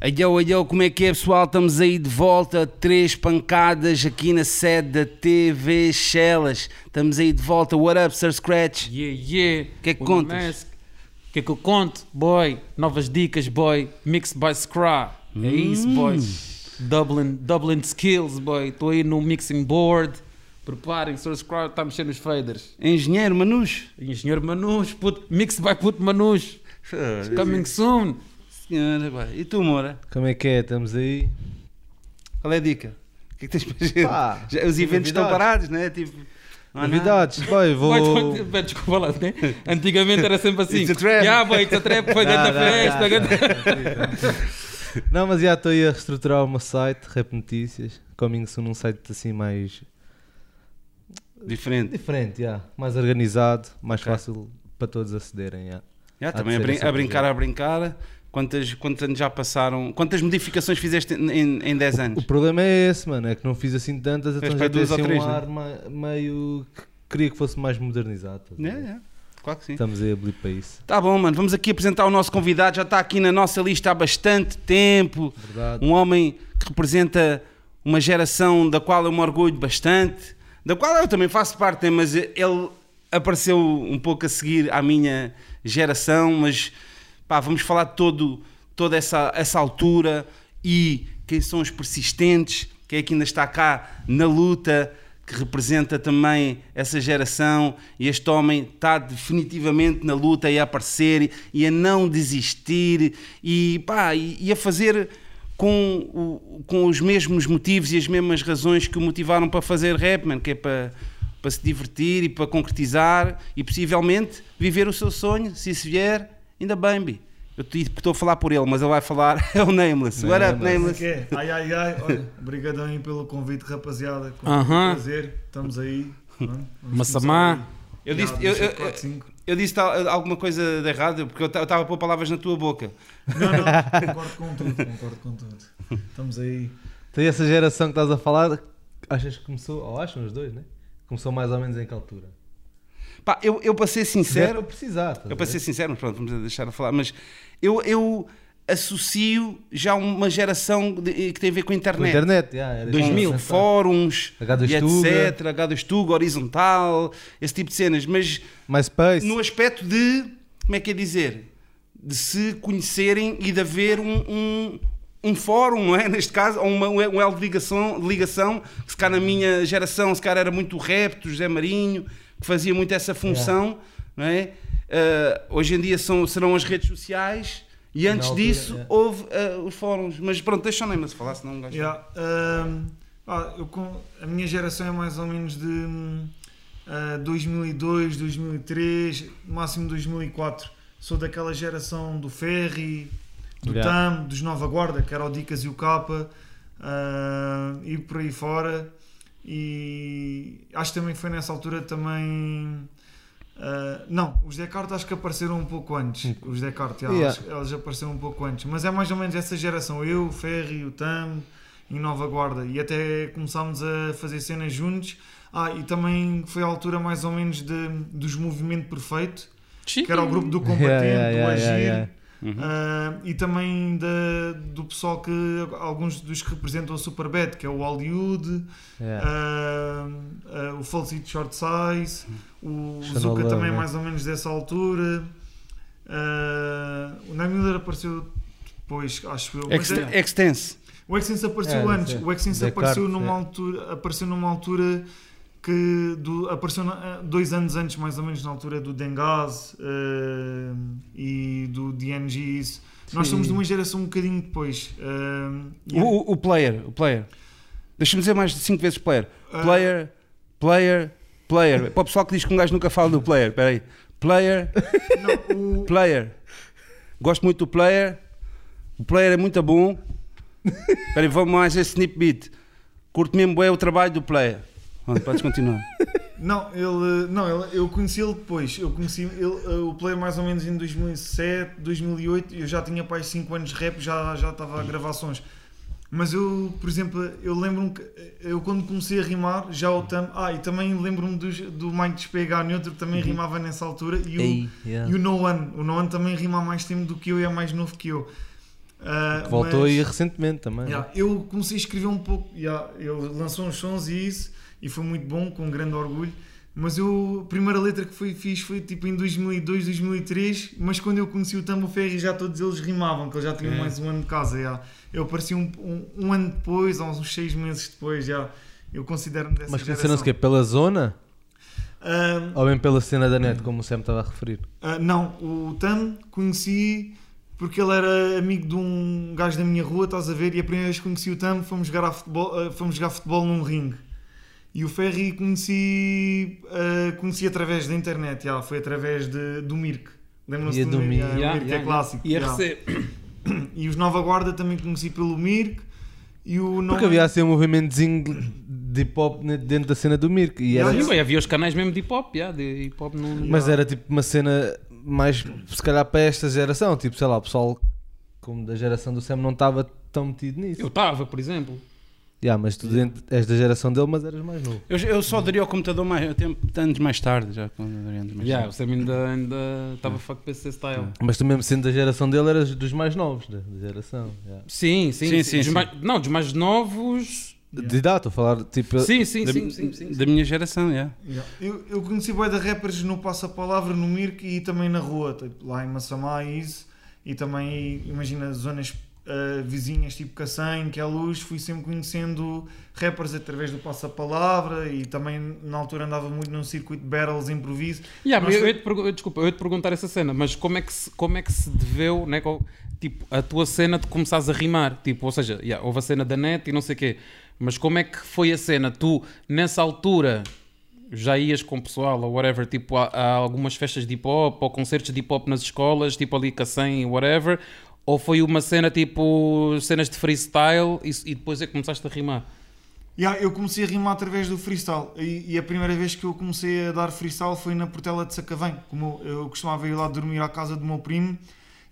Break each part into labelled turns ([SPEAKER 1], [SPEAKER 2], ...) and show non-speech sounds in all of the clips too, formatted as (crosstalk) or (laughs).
[SPEAKER 1] Ayo, ayo, como é que é pessoal? Estamos aí de volta, três pancadas aqui na sede da TV Shellas. Estamos aí de volta. What up, Sir Scratch?
[SPEAKER 2] Yeah, yeah.
[SPEAKER 1] Que é que
[SPEAKER 2] O
[SPEAKER 1] contas?
[SPEAKER 2] O que é que eu conto? Boy, novas dicas, boy. Mixed by Scra. É isso, boy.
[SPEAKER 1] Hum.
[SPEAKER 2] Dublin, Dublin Skills, boy. Estou aí no mixing board. Preparem, Sr. Scra está mexendo nos faders.
[SPEAKER 1] Engenheiro Manus?
[SPEAKER 2] Engenheiro Manus, puto, mixed by Puto Manus. Coming soon.
[SPEAKER 1] Senhora, pá. E tu, Moura?
[SPEAKER 3] Como é que é? Estamos aí.
[SPEAKER 1] Qual é a dica? O que é que tens para dizer?
[SPEAKER 3] Pá, (laughs)
[SPEAKER 1] Já- Os eventos estão parados, não é? Tipo, não.
[SPEAKER 3] Novidades. Boy, vou. (laughs)
[SPEAKER 2] Desculpa lá, né? Antigamente era sempre assim.
[SPEAKER 1] It's a trap.
[SPEAKER 2] Yeah, boy, it's a trap. Foi
[SPEAKER 3] Não,
[SPEAKER 2] grande
[SPEAKER 3] não,
[SPEAKER 2] festa.
[SPEAKER 3] não,
[SPEAKER 2] grande- (laughs)
[SPEAKER 3] Não, mas já estou aí a reestruturar o meu site, Rap Notícias. Coming soon num site assim mais
[SPEAKER 1] Diferente.
[SPEAKER 3] diferente, já. mais organizado, mais
[SPEAKER 1] Ok.
[SPEAKER 3] fácil para todos acederem. Há de
[SPEAKER 1] também a, brin-
[SPEAKER 3] esse
[SPEAKER 1] a brincar, a brincar. Quantas, quantos anos já passaram? Quantas modificações fizeste em, em 10
[SPEAKER 3] O
[SPEAKER 1] anos?
[SPEAKER 3] problema é esse, mano, é que não fiz assim tantas, então já
[SPEAKER 1] duas ou
[SPEAKER 3] assim
[SPEAKER 1] três,
[SPEAKER 3] um
[SPEAKER 1] né?
[SPEAKER 3] ar ma- meio que queria que fosse mais modernizado.
[SPEAKER 1] É, é. Claro que sim.
[SPEAKER 3] Estamos aí a abrir para isso.
[SPEAKER 1] Tá bom, mano. Vamos aqui apresentar o nosso convidado. Já está aqui na nossa lista há bastante tempo.
[SPEAKER 3] Verdade.
[SPEAKER 1] Um homem que representa uma geração da qual eu me orgulho bastante, da qual eu também faço parte, né, mas ele apareceu um pouco a seguir à minha geração. Mas pá, vamos falar de todo, toda essa, essa altura e quem são os persistentes, quem é que ainda está cá na luta, que representa também essa geração. E este homem está definitivamente na luta e a aparecer e a não desistir e, pá, e a fazer com, o- com os mesmos motivos e as mesmas razões que o motivaram para fazer rap, man, que é para, para se divertir e para concretizar e possivelmente viver o seu sonho, se isso vier, ainda bem, bi. Eu te- estou a falar por ele, mas ele vai falar, (laughs) é o Nameless. What up,
[SPEAKER 3] Nameless.
[SPEAKER 4] É? Ai, ai, ai. Olha, obrigadão aí pelo convite, rapaziada. Com
[SPEAKER 2] Aham.
[SPEAKER 4] prazer. Estamos aí.
[SPEAKER 2] Massamá.
[SPEAKER 1] Eu disse- eu- eu-
[SPEAKER 4] cinco.
[SPEAKER 1] Eu disse tal- alguma coisa de errado, porque eu estava a pôr palavras na tua boca.
[SPEAKER 4] Não, não, (laughs) concordo com tudo. Concordo com tudo. Estamos aí.
[SPEAKER 3] Então, e essa geração que estás a falar, achas que começou, ou acham os dois, né? Começou mais ou menos em que altura?
[SPEAKER 1] Pá, eu, eu para ser sincero,
[SPEAKER 3] precisar. a
[SPEAKER 1] Eu para ser sincero, mas pronto, vamos deixar a falar, mas eu, eu associo já uma geração de- que tem a ver com a
[SPEAKER 3] Com a
[SPEAKER 1] internet.
[SPEAKER 3] internet, isso que eu
[SPEAKER 1] 2000,
[SPEAKER 3] ia pensar.
[SPEAKER 1] fóruns,
[SPEAKER 3] H2
[SPEAKER 1] e
[SPEAKER 3] Tuga.
[SPEAKER 1] etc, H2 Tuga, horizontal, esse tipo de cenas, mas
[SPEAKER 3] MySpace.
[SPEAKER 1] no aspecto de, como é que é dizer, de se conhecerem e de haver um, um, um fórum, não é? (laughs) Neste caso, ou uma, um elo de ligação, de ligação, que se cá na minha geração, se calhar era muito o rap do José Marinho, que fazia muito essa função, não é? Ah, hoje em dia são, serão as redes sociais e antes
[SPEAKER 3] altura,
[SPEAKER 1] disso
[SPEAKER 3] é.
[SPEAKER 1] houve ah, os fóruns, mas pronto, deixa o Neymar se falar, senão um gajo...
[SPEAKER 4] Yeah, ahm, ah, eu a minha geração é mais ou menos de ah, 2002, 2003, no máximo 2004. Sou daquela geração do Ferry, do
[SPEAKER 3] Yeah.
[SPEAKER 4] TAM, dos Nova Guarda, que era o Dicas e o Capa, ah, e por aí fora. E acho que também foi nessa altura também. ah, não, os Descartes acho que apareceram um pouco antes. Os Descartes, yeah,
[SPEAKER 3] Yeah.
[SPEAKER 4] eles apareceram um pouco antes. Mas é mais ou menos essa geração. Eu, o Ferry, o Tam em Nova Guarda. E até começámos a fazer cenas juntos. Ah, e também foi a altura mais ou menos de, dos Movimento Perfeito, que era o grupo do Combatente,
[SPEAKER 3] Yeah, yeah, yeah,
[SPEAKER 4] do Agir.
[SPEAKER 1] Uhum.
[SPEAKER 4] Ah, e também da, do pessoal que alguns dos que representam a Superbad, que é o Hollywood,
[SPEAKER 3] Yeah.
[SPEAKER 4] ah, ah, o Falsito Short Size, o
[SPEAKER 3] Channel
[SPEAKER 4] Zuka
[SPEAKER 3] Love,
[SPEAKER 4] também
[SPEAKER 3] né?
[SPEAKER 4] mais ou menos dessa altura. O Nine Miller apareceu depois, acho eu.
[SPEAKER 1] Ext-
[SPEAKER 4] é-
[SPEAKER 1] Extense.
[SPEAKER 4] o Extense apareceu
[SPEAKER 3] É,
[SPEAKER 4] antes. O Extense apareceu numa
[SPEAKER 3] é.
[SPEAKER 4] altura, apareceu numa altura que do, apareceu na- dois anos antes, mais ou menos na altura do Dengaz eh, e do DNGs. Nós
[SPEAKER 3] Sim.
[SPEAKER 4] somos de uma geração um bocadinho depois. eh, e-
[SPEAKER 1] O, o- o player, o player. Deixa-me dizer mais de 5 vezes player. Player, player, player. Para o pessoal que diz que um gajo nunca fala do player, espera aí. Player, (laughs)
[SPEAKER 4] não, o-
[SPEAKER 1] player. Gosto muito do player. O player é muito bom. Espera aí, vamos mais esse snip beat. Curto mesmo bem o trabalho do player. Pronto, podes continuar. (laughs)
[SPEAKER 4] não, ele, não ele, eu conheci ele depois. Eu conheci ele, o player mais ou menos em 2007, 2008. Eu já tinha mais 5 anos de rap, já, já estava a gravar sons. Mas eu, por exemplo, eu lembro-me que eu quando comecei a rimar, já o tam. Ah, e também lembro-me dos- do Mike Despega Neutro, que também rimava nessa altura. E o,
[SPEAKER 3] Ei, yeah.
[SPEAKER 4] e o No One. O No One também rima há mais tempo do que eu e é mais novo que eu.
[SPEAKER 3] Que voltou
[SPEAKER 4] mas-
[SPEAKER 3] aí recentemente também. né?
[SPEAKER 4] Yeah, eu comecei a escrever um pouco, yeah, ele lançou uns sons e isso, e foi muito bom, com grande orgulho. Mas eu, a primeira letra que foi, fiz foi tipo em 2002, 2003. Mas quando eu conheci o Tambo Ferry, já todos eles rimavam, que eles já tinham
[SPEAKER 1] É.
[SPEAKER 4] mais um ano de casa. Yeah. Eu apareci um, um, um ano depois, ou uns seis meses depois. Yeah. Eu considero-me dessa
[SPEAKER 3] Mas conheceram-se o quê? Pela zona? Ou bem pela cena da net, como o Sam estava a referir?
[SPEAKER 4] ah, não, o Tam conheci porque ele era amigo de um gajo da minha rua, estás a ver? E a primeira vez que conheci o Tam fomos jogar, a futebol, ah, fomos jogar futebol num ringue. E o Ferry conheci, ah, conheci através da internet, já, foi através de, do Mirk. Lembram-se
[SPEAKER 3] E
[SPEAKER 4] do
[SPEAKER 3] do
[SPEAKER 4] Mirk? Yeah,
[SPEAKER 2] Yeah,
[SPEAKER 4] o Mirk
[SPEAKER 2] yeah,
[SPEAKER 4] é clássico.
[SPEAKER 2] yeah. IRC.
[SPEAKER 4] E os Nova Guarda também conheci pelo Mirk. E o
[SPEAKER 3] Porque havia assim um movimentozinho de hip hop dentro da cena do Mirk. E era,
[SPEAKER 4] Yeah,
[SPEAKER 2] bem, havia os canais mesmo de hip hop, yeah, de hip hop no.
[SPEAKER 3] Mas era tipo uma cena mais, se calhar, para esta geração. Tipo, sei lá, o pessoal como da geração do Sam não estava tão metido nisso.
[SPEAKER 2] Eu estava, por exemplo.
[SPEAKER 3] Yeah, mas tu és da geração dele, mas eras mais novo.
[SPEAKER 1] Eu, eu só daria ao computador mais, tempo, anos mais tarde. Já, quando daria anos mais
[SPEAKER 2] Yeah,
[SPEAKER 1] tarde.
[SPEAKER 2] Ainda ainda estava fuck PC style.
[SPEAKER 3] Mas tu mesmo sendo da geração dele, eras dos mais novos da, da geração. yeah.
[SPEAKER 2] Sim, sim,
[SPEAKER 1] Sim,
[SPEAKER 2] sim.
[SPEAKER 1] sim,
[SPEAKER 2] Dos
[SPEAKER 1] sim.
[SPEAKER 2] mais- não, dos mais novos.
[SPEAKER 3] De idade, estou a falar, tipo...
[SPEAKER 2] Sim, sim,
[SPEAKER 1] da,
[SPEAKER 2] sim, sim, sim.
[SPEAKER 1] da minha geração, yeah.
[SPEAKER 4] Yeah. Eu, eu conheci boa de rappers no Passa-Palavra, no Mirk e também na rua, tipo, lá em Massamá e isso. E também, imagina, zonas ah, vizinhas, tipo Cacém, que é a luz, fui sempre conhecendo rappers através do Passa-Palavra e também na altura andava muito num circuito de battles, improviso.
[SPEAKER 2] Yeah,
[SPEAKER 4] Nós-
[SPEAKER 2] eu, ia te pergu- desculpa, eu ia te perguntar essa cena, mas como é que se, como é que se deveu, né, tipo, a tua cena de começares a rimar? Tipo, ou seja, yeah, houve a cena da net e não sei o quê, mas como é que foi a cena? Tu, nessa altura, já ias com o pessoal ou whatever, tipo, a, algumas festas de hip hop ou concertos de hip hop nas escolas, tipo ali Cacém, whatever, ou foi uma cena tipo cenas de freestyle e, e depois é que começaste a rimar?
[SPEAKER 4] Yeah, eu comecei a rimar através do freestyle e, e a primeira vez que eu comecei a dar freestyle foi na Portela de Sacavém. Como eu, eu costumava ir lá dormir à casa do meu primo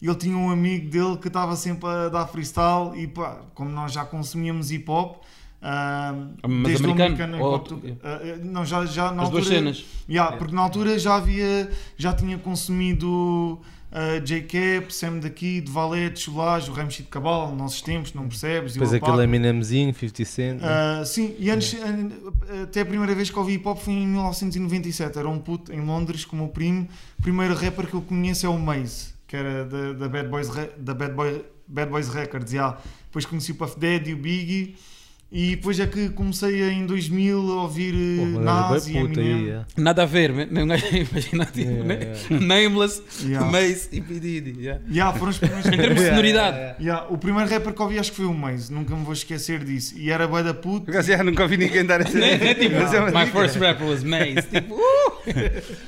[SPEAKER 4] e ele tinha um amigo dele que estava sempre a dar freestyle e pá, como nós já consumíamos hip hop. ah,
[SPEAKER 2] Mas americano? Ou-
[SPEAKER 4] tu- ah, não, já, já na
[SPEAKER 2] As duas
[SPEAKER 4] altura-
[SPEAKER 2] cenas.
[SPEAKER 4] Yeah, Porque na altura já havia, já tinha consumido uh, J-Cap, Sam daqui, de Valete, Cholage, o Ramsey de Cabal, nossos tempos, não percebes?
[SPEAKER 3] Depois aquele Eminemzinho, 50 Cent. né?
[SPEAKER 4] Ah, sim, e antes, an- até a primeira vez que ouvi hip hop foi em 1997. Era um puto em Londres com o meu primo. O primeiro rapper que eu conheço é o Maze, que era da, da Bad, Boys, da Bad, Boy, Bad Boys Records. yeah. Depois conheci o Puff Daddy, o Biggie. E depois é que comecei em 2000 a ouvir
[SPEAKER 3] Pô, mas
[SPEAKER 4] Nas e
[SPEAKER 3] puta
[SPEAKER 4] Eminem.
[SPEAKER 3] yeah.
[SPEAKER 2] Nada a ver, não (laughs) imagina tipo,
[SPEAKER 3] Yeah,
[SPEAKER 2] né?
[SPEAKER 3] yeah.
[SPEAKER 2] Nameless,
[SPEAKER 4] Yeah.
[SPEAKER 2] Mace e P. Diddy, yeah.
[SPEAKER 4] Yeah, foram os primeiros
[SPEAKER 2] Em termos de sonoridade.
[SPEAKER 4] Yeah, o primeiro rapper que ouvi acho que foi o Maze, nunca me vou esquecer disso. E era bué da puto.
[SPEAKER 1] Por acaso, já nunca ouvi ninguém dar essa (laughs)
[SPEAKER 2] Né? Né? Tipo,
[SPEAKER 1] Mas é
[SPEAKER 2] my
[SPEAKER 1] dica.
[SPEAKER 2] first rapper was Mace. (laughs) Tipo, uh!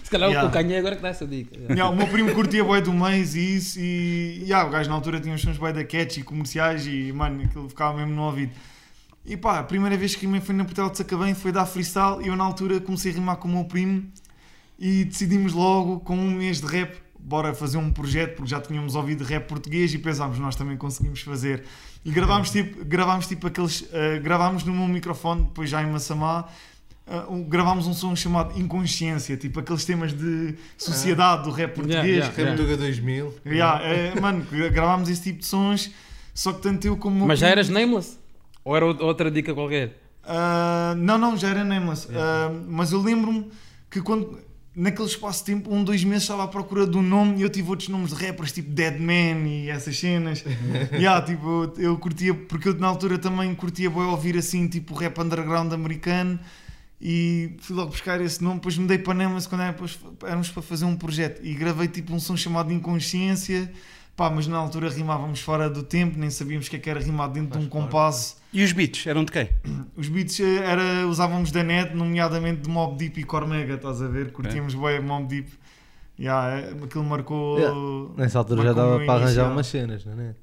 [SPEAKER 2] Se calhar
[SPEAKER 4] Yeah.
[SPEAKER 2] o Kanye agora que dá essa dica. Yeah.
[SPEAKER 4] Yeah, o meu primo curtia bué do Maze e isso. E yeah, o gajo na altura tinha uns sons bué da catchy, comerciais e mano, aquilo ficava mesmo no ouvido. E pá, a primeira vez que rimei foi na Portela de Sacabém, foi dar freestyle e eu na altura comecei a rimar com o meu primo e decidimos logo, com um mês de rap, bora fazer um projeto, porque já tínhamos ouvido rap português e pensámos, nós também conseguimos fazer. E gravámos tipo, gravámos tipo aqueles, eh, gravámos no meu microfone, depois já em Massamá, um- gravámos um som chamado Inconsciência, tipo aqueles temas de sociedade do rap português.
[SPEAKER 2] Yeah,
[SPEAKER 4] que-
[SPEAKER 2] yeah.
[SPEAKER 3] Remutuga 2000.
[SPEAKER 4] Yeah, eh, mano, gravámos esse tipo de sons, só que tanto eu como
[SPEAKER 2] Mas já eras Nameless? Ou era outra dica qualquer?
[SPEAKER 4] Ah, não, não, já era Nameless. Ah, mas eu lembro-me que quando, naquele espaço de tempo, um, dois meses, estava à procura de um nome e eu tive outros nomes de rappers, tipo Deadman e essas cenas. (laughs) yeah, tipo, eu, eu curtia, porque eu na altura também curtia bem ouvir assim, tipo rap underground americano. E fui logo buscar esse nome, depois mudei para Nameless quando era- depois éramos para fazer um projeto e gravei tipo um som chamado Inconsciência. Pá, mas na altura rimávamos fora do tempo, nem sabíamos o que é que era rimado dentro de um compasso.
[SPEAKER 1] E os beats eram de quem?
[SPEAKER 4] Os beats eh, era, usávamos da net, nomeadamente de Mob Deep e Cormega, estás a ver? Curtíamos bem Mob Deep. Yeah, é, aquilo marcou.
[SPEAKER 3] Yeah. Nessa altura já
[SPEAKER 4] marcou o
[SPEAKER 3] dava para arranjar umas cenas na net.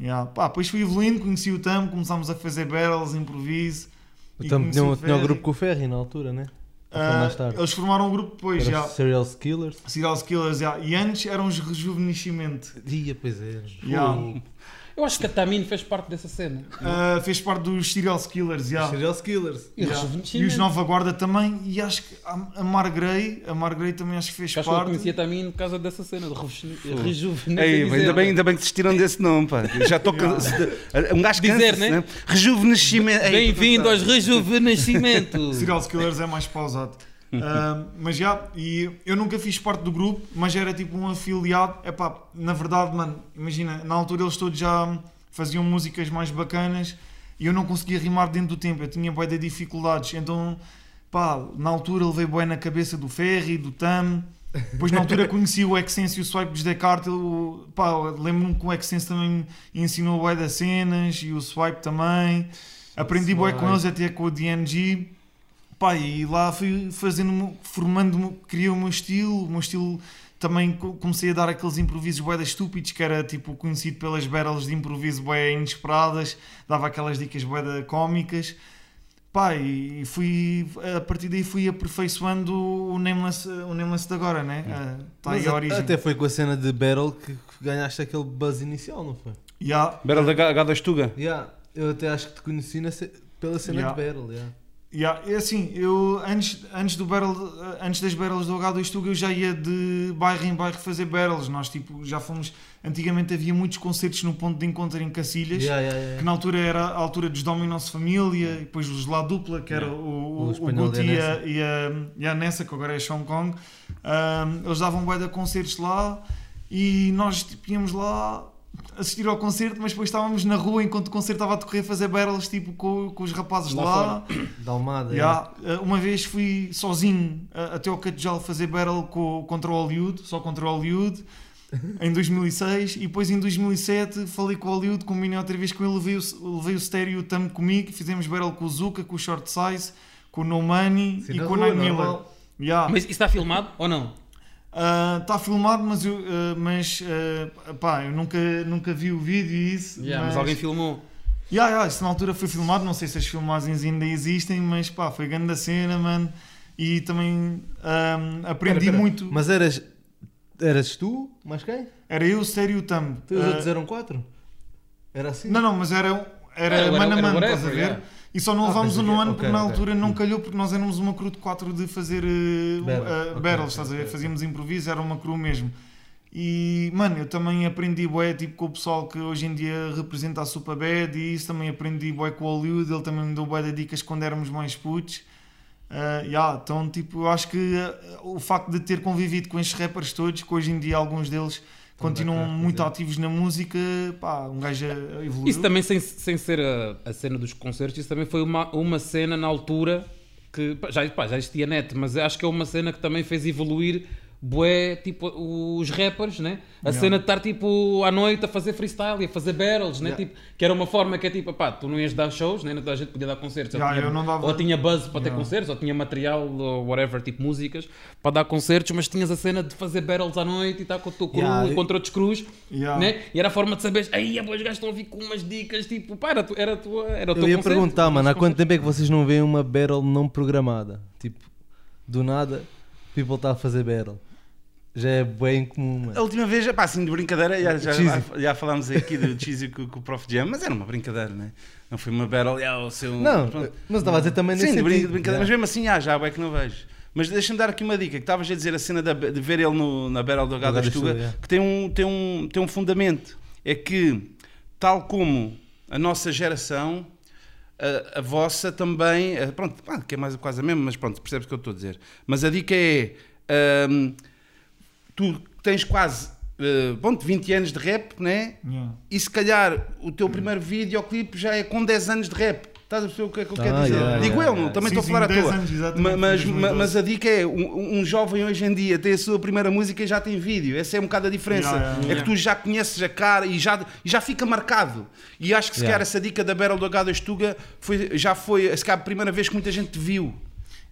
[SPEAKER 4] Yeah. Pá, depois fui evoluindo, conheci o Tam, começámos a fazer battles, improviso.
[SPEAKER 3] Então
[SPEAKER 4] conheci
[SPEAKER 3] tinha,
[SPEAKER 4] o
[SPEAKER 3] tinha o grupo com o Ferry na altura, né? Tarde?
[SPEAKER 4] eles formaram um grupo depois, já.
[SPEAKER 3] Serial Killers.
[SPEAKER 4] Serial Killers, yeah. e antes eram os Rejuvenescimento.
[SPEAKER 3] Ia, pois é.
[SPEAKER 4] Yeah.
[SPEAKER 2] Eu acho que a Tamino fez parte dessa cena.
[SPEAKER 4] Ah, fez parte dos Serial Killers, já.
[SPEAKER 3] Serial Killers.
[SPEAKER 2] E
[SPEAKER 4] Yeah.
[SPEAKER 2] rejuvenescimento.
[SPEAKER 4] E os Nova Guarda também, e acho que a Margrey, a Margrey também acho que fez
[SPEAKER 2] Acho que eu
[SPEAKER 4] parte.
[SPEAKER 2] conhecia a Tamino por causa dessa cena de rejuvenescimento. Rejuvenescimento.
[SPEAKER 1] ainda, bem, ainda bem que desistiram desse nome, pá. Já estou (laughs) cansado. Um gajo
[SPEAKER 2] Dizer, né?
[SPEAKER 1] né? Rejuvenescimento.
[SPEAKER 2] Bem-vindo aos rejuvenescimentos.
[SPEAKER 4] Serial Killers é mais pausado. Ah, mas já, e eu nunca fiz parte do grupo, mas era tipo um afiliado. Epá, na verdade, mano, imagina, na altura eles todos já faziam músicas mais bacanas e eu não conseguia rimar dentro do tempo, eu tinha bué de dificuldades. Então, pá, na altura levei bué na cabeça do Ferry, do Tam. Depois na altura conheci o Excense e o Swipe dos Descartes. eu, Pá, lembro-me que o Excense também me ensinou bué das cenas e o Swipe também. Aprendi bué com eles até com o DNG. Pá, e lá fui fazendo, formando, criei o meu estilo, o meu estilo também co- comecei a dar aqueles improvisos bué das estúpidos, que era tipo conhecido pelas battles de improviso bué inesperadas, dava aquelas dicas bué da cómicas. Pá, e fui, a partir daí fui aperfeiçoando o Nameless, o Nameless de agora, né? Está aí
[SPEAKER 3] Mas
[SPEAKER 4] a origem.
[SPEAKER 3] até foi com a cena de Battle que ganhaste aquele buzz inicial, não foi?
[SPEAKER 4] Yeah.
[SPEAKER 1] Battle da H2 Tuga.
[SPEAKER 3] Yeah, eu até acho que te conheci ce- pela cena
[SPEAKER 4] Yeah.
[SPEAKER 3] de Battle. Yeah.
[SPEAKER 4] Yeah, é assim, eu antes, antes, do battle, antes das battles do H2 Tuga eu já ia de bairro em bairro fazer battles. Nós tipo, já fomos. Antigamente havia muitos concertos no ponto de encontro em Cacilhas.
[SPEAKER 3] Yeah, yeah, yeah.
[SPEAKER 4] Que na altura era a altura dos Dominos Família, e depois os La Dupla, que era o,
[SPEAKER 3] O
[SPEAKER 4] o, o Guti e a, e, a, e a Nessa, que agora é Hong Kong. Ahm, eles davam bué de concertos lá e nós tipo, íamos lá assistir ao concerto, mas depois estávamos na rua enquanto o concerto estava a decorrer a fazer battles tipo, com, com os rapazes
[SPEAKER 2] Lá
[SPEAKER 4] lá. (coughs)
[SPEAKER 3] Da Almada. yeah.
[SPEAKER 4] Yeah. Uh, Uma vez fui sozinho uh, até ao Catejal fazer battle co- contra o Hollywood, só contra o Hollywood, (laughs) em 2006. E depois em 2007 falei com o Hollywood, combinei outra vez com ele, levei o, levei o Stereo Tam comigo. Fizemos battle com o Zuka, com o Short Size, com o No Money
[SPEAKER 3] Sim,
[SPEAKER 4] e com o Nine Miller. Yeah.
[SPEAKER 2] Mas isso está filmado ou não?
[SPEAKER 4] Está filmado, mas, eu, uh, mas uh, pá, eu nunca, nunca vi o vídeo e isso.
[SPEAKER 2] Yeah, mas alguém filmou.
[SPEAKER 4] Yeah, yeah, isso na altura foi filmado, não sei se as filmagens ainda existem, mas pá, foi grande a cena, mano. E também ahm, aprendi
[SPEAKER 3] Pera, pera.
[SPEAKER 4] muito.
[SPEAKER 3] Mas eras, eras tu, mais quem?
[SPEAKER 4] Era eu, sério e o Tam.
[SPEAKER 3] E os
[SPEAKER 4] Ah,
[SPEAKER 3] outros eram quatro? Era assim?
[SPEAKER 4] Não, não, mas era, era
[SPEAKER 2] Era-
[SPEAKER 4] mano a
[SPEAKER 2] era
[SPEAKER 4] mano, estás a ver?
[SPEAKER 2] yeah.
[SPEAKER 4] E só não
[SPEAKER 3] Ah,
[SPEAKER 4] levámos o
[SPEAKER 3] que-
[SPEAKER 4] nono porque na altura não calhou porque nós éramos uma crew de quatro de fazer uh,
[SPEAKER 3] Battle,
[SPEAKER 4] uh,
[SPEAKER 3] ok,
[SPEAKER 4] battles,
[SPEAKER 3] ok,
[SPEAKER 4] estás a ver?
[SPEAKER 3] ok.
[SPEAKER 4] Fazíamos improviso, era uma crew mesmo. E, mano, eu também aprendi bué, tipo, com o pessoal que hoje em dia representa a Superbad e isso também aprendi bué com o Hollywood, ele também me deu bué de dicas quando éramos mais putos. Uh, yeah, então, tipo, eu acho que uh, o facto de ter convivido com estes rappers todos, que hoje em dia alguns deles continuam
[SPEAKER 3] bacana,
[SPEAKER 4] muito
[SPEAKER 3] é.
[SPEAKER 4] ativos na música, pá, um gajo evoluiu.
[SPEAKER 2] Isso também, sem, sem ser a, a cena dos concertos, isso também foi uma, uma cena na altura que pá, já, pá, já existia net, mas acho que é uma cena que também fez evoluir bué, tipo, os rappers, né? A
[SPEAKER 4] Yeah.
[SPEAKER 2] cena de estar, tipo, à noite a fazer freestyle e a fazer battles, né?
[SPEAKER 3] Yeah.
[SPEAKER 2] Tipo, que era uma forma que é tipo, pá, tu não ias dar shows, né? Não toda a gente podia dar concertos. ou, tinha,
[SPEAKER 4] dava-
[SPEAKER 2] ou tinha buzz para ter concertos, ou tinha material, ou whatever, tipo músicas, para dar concertos, mas tinhas a cena de fazer battles à noite e estar com o teu crew contra outros crews, né? E era a forma de saberes, aí os gajos estão a vir com umas dicas, tipo, pá, era, era, tua, era o teu
[SPEAKER 3] Eu ia
[SPEAKER 2] concerto,
[SPEAKER 3] perguntar, mano, há quanto (laughs) tempo é que vocês não veem uma battle não programada? Tipo, do nada, people está a fazer battle. Já é bem comum,
[SPEAKER 1] A última vez, pá, assim, de brincadeira, já, já,
[SPEAKER 3] Cheesy.
[SPEAKER 1] já falámos aqui do Cheesy com, com o Prof Jam, mas era uma brincadeira, né? Não foi uma battle, yeah, o seu.
[SPEAKER 3] Não,
[SPEAKER 1] pronto.
[SPEAKER 3] mas estava a dizer também
[SPEAKER 1] Sim,
[SPEAKER 3] nesse
[SPEAKER 1] de brin- de
[SPEAKER 3] sentido.
[SPEAKER 1] brincadeira, mas
[SPEAKER 3] Yeah.
[SPEAKER 1] mesmo assim, ah, já é que não vejo. Mas deixa-me dar aqui uma dica, que estavas a dizer a cena da- de ver ele no- na Battle do H2
[SPEAKER 3] H2
[SPEAKER 1] Tuga,
[SPEAKER 3] Tuga, yeah.
[SPEAKER 1] que tem um, tem, um, tem um fundamento. É que, tal como a nossa geração, a, a vossa também, eh, pronto, que é mais quase a mesma, mas pronto, percebes o que eu estou a dizer. Mas a dica é, ahm, tu tens quase, eh, pronto, 20 anos de rap, né?
[SPEAKER 4] Yeah.
[SPEAKER 1] e se calhar o teu primeiro videoclipe já é com 10 anos de rap. Estás a perceber o que é que eu quero
[SPEAKER 3] Ah,
[SPEAKER 1] dizer?
[SPEAKER 3] yeah,
[SPEAKER 1] Digo
[SPEAKER 3] yeah,
[SPEAKER 1] eu,
[SPEAKER 3] yeah.
[SPEAKER 1] também estou a falar à
[SPEAKER 4] 10
[SPEAKER 1] toa.
[SPEAKER 4] anos,
[SPEAKER 1] mas,
[SPEAKER 4] foi
[SPEAKER 1] ma-
[SPEAKER 4] 2012.
[SPEAKER 1] mas a dica é: um, um jovem hoje em dia tem a sua primeira música e já tem vídeo. Essa é um bocado a diferença.
[SPEAKER 4] Yeah, yeah,
[SPEAKER 1] É que tu já conheces a cara e já, e já fica marcado. E acho que se
[SPEAKER 3] Yeah.
[SPEAKER 1] calhar essa dica da Battle do H2 Tuga foi, já foi se calhar, a primeira vez que muita gente te viu.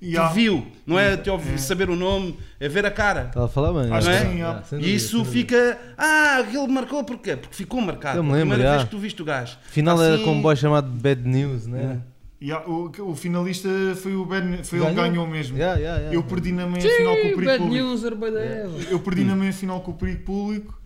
[SPEAKER 4] Yeah.
[SPEAKER 1] Te viu, não é te ouvir,
[SPEAKER 4] É.
[SPEAKER 1] saber o nome, é ver a cara.
[SPEAKER 3] Estava a falar bem.
[SPEAKER 4] Acho
[SPEAKER 1] que
[SPEAKER 3] yeah,
[SPEAKER 1] sim,
[SPEAKER 3] yeah,
[SPEAKER 4] yeah.
[SPEAKER 1] E isso fica. Ah, aquele marcou porquê? Porque ficou marcado.
[SPEAKER 3] Eu me
[SPEAKER 1] A
[SPEAKER 3] lembro,
[SPEAKER 1] primeira
[SPEAKER 3] já.
[SPEAKER 1] vez que tu viste o gajo.
[SPEAKER 3] Afinal era
[SPEAKER 1] Assim-
[SPEAKER 3] com um boy chamado Bad News, né?
[SPEAKER 4] Yeah, o, o finalista foi o Ben, foi ele que
[SPEAKER 3] Ganhou?
[SPEAKER 4] ganhou mesmo.
[SPEAKER 3] Yeah, yeah, yeah.
[SPEAKER 4] Eu perdi na meia final com o perigo
[SPEAKER 2] Bad
[SPEAKER 4] público.
[SPEAKER 2] news, era.
[SPEAKER 4] Eu perdi na meia final com o perigo público.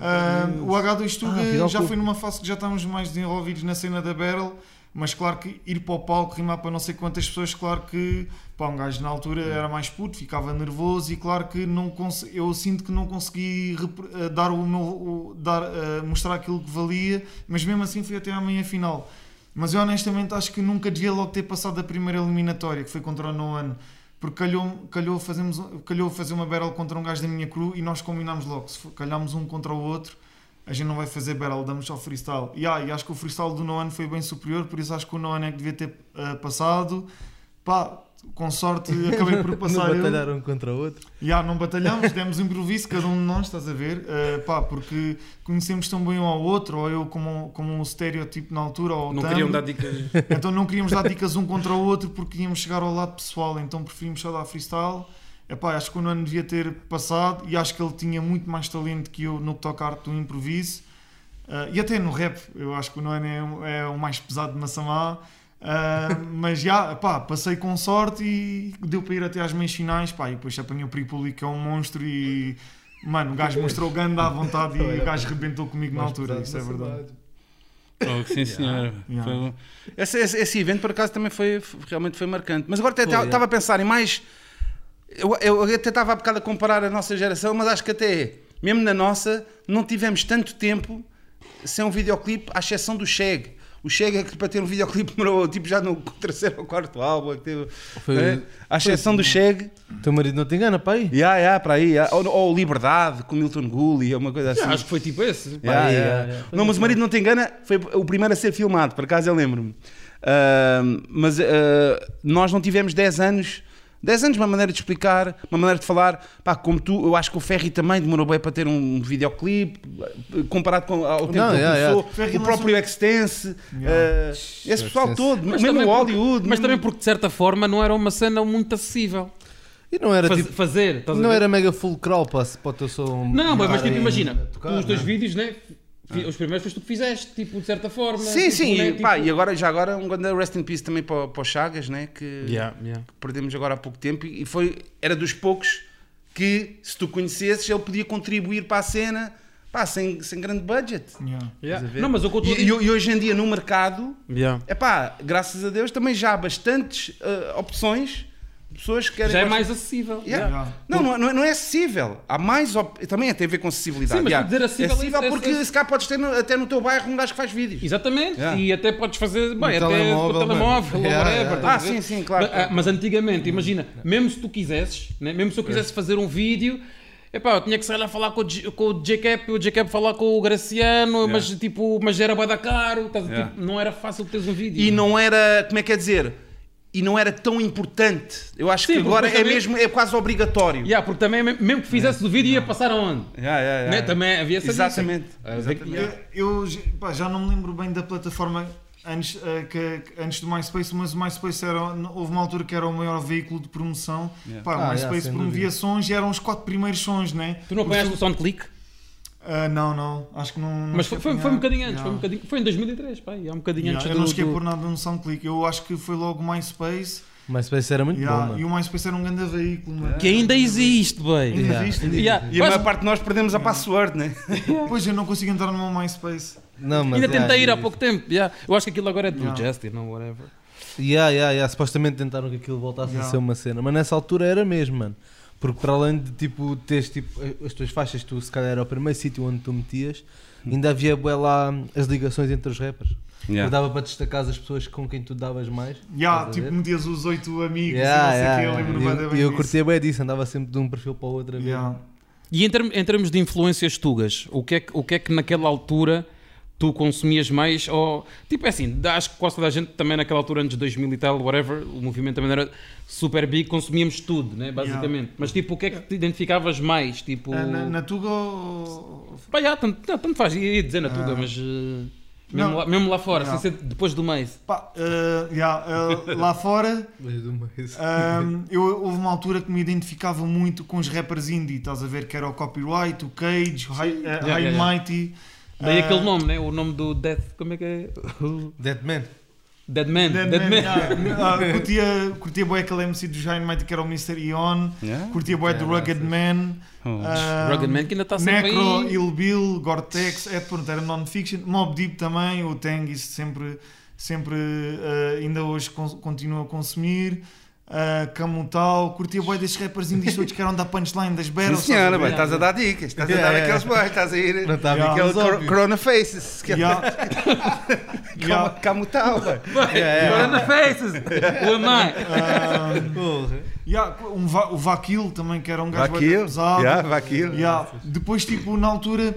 [SPEAKER 4] Ah, o H2 Tuga
[SPEAKER 3] Ah,
[SPEAKER 4] já
[SPEAKER 3] foi-
[SPEAKER 4] foi numa fase que já estávamos mais desenvolvidos na cena da Battle, mas claro que ir para o palco, rimar para não sei quantas pessoas, claro que pá, um gajo na altura era mais puto, ficava nervoso e claro que não eu sinto que não consegui ah, dar o meu, o- dar, ah, mostrar aquilo que valia, mas mesmo assim fui até à meia final. Mas eu honestamente acho que nunca devia logo ter passado da primeira eliminatória, que foi contra o Noan. Porque calhou, calhou, fazemos, calhou fazer uma battle contra um gajo da minha crew e nós combinámos logo. Calhámos um contra o outro, a gente não vai fazer battle, damos só freestyle. E, ah, e acho que o freestyle do Noan foi bem superior, por isso acho que o Noan é que devia ter ah, passado. Pá, com sorte (laughs) acabei por
[SPEAKER 3] Não
[SPEAKER 4] passar eu.
[SPEAKER 3] batalharam um contra o outro.
[SPEAKER 4] Já, não batalhamos, demos improviso, cada um de nós, estás a ver? Uh, pá, porque conhecemos tão bem um ao outro, ou eu como, como um estereotipo na altura, ou
[SPEAKER 2] Não
[SPEAKER 4] Tam.
[SPEAKER 2] queriam dar dicas.
[SPEAKER 4] Então não queríamos dar dicas um contra o outro porque íamos chegar ao lado pessoal, então preferimos só dar freestyle. Epá, acho que o Nuno devia ter passado e acho que ele tinha muito mais talento que eu no que toca arte do improviso. Uh, e até no rap, eu acho que o Nuno é, é o mais pesado de Massamá. Uh, (laughs) mas já, pá, passei com sorte e deu para ir até às meias finais, pá, e depois apanhei o Pri-Público que é um monstro e mano, o gajo mostrou grande à vontade e (laughs) o gajo rebentou comigo na altura, isso é verdade.
[SPEAKER 1] Oh, sim, senhor.
[SPEAKER 4] Yeah.
[SPEAKER 1] Foi Esse, esse, esse evento, por acaso, também foi, realmente foi marcante. Mas agora estava
[SPEAKER 3] é.
[SPEAKER 1] a pensar em mais. Eu, eu até estava há bocado a comparar a nossa geração, mas acho que até, mesmo na nossa, não tivemos tanto tempo sem um videoclipe, à exceção do Cheg. O Cheg é que para ter um videoclipe (laughs) demorou tipo já no (laughs) terceiro ou quarto álbum. que teve,
[SPEAKER 3] Foi-
[SPEAKER 1] né? À exceção do Cheg,
[SPEAKER 3] Teu marido não te engana, pai?
[SPEAKER 1] yeah, yeah, para aí. yeah. Ou, ou Liberdade com Milton Gulli, ou uma coisa assim.
[SPEAKER 2] Acho que foi tipo esse.
[SPEAKER 1] Yeah, yeah.
[SPEAKER 3] yeah, yeah.
[SPEAKER 1] Não, mas o marido não te engana, foi o primeiro a ser filmado, por acaso eu lembro-me. Ah, mas ah, nós não tivemos 10 anos. 10 anos, uma maneira de explicar, uma maneira de falar. Pá, como tu, eu acho que o Ferry também demorou bem para ter um videoclipe, comparado com ao tempo
[SPEAKER 3] Não,
[SPEAKER 1] que ele
[SPEAKER 3] yeah,
[SPEAKER 1] começou.
[SPEAKER 4] Ferry
[SPEAKER 1] O próprio Extense, ah, esse pessoal todo,
[SPEAKER 2] Mas
[SPEAKER 1] mesmo
[SPEAKER 2] também
[SPEAKER 1] o
[SPEAKER 2] porque-
[SPEAKER 1] Hollywood.
[SPEAKER 2] Mas
[SPEAKER 1] mesmo-
[SPEAKER 2] também porque de certa forma não era uma cena muito acessível.
[SPEAKER 3] E não era
[SPEAKER 2] Faz-
[SPEAKER 3] tipo.
[SPEAKER 2] fazer, estás a
[SPEAKER 3] Não era mega full crawl para, para o teu som.
[SPEAKER 2] Não, mas, tipo, imagina,
[SPEAKER 3] tocar,
[SPEAKER 2] os dois
[SPEAKER 3] não é?
[SPEAKER 2] vídeos, né? Os primeiros foste tu que fizeste, tipo, de certa forma.
[SPEAKER 1] Sim,
[SPEAKER 2] tipo,
[SPEAKER 1] sim,
[SPEAKER 2] né,
[SPEAKER 1] e, pá,
[SPEAKER 2] tipo-
[SPEAKER 1] e agora, já agora um grande rest in peace também para, para o Chagas, né? que,
[SPEAKER 2] Yeah, yeah.
[SPEAKER 1] perdemos agora há pouco tempo e foi era dos poucos que se tu conhecesses ele podia contribuir para a cena pá, sem, sem grande budget
[SPEAKER 4] Yeah.
[SPEAKER 2] Yeah. Não, mas que eu
[SPEAKER 1] e, e, e hoje em dia no mercado
[SPEAKER 2] Yeah.
[SPEAKER 1] é pá, graças a Deus também já há bastantes ah, opções pessoas que querem
[SPEAKER 2] Já é mais acessível.
[SPEAKER 1] Yeah.
[SPEAKER 4] Yeah.
[SPEAKER 1] Não, não, é- não é- não é acessível. Há mais. Op... Também tem a ver com acessibilidade.
[SPEAKER 2] Sim, mas
[SPEAKER 1] yeah.
[SPEAKER 2] dizer acessível
[SPEAKER 1] é acessível
[SPEAKER 2] é- é-
[SPEAKER 1] porque
[SPEAKER 2] é-
[SPEAKER 1] se cá podes ter no- até no teu bairro um gajo que faz vídeos.
[SPEAKER 2] Exatamente,
[SPEAKER 1] Yeah.
[SPEAKER 2] e até podes fazer bem, até
[SPEAKER 3] telemóvel,
[SPEAKER 2] com o
[SPEAKER 3] mano.
[SPEAKER 2] telemóvel ou
[SPEAKER 3] Yeah,
[SPEAKER 2] whatever.
[SPEAKER 3] yeah.
[SPEAKER 1] Ah, sim, sim, claro.
[SPEAKER 2] Mas, ah, Mas antigamente, imagina, mesmo se tu quisesses, né, mesmo se eu quisesse fazer um vídeo, epá, eu tinha que sair lá falar com o, J- com o J-Cap falar com o Graciano, mas tipo, mas era bué da caro,
[SPEAKER 1] Yeah.
[SPEAKER 2] tipo, não era fácil teres um vídeo.
[SPEAKER 1] E não era, como é que é dizer? E não era tão importante. Eu acho
[SPEAKER 2] Sim,
[SPEAKER 1] que agora
[SPEAKER 2] depois
[SPEAKER 1] é
[SPEAKER 2] também-
[SPEAKER 1] mesmo, é quase obrigatório.
[SPEAKER 2] Yeah, porque também, mesmo que fizesse o vídeo, ia passar aonde?
[SPEAKER 1] Yeah, yeah, yeah.
[SPEAKER 2] Né? Também havia essa
[SPEAKER 1] Exatamente. Exatamente.
[SPEAKER 4] Eu, eu, pá, já não me lembro bem da plataforma antes, eh, que, antes do MySpace, mas o MySpace era, houve uma altura que era o maior veículo de promoção.
[SPEAKER 1] Yeah.
[SPEAKER 4] Pá, o
[SPEAKER 3] Ah,
[SPEAKER 4] MySpace promovia
[SPEAKER 3] dúvida.
[SPEAKER 4] sons e eram os quatro primeiros sons, né?
[SPEAKER 2] Tu não apanhaste o SoundClick?
[SPEAKER 4] Ah, não, não, acho que não. não
[SPEAKER 2] Mas foi, foi, foi um bocadinho antes,
[SPEAKER 4] Yeah.
[SPEAKER 2] foi, um bocadinho, foi em 2003, pá, e há um bocadinho
[SPEAKER 4] Yeah,
[SPEAKER 2] antes
[SPEAKER 4] eu
[SPEAKER 2] do...
[SPEAKER 4] não cheguei
[SPEAKER 2] do-
[SPEAKER 4] por nada no SoundClick. Eu acho que foi logo o MySpace.
[SPEAKER 3] Mas Space era muito
[SPEAKER 4] Yeah,
[SPEAKER 3] bom, mano.
[SPEAKER 4] e o MySpace era um grande veículo, mano.
[SPEAKER 2] Que ainda existe, bem.
[SPEAKER 4] Ainda
[SPEAKER 3] Yeah.
[SPEAKER 4] existe?
[SPEAKER 2] Yeah.
[SPEAKER 1] E a maior parte de nós perdemos a password, né? (laughs)
[SPEAKER 4] Pois eu não consigo entrar no meu MySpace.
[SPEAKER 3] Não, mas
[SPEAKER 2] Ainda tentei ir há pouco tempo. yeah. Eu acho que aquilo agora é do
[SPEAKER 4] Yeah.
[SPEAKER 2] Justin ou whatever.
[SPEAKER 3] Yeah, yeah, yeah. Supostamente tentaram que aquilo voltasse
[SPEAKER 4] Yeah.
[SPEAKER 3] a ser uma cena, mas nessa altura era mesmo, mano. Porque para além de tipo teres tipo, as tuas faixas, tu se calhar era o primeiro sítio onde tu metias, ainda havia bué lá as ligações entre os rappers.
[SPEAKER 1] Yeah.
[SPEAKER 3] Dava para destacar as pessoas com quem tu davas mais.
[SPEAKER 4] Yeah, tipo, metias os oito amigos
[SPEAKER 3] Yeah,
[SPEAKER 4] e não sei o
[SPEAKER 3] yeah,
[SPEAKER 4] que, eu lembro
[SPEAKER 3] E
[SPEAKER 4] bem
[SPEAKER 3] eu, e eu
[SPEAKER 4] disso.
[SPEAKER 3] curtia bem disso, andava sempre de um perfil para o outro.
[SPEAKER 4] Yeah.
[SPEAKER 2] E em, term- em termos de influências tugas, o que, é que, o que é que naquela altura tu consumias mais? Ou, tipo, é assim, acho que quase toda a gente também naquela altura, antes de 2000 e tal, whatever, o movimento também era super big, consumíamos tudo, né, basicamente. Mas tipo, o que é que te identificavas mais? Tipo,
[SPEAKER 4] Ah, na, na Tuga ou-
[SPEAKER 2] pá, já, tanto, tanto faz, ia dizer na tuga,
[SPEAKER 4] Ah.
[SPEAKER 2] mas eh, mesmo, lá, mesmo lá fora,
[SPEAKER 4] Não.
[SPEAKER 2] sem ser depois do mês.
[SPEAKER 4] Pá, ah, yeah, ah, lá fora (laughs)
[SPEAKER 3] Mas do mês.
[SPEAKER 4] Ahm, eu, houve uma altura que me identificava muito com os rappers indie, estás a ver? Que era o Copyright, o Cage, o High, eh,
[SPEAKER 2] Yeah,
[SPEAKER 4] High
[SPEAKER 2] yeah, yeah.
[SPEAKER 4] Mighty.
[SPEAKER 2] Daí
[SPEAKER 4] Ah,
[SPEAKER 2] aquele nome, né? O nome do Death, como é que é?
[SPEAKER 3] Deadman.
[SPEAKER 2] Dead Man,
[SPEAKER 4] Dead
[SPEAKER 2] Dead
[SPEAKER 4] Man,
[SPEAKER 2] Man.
[SPEAKER 4] yeah. (laughs) Ah, curtia, curtia bué aquele MC do Giant Mighty que era o Mr. Ion.
[SPEAKER 1] Yeah?
[SPEAKER 4] Curtia bué do Rugged Man.
[SPEAKER 1] Oh.
[SPEAKER 4] ah,
[SPEAKER 2] Rugged Man que ainda está sempre
[SPEAKER 4] Necro,
[SPEAKER 2] aí.
[SPEAKER 4] Ill Bill, Gore-Tex, é pronto, era non-fiction. Mob Deep também, o Tang, isso sempre, sempre ainda hoje con continuo a consumir. Uh, Camutal, curtia bué destes rappers indies todos que eram da punchline das
[SPEAKER 1] Sim,
[SPEAKER 4] battles.
[SPEAKER 1] senhora,
[SPEAKER 4] estás a
[SPEAKER 1] bem, estás a dar dicas, estás a
[SPEAKER 3] Yeah,
[SPEAKER 1] dar
[SPEAKER 3] yeah.
[SPEAKER 1] aqueles boys, estás a ir.
[SPEAKER 3] Não está a ver
[SPEAKER 4] Yeah.
[SPEAKER 1] Aquele cor-. Corona Faces, que é
[SPEAKER 4] Yeah, (laughs) yeah.
[SPEAKER 1] Camutal, bem.
[SPEAKER 2] Corona Faces! Am I?
[SPEAKER 4] Ah, um va o Vakil também, que era um gajo bué
[SPEAKER 1] Vaquilo,
[SPEAKER 4] pesado.
[SPEAKER 1] yeah, vaquilo.
[SPEAKER 4] Yeah. Depois, tipo, na altura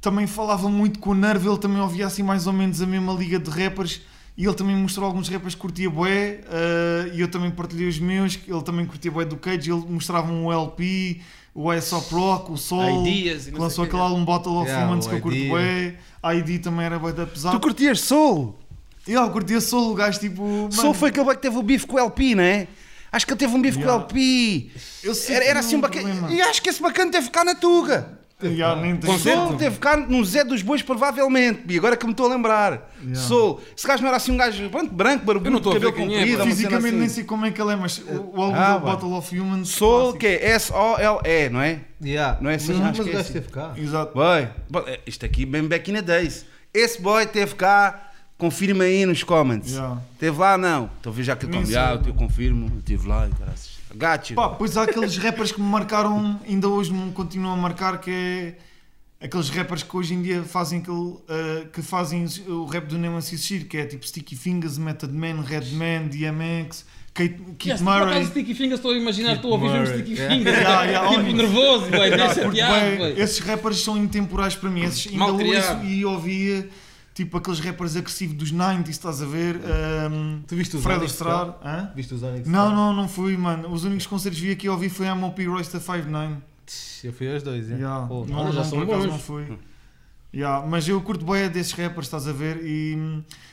[SPEAKER 4] também falava muito com o Nerve, ele também ouvia assim mais ou menos a mesma liga de rappers e ele também mostrou alguns rappers que curtia bué eh, e eu também partilhei os meus, ele também curtia bué do Cage, ele mostrava um LP, o Aesop Rock, o Soul,
[SPEAKER 2] Ideas
[SPEAKER 4] que lançou aquele álbum Bottle of
[SPEAKER 3] Yeah,
[SPEAKER 4] Humans que eu curto bué, a ID também era bué da
[SPEAKER 1] Tu
[SPEAKER 4] pesado.
[SPEAKER 1] curtias Soul?
[SPEAKER 4] E eu curtia Soul, o gajo tipo...
[SPEAKER 1] Soul
[SPEAKER 4] mano,
[SPEAKER 1] foi aquele que teve o bife com o LP, não é? Acho que ele teve um bife
[SPEAKER 4] Yeah.
[SPEAKER 1] com o LP.
[SPEAKER 4] Eu sei
[SPEAKER 1] Era, era assim um bacana. E acho que esse bacana teve cá na Tuga.
[SPEAKER 4] Yeah, nem tem-
[SPEAKER 1] Soul teve cá no Zé dos Bois, provavelmente. E agora que me estou a lembrar.
[SPEAKER 4] Yeah.
[SPEAKER 1] Soul. Esse gajo não era assim um gajo pronto, branco,
[SPEAKER 2] Eu não
[SPEAKER 1] barbudo,
[SPEAKER 2] estou a ver
[SPEAKER 1] cabelo
[SPEAKER 2] é,
[SPEAKER 1] comprido. cena
[SPEAKER 4] Fisicamente nem
[SPEAKER 1] assim.
[SPEAKER 4] sei como é que ele é, mas o, o álbum
[SPEAKER 1] Ah,
[SPEAKER 4] do
[SPEAKER 1] vai.
[SPEAKER 4] Bottle of Humans...
[SPEAKER 1] Soul,
[SPEAKER 4] clássico.
[SPEAKER 1] que é S-O-L-E, não é?
[SPEAKER 3] Yeah.
[SPEAKER 1] Não é assim,
[SPEAKER 3] mas, mas
[SPEAKER 1] que
[SPEAKER 3] o
[SPEAKER 1] é
[SPEAKER 3] gajo
[SPEAKER 1] assim.
[SPEAKER 3] esteve cá.
[SPEAKER 4] Exato.
[SPEAKER 1] Boy, é, isto aqui bem back in the days. Esse boy teve cá, confirma aí nos comments.
[SPEAKER 4] Yeah.
[SPEAKER 1] Teve lá, não. Estou a ver já que eu
[SPEAKER 4] Nem
[SPEAKER 1] estou
[SPEAKER 4] sei,
[SPEAKER 1] ah, eu confirmo, eu estive lá e caraças. Got you.
[SPEAKER 4] Pá, pois há aqueles rappers que me marcaram, ainda hoje me continuam a marcar, que é aqueles rappers que hoje em dia fazem aquele, eh, que fazem o rap do Nemo assistir, que é tipo Sticky Fingers, Method Man, Redman, DMX, Kate, Keith
[SPEAKER 2] Yes, por acaso,
[SPEAKER 4] Murray.
[SPEAKER 2] Sticky Fingers, estou a imaginar, estou a ouvir um Sticky
[SPEAKER 3] Yeah.
[SPEAKER 2] Fingers.
[SPEAKER 4] Yeah, yeah,
[SPEAKER 2] tipo
[SPEAKER 4] óbvio.
[SPEAKER 2] nervoso, boy,
[SPEAKER 4] Yeah,
[SPEAKER 2] deixa
[SPEAKER 4] esses rappers são intemporais para mim. Esses ainda ouço e ouvia tipo aqueles rappers agressivos dos 90 estás a ver? Um,
[SPEAKER 3] Tu viste os
[SPEAKER 4] Fred. Hã?
[SPEAKER 3] Viste os Onyx?
[SPEAKER 4] Não, não, não fui, mano. Os únicos concertos que vi aqui ouvi foi a MOP Royster 59.
[SPEAKER 3] Eu fui aos dois, é.
[SPEAKER 4] Yeah.
[SPEAKER 3] Pô,
[SPEAKER 4] Não,
[SPEAKER 2] olha, já
[SPEAKER 4] não,
[SPEAKER 2] são
[SPEAKER 4] por não fui. Yeah, mas eu curto bem desses rappers, estás a ver? E,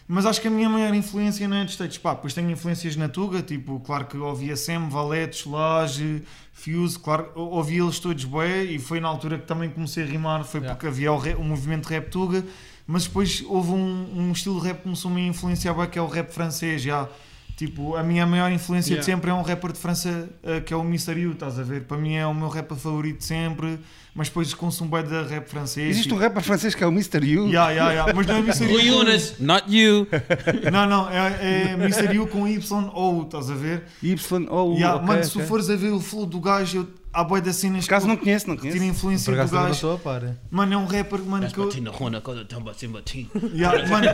[SPEAKER 4] mas acho que a minha maior influência não é de States. Pá, depois tenho influências na Tuga, tipo, claro que ouvia Sam, Valete, Solage, Fuse, claro, ou- ouvi eles todos bem e foi na altura que também comecei a rimar, foi
[SPEAKER 3] Yeah.
[SPEAKER 4] porque havia o, o movimento rap Tuga, mas depois houve um, um estilo de rap que começou-me a influenciar bem, que é o rap francês, já. Tipo, a minha maior influência
[SPEAKER 2] Yeah.
[SPEAKER 4] de sempre é um rapper de França eh, que é o Mr. You, estás a ver? Para mim é o meu rapper favorito de sempre, mas depois consumo bem de rap francês.
[SPEAKER 1] Existe
[SPEAKER 4] tipo,
[SPEAKER 1] um rapper francês que é o Mr. You.
[SPEAKER 4] Yeah, yeah, yeah. Mas não é.
[SPEAKER 2] Rui
[SPEAKER 4] com-
[SPEAKER 2] not you. (laughs)
[SPEAKER 4] Não, não, é, é Mr. You com Y ou, estás a ver?
[SPEAKER 1] Y ou
[SPEAKER 4] Yeah,
[SPEAKER 1] ok,
[SPEAKER 4] mano, se tu
[SPEAKER 1] ok.
[SPEAKER 4] fores a ver o flow do gajo, eu, há boia das cenas
[SPEAKER 1] Por acaso
[SPEAKER 4] que
[SPEAKER 1] não conheço, não conheço.
[SPEAKER 4] tira
[SPEAKER 3] Por
[SPEAKER 4] influência do
[SPEAKER 3] acaso também não
[SPEAKER 4] gajo.
[SPEAKER 3] estou a par. é.
[SPEAKER 4] Mano, é um rapper, mano, que eu,
[SPEAKER 2] Batina, Rona, Coda, Tamba, Simba, Tim.
[SPEAKER 4] Yeah, mano,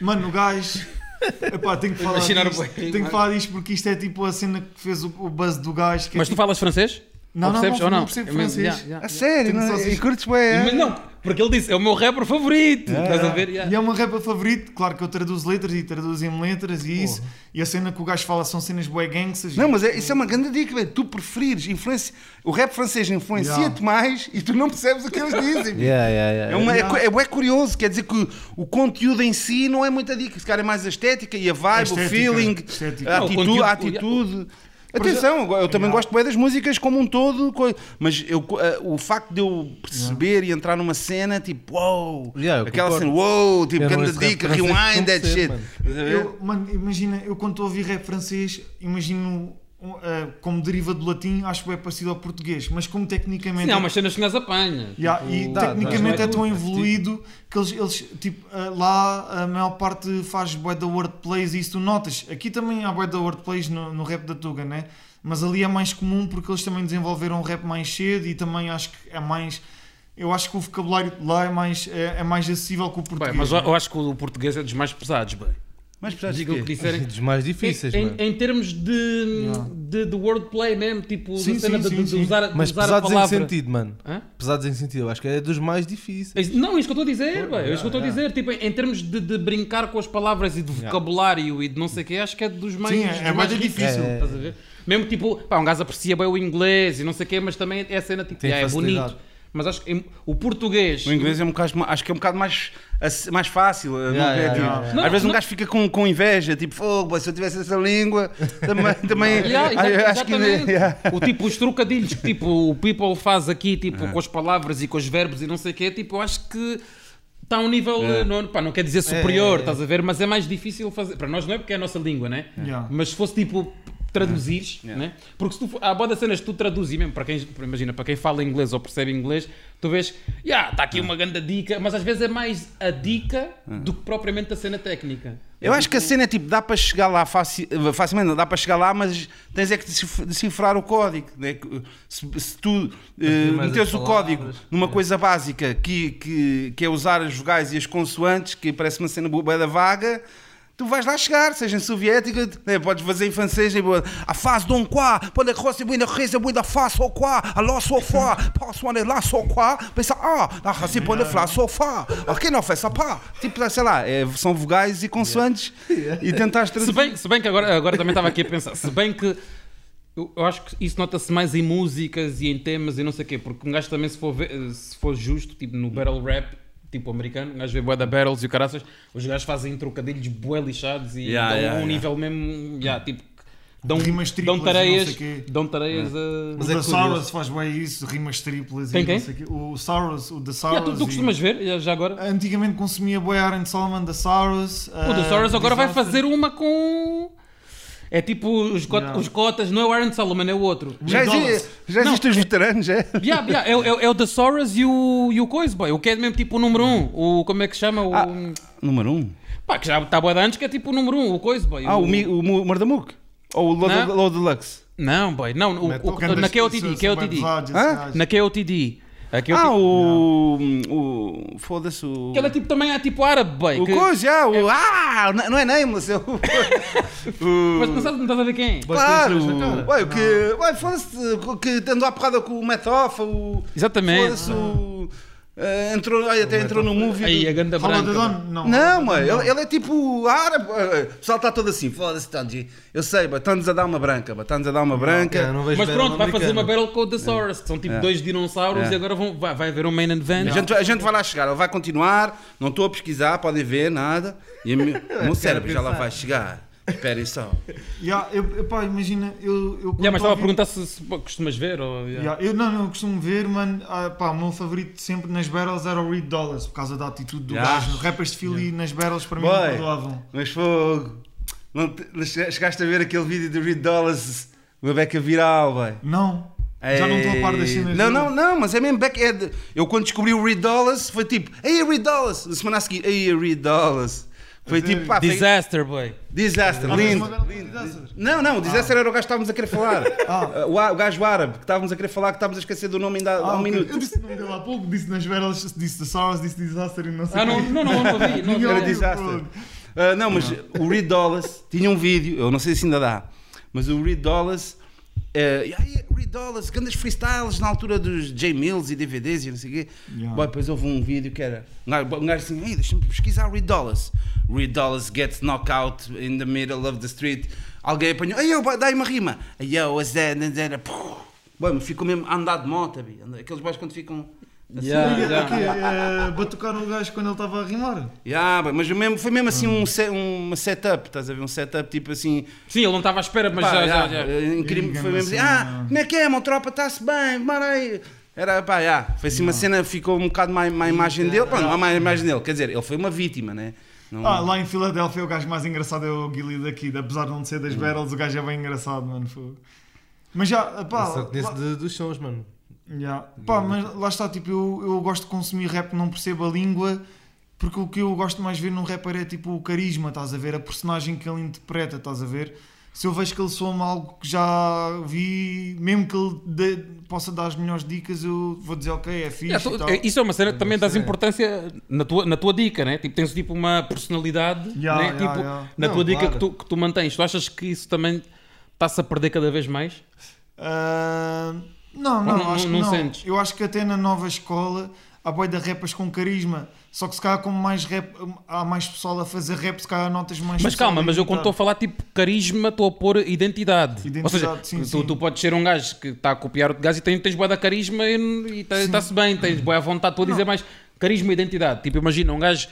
[SPEAKER 4] mano, o gajo. Epá, tenho que falar
[SPEAKER 2] Imaginar o
[SPEAKER 4] disto. Tenho que
[SPEAKER 2] mas-
[SPEAKER 4] falar disto porque isto é tipo a cena que fez o, o buzz do gajo. Que é
[SPEAKER 2] Mas tu
[SPEAKER 4] tipo-
[SPEAKER 2] falas francês?
[SPEAKER 4] Não, não,
[SPEAKER 2] percebes
[SPEAKER 4] não,
[SPEAKER 2] ou
[SPEAKER 4] não
[SPEAKER 2] não?
[SPEAKER 4] percebo
[SPEAKER 2] É mesmo,
[SPEAKER 4] francês.
[SPEAKER 2] yeah, yeah.
[SPEAKER 1] A sério, não,
[SPEAKER 4] só
[SPEAKER 1] e curtes bem, é?
[SPEAKER 2] Mas não, porque ele disse, é o meu rapper favorito. Estás a ver? Yeah.
[SPEAKER 4] E é uma rapper favorito, claro que eu traduzo letras e traduzo em letras e isso. E a cena que o gajo fala são cenas bué gangsters.
[SPEAKER 1] Não, mas é, isso é uma grande dica, velho. Tu preferires, influencia, o rap francês influencia-te
[SPEAKER 4] Yeah.
[SPEAKER 1] mais e tu não percebes o que eles dizem. (laughs)
[SPEAKER 3] Yeah, yeah, yeah.
[SPEAKER 1] É, uma, é,
[SPEAKER 4] Yeah.
[SPEAKER 1] é, bué curioso, quer dizer que o conteúdo em si não é muita dica, esse cara é mais a estética e a vibe,
[SPEAKER 4] Estética,
[SPEAKER 1] o feeling,
[SPEAKER 4] estética.
[SPEAKER 1] a
[SPEAKER 2] Não, o
[SPEAKER 1] atitude.
[SPEAKER 2] conteúdo-
[SPEAKER 1] a atitude. Atenção, eu também
[SPEAKER 4] Yeah.
[SPEAKER 1] gosto bem das músicas como um todo, mas eu, eh, o facto de eu perceber e entrar numa cena tipo, wow,
[SPEAKER 3] Yeah, eu
[SPEAKER 1] aquela
[SPEAKER 3] concordo.
[SPEAKER 1] cena, wow, tipo,
[SPEAKER 3] Eu
[SPEAKER 1] grande dica, rewind, that shit.
[SPEAKER 4] Eu, mano, imagina, eu quando estou a ouvir rap francês, imagino eh, como deriva do latim, acho que é parecido ao português, mas como tecnicamente.
[SPEAKER 2] Há umas cenas que nós apanha.
[SPEAKER 4] Yeah,
[SPEAKER 2] Tipo,
[SPEAKER 4] e
[SPEAKER 3] dá,
[SPEAKER 4] tecnicamente
[SPEAKER 2] dá.
[SPEAKER 4] é tão
[SPEAKER 3] Mas,
[SPEAKER 4] evoluído que eles, eles tipo, ah, lá a maior parte faz bué da wordplays e isso tu notas. Aqui também há bué da wordplays no, no rap da Tuga, né? Mas ali é mais comum porque eles também desenvolveram um rap mais cedo e também acho que é mais. Eu acho que o vocabulário lá é mais, é, é mais acessível que o português.
[SPEAKER 2] Bem, mas eu,
[SPEAKER 4] né?
[SPEAKER 2] eu acho que o português é dos mais pesados, bem.
[SPEAKER 1] Mas precisaste
[SPEAKER 2] Digam o
[SPEAKER 1] de
[SPEAKER 2] que
[SPEAKER 1] quê?
[SPEAKER 2] disserem.
[SPEAKER 3] Dos mais difíceis,
[SPEAKER 2] em,
[SPEAKER 3] mano.
[SPEAKER 2] em, em termos de, de, de wordplay mesmo, tipo,
[SPEAKER 4] Sim,
[SPEAKER 2] da cena
[SPEAKER 4] sim,
[SPEAKER 2] de,
[SPEAKER 4] sim,
[SPEAKER 2] de
[SPEAKER 4] sim.
[SPEAKER 2] usar, de
[SPEAKER 3] Mas
[SPEAKER 2] usar a
[SPEAKER 3] pesados em
[SPEAKER 2] palavra.
[SPEAKER 3] sentido, mano?
[SPEAKER 2] Hã?
[SPEAKER 3] Pesados em sentido, eu acho que é dos mais difíceis.
[SPEAKER 2] É isso- Não, isso que eu estou a dizer, bem, é isso que eu estou a dizer. Tipo, em, em termos de, de brincar com as palavras e de vocabulário e de não sei o que, acho que é dos mais,
[SPEAKER 4] Sim, é-
[SPEAKER 2] dos
[SPEAKER 4] é
[SPEAKER 2] mais
[SPEAKER 4] difícil.
[SPEAKER 3] É.
[SPEAKER 2] Estás a ver? Mesmo tipo, pá, um gajo aprecia bem o inglês e não sei o que, mas também é a cena tipo,
[SPEAKER 3] Tem
[SPEAKER 2] é
[SPEAKER 3] facilidade.
[SPEAKER 2] bonito. Mas acho que o português.
[SPEAKER 1] O inglês é um bocado, acho que é um bocado mais, mais fácil. não
[SPEAKER 3] Yeah,
[SPEAKER 1] é?
[SPEAKER 3] yeah,
[SPEAKER 1] Tipo,
[SPEAKER 3] yeah,
[SPEAKER 2] yeah.
[SPEAKER 1] Às vezes um
[SPEAKER 2] Não,
[SPEAKER 1] gajo fica com, com inveja, tipo, fogo, se eu tivesse essa língua, também. (laughs) também acho que.
[SPEAKER 2] O tipo, os trocadilhos que tipo, o people faz aqui, tipo, com as palavras e com os verbos e não sei o quê, tipo, eu acho que está a um nível,
[SPEAKER 1] É.
[SPEAKER 2] não, pá, não quer dizer superior,
[SPEAKER 3] É, é, é.
[SPEAKER 2] estás a ver, mas é mais difícil fazer. Para nós não é porque é a nossa língua, né? Mas se fosse tipo traduzires,
[SPEAKER 1] Yeah.
[SPEAKER 2] né? Porque se tu for- há boa das cenas que tu traduzes, e mesmo para quem, imagina, para quem fala inglês ou percebe inglês, tu vês, yeah, está aqui uma grande dica, mas às vezes é mais a dica do que propriamente a cena técnica.
[SPEAKER 1] Eu acho que a cena é tipo, dá para chegar lá faci- facilmente, não dá para chegar lá, mas tens é que decif- decifrar o código. Né? Se, se tu eh, meteres o código numa coisa básica que, que, que é usar as vogais e as consoantes, que parece uma cena boa da vaga, tu vais lá chegar, seja em soviética, né? podes fazer em francês, tipo, a fase de um quá, pode roça buina reza buina fa so quá, alô so fa, passo one lá so quá, pensa, ah, a raça pode falar so fa, ok não faz pá, tipo, sei lá, é, são vogais e consoantes e tentares
[SPEAKER 2] Se
[SPEAKER 1] traduzir.
[SPEAKER 2] bem, se bem que agora, agora também estava aqui a pensar, se bem que eu, eu acho que isso nota-se mais em músicas e em temas e não sei o quê, porque um gajo também, se for, ver- se for justo, tipo no battle rap, tipo americano, um gajo vê bué da battles e o caraças, os gajos fazem trocadilhos bué lixados e
[SPEAKER 1] Yeah,
[SPEAKER 2] dão
[SPEAKER 1] yeah,
[SPEAKER 2] um
[SPEAKER 1] yeah.
[SPEAKER 2] nível mesmo, yeah, tipo, dão,
[SPEAKER 4] Rimas
[SPEAKER 2] dão
[SPEAKER 4] triplas e
[SPEAKER 2] tareias,
[SPEAKER 4] não sei quê.
[SPEAKER 2] dão tareias a...
[SPEAKER 4] O
[SPEAKER 3] Mas é
[SPEAKER 4] The
[SPEAKER 3] curioso.
[SPEAKER 4] Saurus faz bem isso, rimas triplas
[SPEAKER 2] Quem,
[SPEAKER 4] e
[SPEAKER 2] quem?
[SPEAKER 4] não sei o quê. O Saurus, o The Saurus.
[SPEAKER 2] Yeah, tu, tu
[SPEAKER 4] e-
[SPEAKER 2] costumas ver, já- já agora?
[SPEAKER 4] Antigamente consumia boi Aaron Solomon, The Saurus.
[SPEAKER 2] O The Soros agora vai fazer uma com... É tipo os, cot-
[SPEAKER 4] Yeah.
[SPEAKER 2] os cotas, não é o Aaron Solomon, é o outro.
[SPEAKER 1] Já, exi já existem os veteranos, é? (laughs)
[SPEAKER 2] Yeah, yeah, é, o- é, o- é o The Soros e o, e o Coisa, boy. O que é mesmo tipo o número 1. Um. O, como é que se chama? O,
[SPEAKER 1] Ah. Número 1. Um.
[SPEAKER 2] Pá, que já está boa de antes, que é tipo o número 1, um, o Coisa, boy.
[SPEAKER 1] Ah, o, Mi- o Mu- Mardamuk? Ou o Low Deluxe?
[SPEAKER 2] Não, boy, não. O, o, na KOTD, KOTD.
[SPEAKER 1] Hã?
[SPEAKER 2] Na KOTD. KOTD.
[SPEAKER 1] Ah, o. o Foda-se, o.
[SPEAKER 2] Que ele é tipo, também é tipo árabe, boy.
[SPEAKER 1] O
[SPEAKER 2] que-
[SPEAKER 1] coisa, já, o. Ah, não não é Nameless, é o. (laughs)
[SPEAKER 2] Mas
[SPEAKER 1] o
[SPEAKER 2] não sabes, não estás a ver quem é?
[SPEAKER 1] claro, ué, o que. Ué, foda-se, que andou à porrada com o Metofa, o.
[SPEAKER 2] Exatamente.
[SPEAKER 1] Foda-se, o. eh, entrou, olha, até entrou no movie.
[SPEAKER 2] Aí,
[SPEAKER 1] do-
[SPEAKER 2] a ganda branca.
[SPEAKER 4] Don? Não.
[SPEAKER 1] Não, mãe, ele, ele é tipo árabe. eh, O pessoal está todo assim, foda-se, Tanji. Eu sei, estão-nos a dar uma branca, estão-nos a dar uma branca.
[SPEAKER 3] Não
[SPEAKER 2] Mas pronto, vai fazer uma battle com o The Soros, que são tipo dois dinossauros
[SPEAKER 1] É.
[SPEAKER 2] e agora vão, vai, vai haver um main event.
[SPEAKER 1] A gente, a gente vai lá chegar, ele vai continuar, não estou a pesquisar, podem ver, nada. E (laughs) o meu cérebro já lá vai chegar. Esperem só.
[SPEAKER 4] Yeah, eu, epá, imagina, eu. eu
[SPEAKER 2] Yeah, mas estava a perguntar se, se costumas ver ou... yeah.
[SPEAKER 4] Yeah, eu não, eu costumo ver, mano. ah, pá, o meu favorito sempre nas battles era o Reed Dollars, por causa da atitude do
[SPEAKER 1] Yeah.
[SPEAKER 4] gajo. Rappers de Philly nas battles para mim não
[SPEAKER 1] Boy.
[SPEAKER 4] perdoavam.
[SPEAKER 1] Mas fogo. Não te- chegaste a ver aquele vídeo do Reed Dollars, uma beca viral, vai.
[SPEAKER 4] Não. Já não estou a par das cenas.
[SPEAKER 1] Não, não, não, mas é mesmo back. É de- eu quando descobri o Reed Dollars foi tipo, ei, Reed Dollars. Na semana a seguir, ei, Reed Dollars. Foi tipo, pá, foi-
[SPEAKER 2] Disaster, boy.
[SPEAKER 1] Disaster,
[SPEAKER 4] Ah,
[SPEAKER 1] lindo. Não, não, o disaster era o gajo que estávamos a querer falar.
[SPEAKER 4] Ah.
[SPEAKER 1] Uh, o, a- o gajo árabe que estávamos a querer falar, que estávamos a esquecer do nome ainda há
[SPEAKER 4] Ah,
[SPEAKER 1] um minuto.
[SPEAKER 4] Eu disse o nome dele há pouco, disse nas battles, disse The Source, disse Disaster e não sei
[SPEAKER 2] Ah, não,
[SPEAKER 4] quem.
[SPEAKER 2] não, não, não ouvi. Não,
[SPEAKER 1] Era
[SPEAKER 4] ouviu,
[SPEAKER 1] disaster. Uh, não, mas o Reed Dollars tinha um vídeo, eu não sei se ainda dá, mas o Reed Dollars. Uh, e aí, Dollars, grandes freestyles na altura dos J Mills e DVDs e não sei o quê.
[SPEAKER 4] Yeah.
[SPEAKER 1] Boy, depois houve um vídeo que era um gajo, assim, ei, deixa-me pesquisar Reed Dollars. Reed Dollars gets knocked out in the middle of the street. Alguém apanhou, ei, dá-me uma rima. Yo, then, puh. Boy, mas ficou mesmo a andar de moto, bi. aqueles boys quando ficam. Assim,
[SPEAKER 2] Yeah,
[SPEAKER 4] E,
[SPEAKER 2] yeah.
[SPEAKER 4] ok, eh, batucar o gajo quando ele estava a rimar.
[SPEAKER 1] Yeah, mas mesmo, foi mesmo assim um, se- uma setup, estás a ver? Um setup tipo assim.
[SPEAKER 2] Sim, ele não estava à espera, mas
[SPEAKER 1] Pá,
[SPEAKER 2] já,
[SPEAKER 1] já,
[SPEAKER 2] já, já.
[SPEAKER 1] incrível, foi mesmo assim,
[SPEAKER 4] assim,
[SPEAKER 1] ah,
[SPEAKER 4] não.
[SPEAKER 1] como é que é, meu tropa, está-se bem, bora aí. Era, pá, já, foi assim uma cena, ficou um bocado má, má imagem dele, pronto, má imagem dele, quer dizer, ele foi uma vítima, né? Não-
[SPEAKER 4] Ah, lá em Filadélfia o gajo mais engraçado é o Guilherme daqui, apesar de não ser das battles, o gajo é bem engraçado, mano. foi. Mas já, pá,
[SPEAKER 3] Eu só conheço
[SPEAKER 4] lá-
[SPEAKER 3] de- dos sons, mano.
[SPEAKER 4] Já, pá, mas lá está, tipo, eu, eu gosto de consumir rap, não percebo a língua, porque o que eu gosto mais de ver num rapper é tipo o carisma, estás a ver? A personagem que ele interpreta, estás a ver? Se eu vejo que ele soa algo que já vi, mesmo que ele dê- possa dar as melhores dicas, eu vou dizer, ok, é fixe.
[SPEAKER 2] Yeah,
[SPEAKER 4] e
[SPEAKER 2] tu-
[SPEAKER 4] tal.
[SPEAKER 2] isso é uma cena que também dás
[SPEAKER 3] É.
[SPEAKER 2] importância na tua, na tua dica, né? Tipo, tens tipo uma personalidade
[SPEAKER 4] Yeah,
[SPEAKER 2] né?
[SPEAKER 4] yeah,
[SPEAKER 2] tipo,
[SPEAKER 4] yeah.
[SPEAKER 2] na
[SPEAKER 3] Não,
[SPEAKER 2] tua dica
[SPEAKER 3] claro.
[SPEAKER 2] que tu, que tu mantens. Tu achas que isso também está-se a perder cada vez mais?
[SPEAKER 4] Ah, não, não,
[SPEAKER 2] não-
[SPEAKER 4] acho que
[SPEAKER 2] não
[SPEAKER 4] não.
[SPEAKER 2] sentes?
[SPEAKER 4] Eu acho que até na nova escola há boi de rapas com carisma. Só que se calhar como mais rap, há mais pessoal a fazer rap, se calhar notas mais
[SPEAKER 2] Mas calma, mas eu quando estou a falar tipo carisma, estou a pôr identidade.
[SPEAKER 4] Identidade,
[SPEAKER 2] Ou seja,
[SPEAKER 4] sim,
[SPEAKER 2] tu,
[SPEAKER 4] sim.
[SPEAKER 2] tu podes ser um gajo que está a copiar outro gajo e tens, tens boa da carisma e está-se bem, tens boa à vontade, estou a dizer mais carisma e identidade. Tipo, imagina um gajo,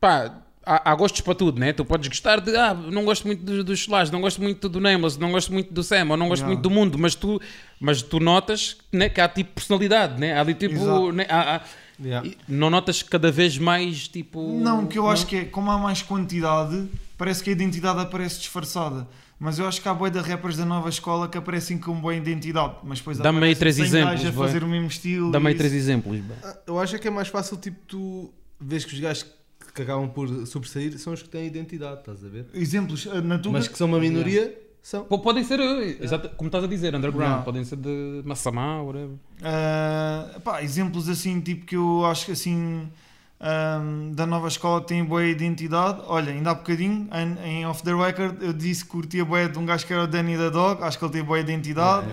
[SPEAKER 2] pá, há, há gostos para tudo, né? Tu podes gostar de, ah, não gosto muito dos, dos Slash, não gosto muito do Nameless, não gosto muito do Sam, ou não gosto
[SPEAKER 4] Yeah.
[SPEAKER 2] muito do mundo, mas tu, mas tu notas né, que há tipo personalidade, né? Há ali tipo, né, há- há-
[SPEAKER 3] Yeah.
[SPEAKER 2] Não notas cada vez mais tipo.
[SPEAKER 4] Não, o que eu acho que é, como há mais quantidade, parece que a identidade aparece disfarçada. Mas eu acho que há boi de rappers da nova escola que aparecem com boa identidade. Mas depois
[SPEAKER 2] Dá-me aí três
[SPEAKER 4] 100
[SPEAKER 2] exemplos,
[SPEAKER 4] a fazer o mesmo estilo.
[SPEAKER 2] Dá-me aí três exemplos.
[SPEAKER 3] Ah, Eu acho é que é mais fácil, tipo, tu vês que os gajos que acabam por sobressair são os que têm identidade, estás a ver?
[SPEAKER 4] Exemplos, eh, na tua.
[SPEAKER 3] Mas que são uma minoria, são.
[SPEAKER 2] P- Podem ser, eh, exato, como estás a dizer, underground.
[SPEAKER 4] Não.
[SPEAKER 2] Podem ser de Massamá, whatever.
[SPEAKER 4] Ah, pá, exemplos assim, tipo que eu acho que assim ahm, da nova escola que têm boa identidade. Olha, ainda há bocadinho, em, em Off the Record, eu disse que curtia boa de um gajo que era o Danny da Dog, acho que ele tem boa identidade.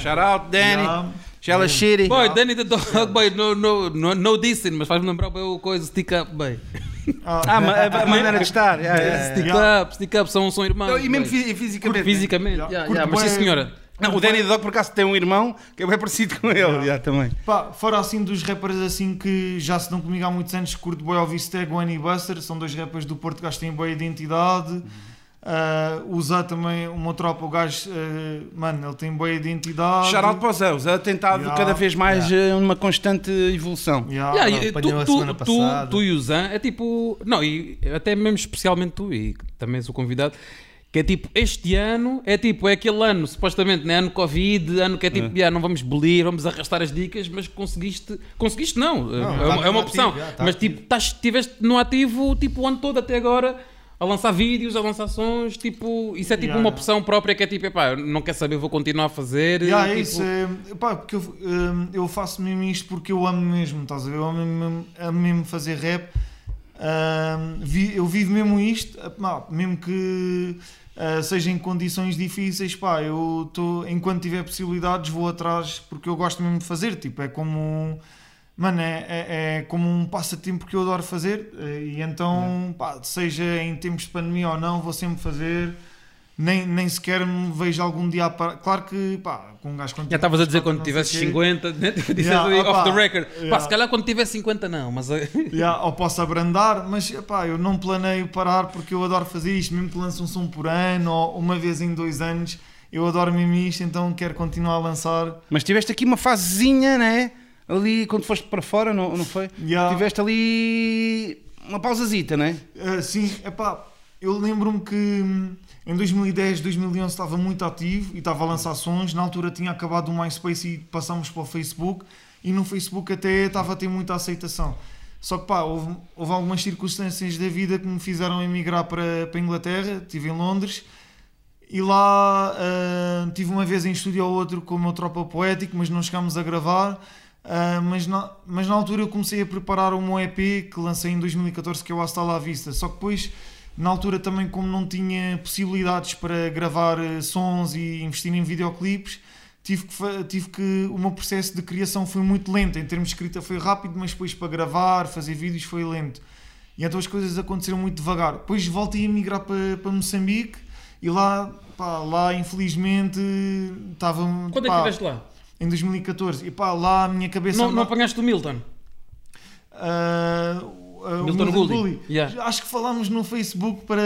[SPEAKER 1] Shout out, Danny.
[SPEAKER 4] Yeah.
[SPEAKER 1] Shella Shitty.
[SPEAKER 2] Boy, Danny the Dog, boy, no, no, no, no dissing, mas faz-me lembrar bem o coisa, stick up, boy.
[SPEAKER 1] Ah, ma- a, a maneira de estar. yeah, yeah,
[SPEAKER 2] Stick
[SPEAKER 4] Yeah.
[SPEAKER 2] up, stick up, são, são irmãos.
[SPEAKER 1] yeah. E mesmo fi- fisicamente.
[SPEAKER 2] Fisicamente,
[SPEAKER 4] Yeah.
[SPEAKER 2] yeah,
[SPEAKER 4] Curto
[SPEAKER 2] yeah, mas sim senhora.
[SPEAKER 1] Não, o Danny Dog por acaso tem um irmão que é bem parecido com ele. yeah, também.
[SPEAKER 4] Pá, fora assim dos rappers assim que já se dão comigo há muitos anos, curto boy ouvir Stag, One e Buster, são dois rappers do Porto que têm boa identidade. Ah, o Zé também, o meu tropa, o gajo, ah, mano, ele tem boa identidade.
[SPEAKER 1] Shout out para o Zé. O Zé tem estado
[SPEAKER 4] Yeah.
[SPEAKER 1] cada vez mais eh, numa constante evolução.
[SPEAKER 4] Yeah.
[SPEAKER 2] Yeah,
[SPEAKER 3] não,
[SPEAKER 2] e
[SPEAKER 3] a
[SPEAKER 2] tu, tu, tu, tu e o Zan é tipo. Não, e até mesmo especialmente tu, e também sou convidado. Que é tipo, este ano é tipo, é aquele ano, supostamente, né? ano Covid, ano que é tipo, yeah, não vamos bolir, vamos arrastar as dicas, mas conseguiste, conseguiste não, é,
[SPEAKER 3] tá
[SPEAKER 2] uma, é uma opção,
[SPEAKER 3] ativo, tá
[SPEAKER 2] mas
[SPEAKER 3] ativo.
[SPEAKER 2] tipo, estás, estiveste no ativo tipo o ano todo até agora, a lançar vídeos, a lançar sons, tipo, isso é tipo
[SPEAKER 4] Yeah.
[SPEAKER 2] uma opção própria que é tipo, epá, não quer saber, vou continuar a fazer.
[SPEAKER 4] Yeah, é
[SPEAKER 2] tipo,
[SPEAKER 4] isso, é, pá, porque eu, hum, eu faço mesmo isto porque eu amo mesmo, estás a ver? Eu amo mesmo, amo mesmo fazer rap, Hum, vi- eu vivo mesmo isto, mesmo que ah, seja em condições difíceis, pá, eu tô, enquanto tiver possibilidades vou atrás porque eu gosto mesmo de fazer, tipo, é como. Mano, é, é, é como um passatempo que eu adoro fazer eh, e então, pá, seja em tempos de pandemia ou não, vou sempre fazer. Nem, nem sequer me vejo algum dia a parar. Claro que, pá, com um gajo quando
[SPEAKER 2] Já estavas a dizer quando tivesse
[SPEAKER 4] quê.
[SPEAKER 2] 50, né? (laughs) Disseste
[SPEAKER 4] Yeah,
[SPEAKER 2] aí
[SPEAKER 4] opa,
[SPEAKER 2] off the record. Pá,
[SPEAKER 4] yeah.
[SPEAKER 2] se calhar quando tiver 50 não, mas eh,
[SPEAKER 4] Yeah, (laughs) ou posso abrandar, mas epá, eu não planeio parar porque eu adoro fazer isto, mesmo que lance um som por ano ou uma vez em dois anos, eu adoro mesmo isto, então quero continuar a lançar.
[SPEAKER 1] Mas tiveste aqui uma fasezinha, né? Ali quando foste para fora, não, não foi?
[SPEAKER 4] Yeah.
[SPEAKER 1] Tiveste ali uma pausazita, né?
[SPEAKER 4] Uh, sim, epá, eu lembro-me que hum, em 2010, 2011 estava muito ativo e estava a lançar sons. Na altura tinha acabado o MySpace e passámos para o Facebook. E no Facebook até estava a ter muita aceitação. Só que pá, houve, houve algumas circunstâncias da vida que me fizeram emigrar para, para a Inglaterra. Estive em Londres e lá ah, tive uma vez em estúdio ou outro com o meu tropa poético, mas não chegámos a gravar. Ah, mas, na, mas na altura eu comecei a preparar meu EP que lancei em 2014, que é o Hasta La Vista. Só que depois, na altura também, como não tinha possibilidades para gravar eh, sons e investir em videoclipes, tive que, tive que. O meu processo de criação foi muito lento. Em termos de escrita foi rápido, mas depois para gravar, fazer vídeos foi lento. E então as coisas aconteceram muito devagar. Depois voltei a migrar para, para Moçambique e lá, pá, lá infelizmente estava.
[SPEAKER 2] quando é que estiveste lá?
[SPEAKER 4] Em 2014. E pá, lá a minha cabeça.
[SPEAKER 2] Não, não apanhaste o Milton?
[SPEAKER 4] Ah, o
[SPEAKER 2] Milton Gulli. Yeah.
[SPEAKER 4] Acho que falámos no Facebook para.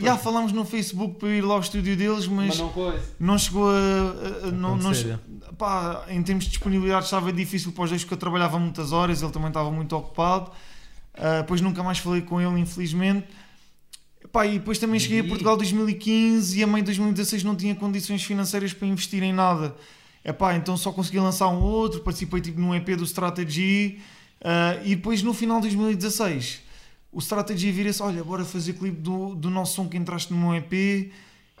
[SPEAKER 4] Já falámos no Facebook para ir lá ao estúdio deles, mas, não,
[SPEAKER 2] coisa.
[SPEAKER 4] chegou a. a- a- não, não,
[SPEAKER 3] Acontecer,
[SPEAKER 4] pá, em termos de disponibilidade estava difícil para os dois porque eu trabalhava muitas horas, ele também estava muito ocupado. Ah, depois nunca mais falei com ele, infelizmente. Pá, e depois também cheguei a
[SPEAKER 2] Ih.
[SPEAKER 4] Portugal em 2015 e a meio de 2016 não tinha condições financeiras para investir em nada. Epá, então só consegui lançar um outro, participei tipo num EP do Strategy ah, e depois no final de 2016 o Strategy vira-se, olha, bora fazer clipe do, do nosso som que entraste no meu EP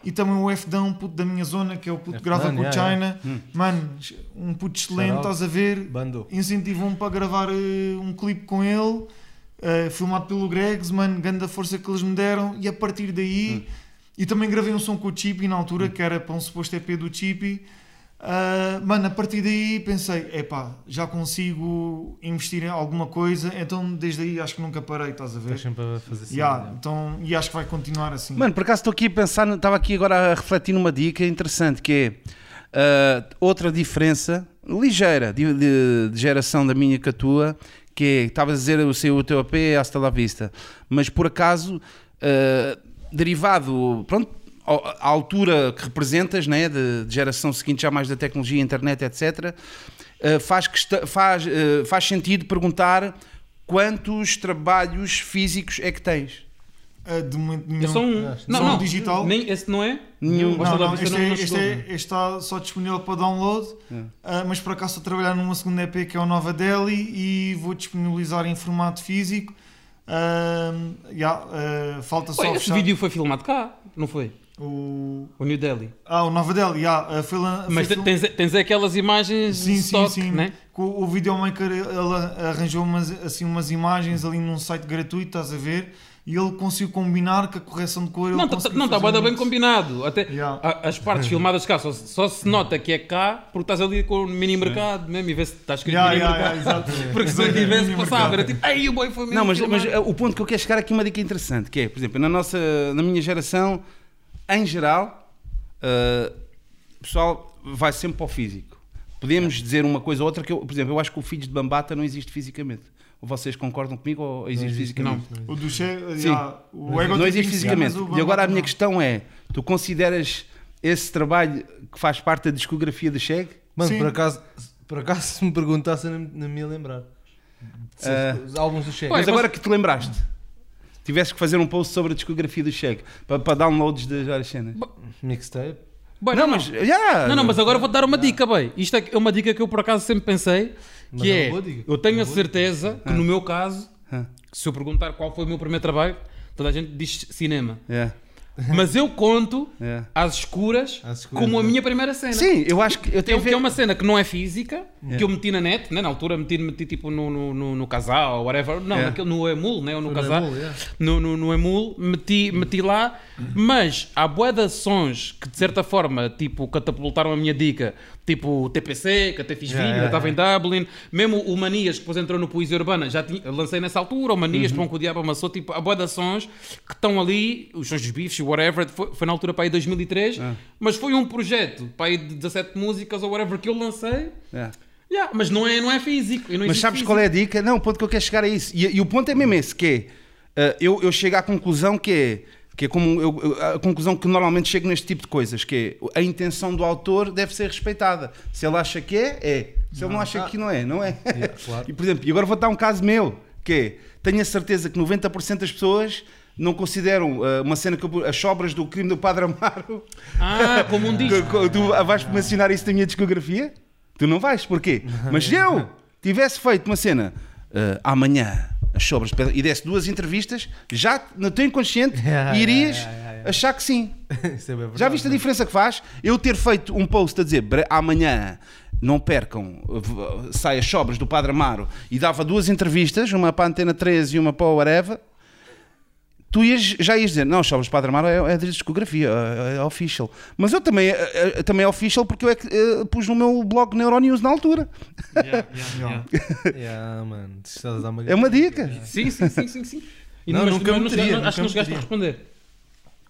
[SPEAKER 4] e também o F Dão, puto da minha zona, que é o puto que grava com o
[SPEAKER 3] yeah,
[SPEAKER 4] China. Mano, um puto excelente, estás a ver?
[SPEAKER 3] Bando.
[SPEAKER 4] incentivam-me para gravar eh, um clipe com ele, eh, filmado pelo Gregs, mano, grande a força que eles me deram, e a partir daí, e também gravei um som com o Chippy na altura, que era para um suposto EP do Chippy. Ah, mano, a partir daí pensei, epá, já consigo investir em alguma coisa, então desde aí acho que nunca parei, estás a ver?
[SPEAKER 3] Estás sempre a fazer assim.
[SPEAKER 4] Yeah, então, e acho que vai continuar assim.
[SPEAKER 1] Mano, por acaso estou aqui a pensar, estava aqui agora a refletir numa dica interessante que é ah, outra diferença ligeira de, de- de geração da minha que a tua, que é, estavas a dizer o seu o teu AP hasta la vista, mas por acaso ah, derivado, pronto, à altura que representas, né, de, de geração seguinte já mais da tecnologia, internet, etc. eh, faz, faz, eh, faz sentido perguntar quantos trabalhos físicos é que tens.
[SPEAKER 4] Ah, de momento nenhum.
[SPEAKER 2] É só um. Não,
[SPEAKER 4] só um
[SPEAKER 2] não.
[SPEAKER 4] digital?
[SPEAKER 2] Nem, esse não é?
[SPEAKER 1] Nenhum.
[SPEAKER 4] Não, não, este,
[SPEAKER 2] não-
[SPEAKER 4] é-
[SPEAKER 2] não
[SPEAKER 4] este, é-
[SPEAKER 2] não.
[SPEAKER 4] este está só disponível para download, ah, mas por acaso estou a trabalhar numa segunda EP que é o Nova Delhi e vou disponibilizar em formato físico. Ah, yeah, ah, falta só
[SPEAKER 2] Ué, esse
[SPEAKER 4] fechar
[SPEAKER 2] vídeo foi filmado cá, não foi?
[SPEAKER 4] O...
[SPEAKER 2] O New Delhi.
[SPEAKER 4] Ah, o Nova Delhi, yeah, ah, foi lan-
[SPEAKER 2] Mas
[SPEAKER 4] foi
[SPEAKER 2] tens, tens aquelas imagens
[SPEAKER 4] Sim,
[SPEAKER 2] de
[SPEAKER 4] sim,
[SPEAKER 2] stock,
[SPEAKER 4] sim.
[SPEAKER 2] né?
[SPEAKER 4] Que O, o videomaker ele arranjou umas, assim, umas imagens ali num site gratuito, estás a ver? E ele conseguiu combinar com a correção de cor. ele
[SPEAKER 2] Não, tá- não está bem, bem combinado. Até
[SPEAKER 4] Yeah.
[SPEAKER 2] a- as partes filmadas cá só, só se nota que é cá porque estás ali com o mini mercado mesmo e vê se está escrito
[SPEAKER 4] Yeah,
[SPEAKER 2] mini
[SPEAKER 4] yeah,
[SPEAKER 2] mercado.
[SPEAKER 4] yeah. (laughs)
[SPEAKER 2] Porque se não tivesse passado, era tipo, ei, o boy foi mesmo.
[SPEAKER 1] Não, mas, mas
[SPEAKER 2] filmado."
[SPEAKER 1] uh, o ponto que eu quero chegar aqui é uma dica interessante, que é, por exemplo, na nossa, na minha geração, em geral, uh, o pessoal vai sempre para o físico. Podemos dizer uma coisa ou outra que eu, por exemplo, eu acho que o Filhos de Bambata não existe fisicamente. Ou vocês concordam comigo ou existe,
[SPEAKER 3] existe,
[SPEAKER 1] fisicamente?
[SPEAKER 4] O do Che,
[SPEAKER 1] Sim.
[SPEAKER 4] yeah, o ego
[SPEAKER 1] não existe
[SPEAKER 4] 25,
[SPEAKER 1] fisicamente.
[SPEAKER 4] o
[SPEAKER 1] E agora a minha
[SPEAKER 4] não.
[SPEAKER 1] questão é: tu consideras esse trabalho que faz parte da discografia do Cheg?
[SPEAKER 3] Mano,
[SPEAKER 4] Sim.
[SPEAKER 3] por acasse, por acaso, se me perguntassem, não, não me ia lembrar.
[SPEAKER 1] Ah.
[SPEAKER 3] Os álbuns do.
[SPEAKER 2] Ué,
[SPEAKER 1] Mas agora que te lembraste, tivesse que fazer um post sobre a discografia do Cheg para, para downloads das várias cenas.
[SPEAKER 3] Mixtape.
[SPEAKER 2] Bem,
[SPEAKER 1] Não, mas. já.
[SPEAKER 2] Não, não, mas agora vou-te dar uma dica, bem. Isto é uma dica que eu por acaso sempre pensei,
[SPEAKER 3] Mas
[SPEAKER 2] que
[SPEAKER 3] é
[SPEAKER 2] é, eu tenho
[SPEAKER 3] Uma
[SPEAKER 2] a certeza que no meu caso,
[SPEAKER 1] Ah.
[SPEAKER 2] se eu perguntar qual foi o meu primeiro trabalho, toda a gente diz cinema.
[SPEAKER 1] É, (laughs)
[SPEAKER 2] Mas eu conto
[SPEAKER 1] é.
[SPEAKER 2] às escuras,
[SPEAKER 3] Às escuras,
[SPEAKER 2] como a
[SPEAKER 3] é.
[SPEAKER 2] minha primeira cena.
[SPEAKER 1] Sim, eu acho que eu
[SPEAKER 2] Que é,
[SPEAKER 1] tenho
[SPEAKER 2] que é uma cena que não é física,
[SPEAKER 1] É.
[SPEAKER 2] que eu meti na net, né? na altura meti, meti tipo no, no, no, no casal ou whatever, não,
[SPEAKER 1] É.
[SPEAKER 2] naquele, no Emul, né? ou no
[SPEAKER 3] No
[SPEAKER 2] casal,
[SPEAKER 3] Emul, yeah.
[SPEAKER 2] no, no, no Emul, meti, meti lá, mas há de sons que de certa forma tipo, catapultaram a minha dica, tipo o TPC, que até fiz
[SPEAKER 3] Yeah,
[SPEAKER 2] vídeo,
[SPEAKER 3] yeah,
[SPEAKER 2] estava em Dublin, mesmo o Manias, que depois entrou no Poesia Urbana, já tinha, lancei nessa altura, o Manias,
[SPEAKER 1] Uhum.
[SPEAKER 2] Pão com o Diabo Amassou, tipo, há de sons que estão ali, os sons dos bifes, whatever, foi, foi na altura para aí 2003,
[SPEAKER 1] Ah.
[SPEAKER 2] mas foi um projeto para aí de 17 músicas ou whatever que eu lancei,
[SPEAKER 1] É.
[SPEAKER 2] Yeah, mas não é, não é físico. não
[SPEAKER 1] Mas sabes
[SPEAKER 2] físico.
[SPEAKER 1] qual é a dica? Não, o ponto que eu quero chegar é isso. E, e o ponto é mesmo esse, que é, uh, eu, eu chego à conclusão que é, que é como eu- a conclusão que normalmente chego neste tipo de coisas, que é a intenção do autor deve ser respeitada. Se ele acha que é, é. Se ele não acha que não é, não é.
[SPEAKER 3] Yeah, claro. (laughs)
[SPEAKER 1] E, por exemplo, e agora vou dar um caso meu, que é, tenho a certeza que 90% das pessoas não consideram uh, uma cena que eu, as sobras do crime do Padre Amaro
[SPEAKER 2] Ah, como um (laughs) disco.
[SPEAKER 1] Co- co- Tu vais mencionar isso na minha discografia? Tu não vais, porquê? Mas se eu tivesse feito uma cena eh, amanhã, as sobras, e desse duas entrevistas, já no teu inconsciente (laughs)
[SPEAKER 3] Yeah,
[SPEAKER 1] irias
[SPEAKER 3] yeah, yeah,
[SPEAKER 1] achar que sim. (laughs)
[SPEAKER 3] É verdade,
[SPEAKER 1] Já viste a
[SPEAKER 3] mano.
[SPEAKER 1] diferença que faz? Eu ter feito um post a dizer "Bre- amanhã não percam, sai as sobras do Padre Amaro e dava duas entrevistas, uma para a Antena 13 e uma para o Whatever. Tu ias, já ias dizer, não, do Padre Amaro é, é de discografia, é, é official. Mas eu também, é, é- também é official porque eu é que eh, pus no meu blog Neuronews na altura.
[SPEAKER 2] Yeah, yeah, yeah. (laughs)
[SPEAKER 3] Yeah, mano. uma
[SPEAKER 1] É uma dica.
[SPEAKER 2] Sim, sim, sim, sim, sim. E
[SPEAKER 3] Não, nunca me
[SPEAKER 2] não-
[SPEAKER 3] teria,
[SPEAKER 2] não- Acho que não chegaste a responder.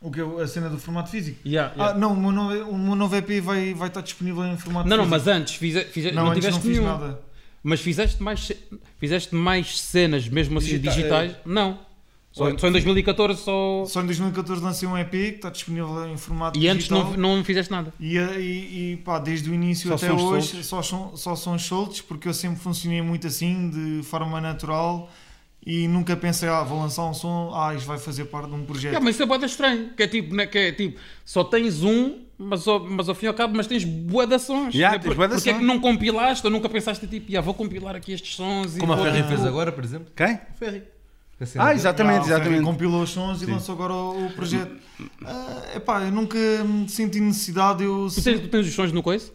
[SPEAKER 4] O que é a cena do formato físico?
[SPEAKER 2] Yeah,
[SPEAKER 4] Ah,
[SPEAKER 2] yeah.
[SPEAKER 4] não, o meu novo, o meu novo EP vai, vai estar disponível em formato
[SPEAKER 2] Não, não,
[SPEAKER 4] físico.
[SPEAKER 2] mas antes fize, fize,
[SPEAKER 4] não,
[SPEAKER 2] não,
[SPEAKER 4] antes não
[SPEAKER 2] tiveste
[SPEAKER 4] fiz
[SPEAKER 2] nenhum.
[SPEAKER 4] nada.
[SPEAKER 2] Mas fizeste mais, fizeste mais cenas mesmo assim
[SPEAKER 1] Digita-
[SPEAKER 2] digitais? Não. Só, só em 2014 só.
[SPEAKER 4] Só em 2014 lancei um EP que está disponível em formato
[SPEAKER 2] E antes
[SPEAKER 4] digital.
[SPEAKER 2] não, não fizeste nada.
[SPEAKER 4] E, e, e, pá, desde o início
[SPEAKER 1] Só
[SPEAKER 4] até hoje
[SPEAKER 1] soltos?
[SPEAKER 4] só, são- só são soltos porque eu sempre funcionei muito assim, de forma natural e nunca pensei, ah, vou lançar um som, ah, isto vai fazer parte de um projeto.
[SPEAKER 2] Yeah, mas isso é boeda estranho. Que é tipo, né, que é tipo, só tens um, mas ao, mas ao fim e ao cabo, mas tens de sons.
[SPEAKER 1] Yeah,
[SPEAKER 2] Né? Por- Porque é que não compilaste ou nunca pensaste tipo, yeah, vou compilar aqui estes sons e
[SPEAKER 3] Como a
[SPEAKER 2] vou-
[SPEAKER 3] Ferry fez agora, por exemplo.
[SPEAKER 1] Quem?
[SPEAKER 3] A cena
[SPEAKER 1] Ah, exatamente,
[SPEAKER 4] Ah, o
[SPEAKER 1] exatamente.
[SPEAKER 4] compilou os sons e
[SPEAKER 1] Sim.
[SPEAKER 4] lançou agora o, o projeto. Ah, epá, eu nunca senti necessidade, eu
[SPEAKER 2] Tu tens, tu tens os sons no coice?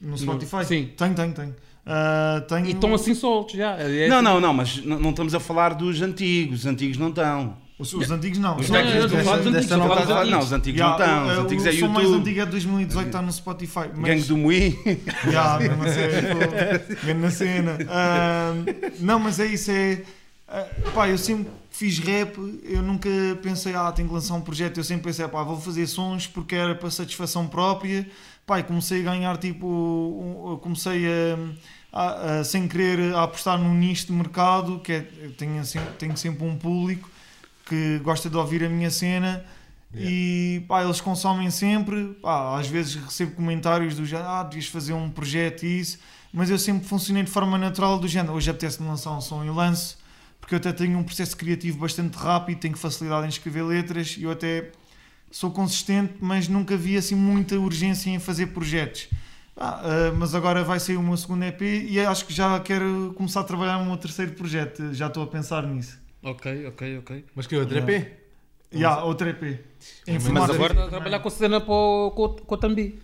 [SPEAKER 4] no Spotify.
[SPEAKER 2] Sim.
[SPEAKER 4] Tenho, tenho, tenho. Ah, tenho
[SPEAKER 2] E estão assim soltos já. É-
[SPEAKER 1] Não, não, não, mas não, não estamos a falar dos antigos. Os antigos não estão.
[SPEAKER 4] Os, os antigos não.
[SPEAKER 1] Os
[SPEAKER 2] Não,
[SPEAKER 1] antigos-
[SPEAKER 2] não, antigos,
[SPEAKER 3] não
[SPEAKER 1] os antigos
[SPEAKER 4] Yeah,
[SPEAKER 1] não estão.
[SPEAKER 4] o-
[SPEAKER 1] Os antigos
[SPEAKER 4] o
[SPEAKER 1] é
[SPEAKER 4] som mais
[SPEAKER 1] YouTube.
[SPEAKER 4] antigo é de 2018, está no Spotify. Mas...
[SPEAKER 1] Gangue do Mui.
[SPEAKER 4] Já, mesmo assim, pô, grande cena. Ah, não, mas é isso, é. Ah, pá, eu sempre fiz rap, eu nunca pensei, ah, tenho que lançar um projeto. Eu sempre pensei, pá, vou fazer sons porque era para satisfação própria. Pá, comecei a ganhar, tipo, um- comecei a, a- a, sem querer, a apostar num nicho de mercado, que é, eu tenho, assim, tenho sempre um público que gosta de ouvir a minha cena. E pá, eles consomem sempre. Pá, às vezes recebo comentários do género, ah, devias fazer um projeto e isso. Mas eu sempre funcionei de forma natural, do género. Hoje apetece-me lançar um som e lanço, porque eu até tenho um processo criativo bastante rápido, tenho facilidade em escrever letras e eu até sou consistente, mas nunca vi assim muita urgência em fazer projetos. Ah, ah, mas agora vai sair o meu segundo EP e acho que já quero começar a trabalhar no meu terceiro projeto. Já estou a pensar nisso.
[SPEAKER 2] Ok, ok, ok.
[SPEAKER 3] Mas que outro
[SPEAKER 4] Yeah.
[SPEAKER 3] EP?
[SPEAKER 4] Já, outro EP. Em
[SPEAKER 2] Mas agora trabalhar com a cena para o, com, com o Tambi.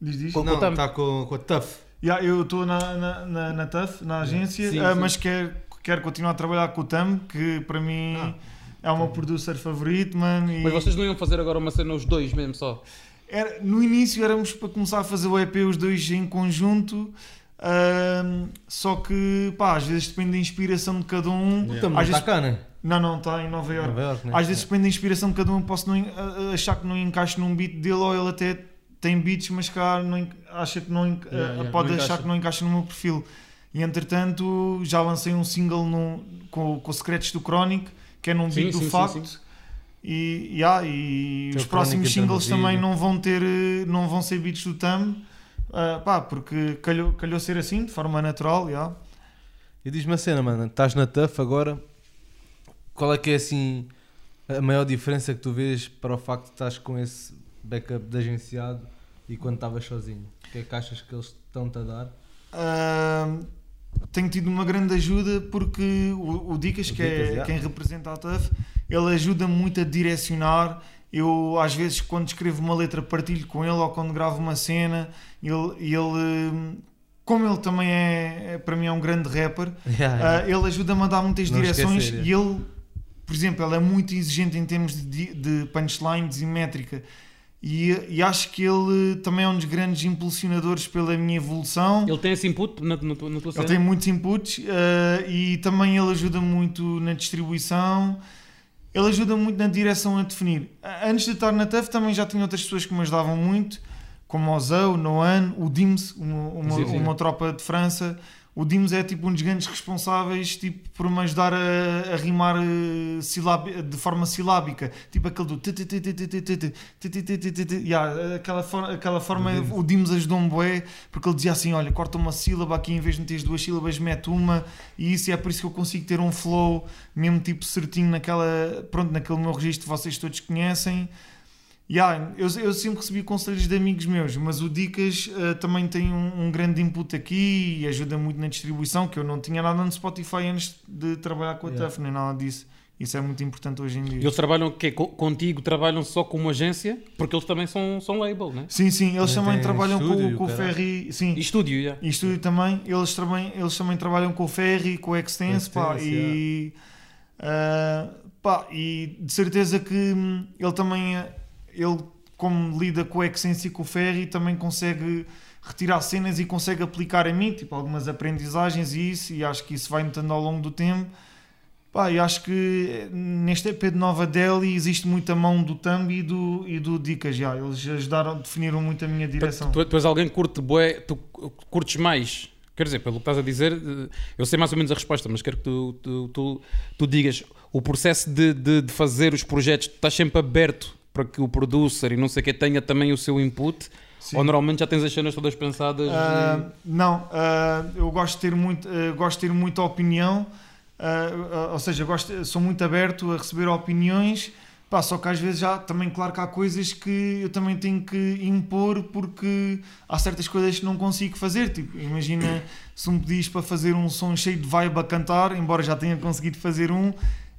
[SPEAKER 4] Diz, diz.
[SPEAKER 2] Com-
[SPEAKER 3] Não, está com, com a Tough.
[SPEAKER 4] Já, eu estou na, na, na, na TUF, na agência,
[SPEAKER 2] Sim,
[SPEAKER 4] ah,
[SPEAKER 2] sim.
[SPEAKER 4] mas quero, quero continuar a trabalhar com o Tam, que para mim
[SPEAKER 3] Ah.
[SPEAKER 4] é o meu producer favorito, mano. e-
[SPEAKER 2] Mas vocês não iam fazer agora uma cena os dois mesmo só?
[SPEAKER 4] Era- no início éramos para começar a fazer o EP os dois em conjunto, ahm, só que pá, às vezes depende da inspiração de cada um.
[SPEAKER 3] Também
[SPEAKER 4] Às
[SPEAKER 3] está
[SPEAKER 4] vezes,
[SPEAKER 3] cá, né?
[SPEAKER 4] não, não, está em Nova Iorque.
[SPEAKER 3] Nova Iorque, né?
[SPEAKER 4] Às vezes depende da inspiração de cada um, posso não achar que não encaixa num beat dele ou ele até tem beats, mas cá não acha que não en-
[SPEAKER 2] Yeah, yeah,
[SPEAKER 4] pode
[SPEAKER 2] não
[SPEAKER 4] achar
[SPEAKER 2] encaixa.
[SPEAKER 4] que não encaixa no meu perfil. E entretanto já lancei um single no, com, com secretos do Chronic, que é num
[SPEAKER 2] Sim,
[SPEAKER 4] beat do
[SPEAKER 2] sim,
[SPEAKER 4] Facto.
[SPEAKER 2] sim.
[SPEAKER 4] E, yeah, e
[SPEAKER 3] Tem
[SPEAKER 4] os próximos singles também não vão ter eh, não vão ser beats do Tam. ah, pá, porque calhou, calhou ser assim, de forma natural, yeah.
[SPEAKER 3] E diz-me a cena, mano. Estás na Tough agora. Qual é que é assim a maior diferença que tu vês para o facto de estás com esse backup de agenciado e quando estavas sozinho? O que é que achas que eles estão-te a dar?
[SPEAKER 4] Ah, tenho tido uma grande ajuda porque o, o Dicas,
[SPEAKER 3] O
[SPEAKER 4] que
[SPEAKER 3] Dicas,
[SPEAKER 4] é
[SPEAKER 3] yeah.
[SPEAKER 4] quem representa a TUF, ele ajuda muito a direcionar. Eu, às vezes, quando escrevo uma letra, partilho com ele ou quando gravo uma cena, ele, ele como ele também é, é- para mim, é um grande rapper, (laughs)
[SPEAKER 3] Yeah,
[SPEAKER 4] ah, ele ajuda-me a dar muitas
[SPEAKER 3] Não
[SPEAKER 4] direções
[SPEAKER 3] esquecer, é.
[SPEAKER 4] e ele, por exemplo, ele é muito exigente em termos de, de punchlines e métrica. E, e acho que ele também é um dos grandes impulsionadores pela minha evolução.
[SPEAKER 2] Ele tem esse input na, na, na tua
[SPEAKER 4] Ele
[SPEAKER 2] cena?
[SPEAKER 4] tem muitos inputs eh, e também ele ajuda muito na distribuição. Ele ajuda muito na direção a definir. Antes de estar na TUF também já tinha outras pessoas que me ajudavam muito, como o Zé, o Noan, o Dims, uma, uma, uma tropa de França o Dimos é tipo um dos grandes responsáveis tipo, por me ajudar a, a rimar eh, uh, silabi, de forma silábica, tipo aquele do yeah, aquela, for, aquela forma o Dimos ajudou-me bué, porque ele dizia assim, olha, corta uma sílaba aqui em vez de meteres duas sílabas, mete uma, e isso é por isso que eu consigo ter um flow mesmo tipo certinho naquela, pronto, naquele meu registro que vocês todos conhecem. Yeah, eu, eu sempre recebi conselhos de amigos meus, mas o Dicas eh, também tem um, um grande input aqui e ajuda muito na distribuição, que eu não tinha nada no Spotify antes de trabalhar com a
[SPEAKER 3] Yeah.
[SPEAKER 4] TUF, nem nada disso. Isso é muito importante hoje em dia.
[SPEAKER 2] E eles trabalham o quê? Co- Contigo trabalham só como agência? Porque eles também são, são label, né?
[SPEAKER 4] Sim, sim, eles
[SPEAKER 3] É,
[SPEAKER 4] também trabalham
[SPEAKER 3] estúdio,
[SPEAKER 4] com, com o. Ferry. Sim,
[SPEAKER 2] E estúdio, já.
[SPEAKER 4] E estúdio também, eles também, eles também trabalham com o Ferry, com o Extense, pá,
[SPEAKER 3] Extense,
[SPEAKER 4] e, ah, pá, e de certeza que hum, ele também, ah, ele como lida com o Extense e com o Ferry, também consegue retirar cenas e consegue aplicar a mim, tipo algumas aprendizagens e isso, e acho que isso vai notando ao longo do tempo. Pá, e acho que eh, neste EP de Nova Delhi existe muita mão do Thumb e do, e do Dicas já. Eles ajudaram, definiram muito a minha direção.
[SPEAKER 2] Tu, tu és alguém que curte bué, tu curtes mais. Quer dizer, pelo que estás a dizer, eh, eu sei mais ou menos a resposta, mas quero que tu, tu, tu, tu digas o processo de, de, de fazer os projetos, tu estás sempre aberto para que o producer e não sei o que tenha também o seu input,
[SPEAKER 4] Sim.
[SPEAKER 2] ou normalmente já tens as cenas todas pensadas.
[SPEAKER 4] Ah, não, ah, eu gosto de ter muito, ah, gosto de ter muita opinião, ou seja, gosto, sou muito aberto a receber opiniões. Pá, só que às vezes já também claro que há coisas que eu também tenho que impor porque há certas coisas que não consigo fazer. Tipo, imagina se me pedis para fazer um som cheio de vibe a cantar, embora já tenha conseguido fazer um,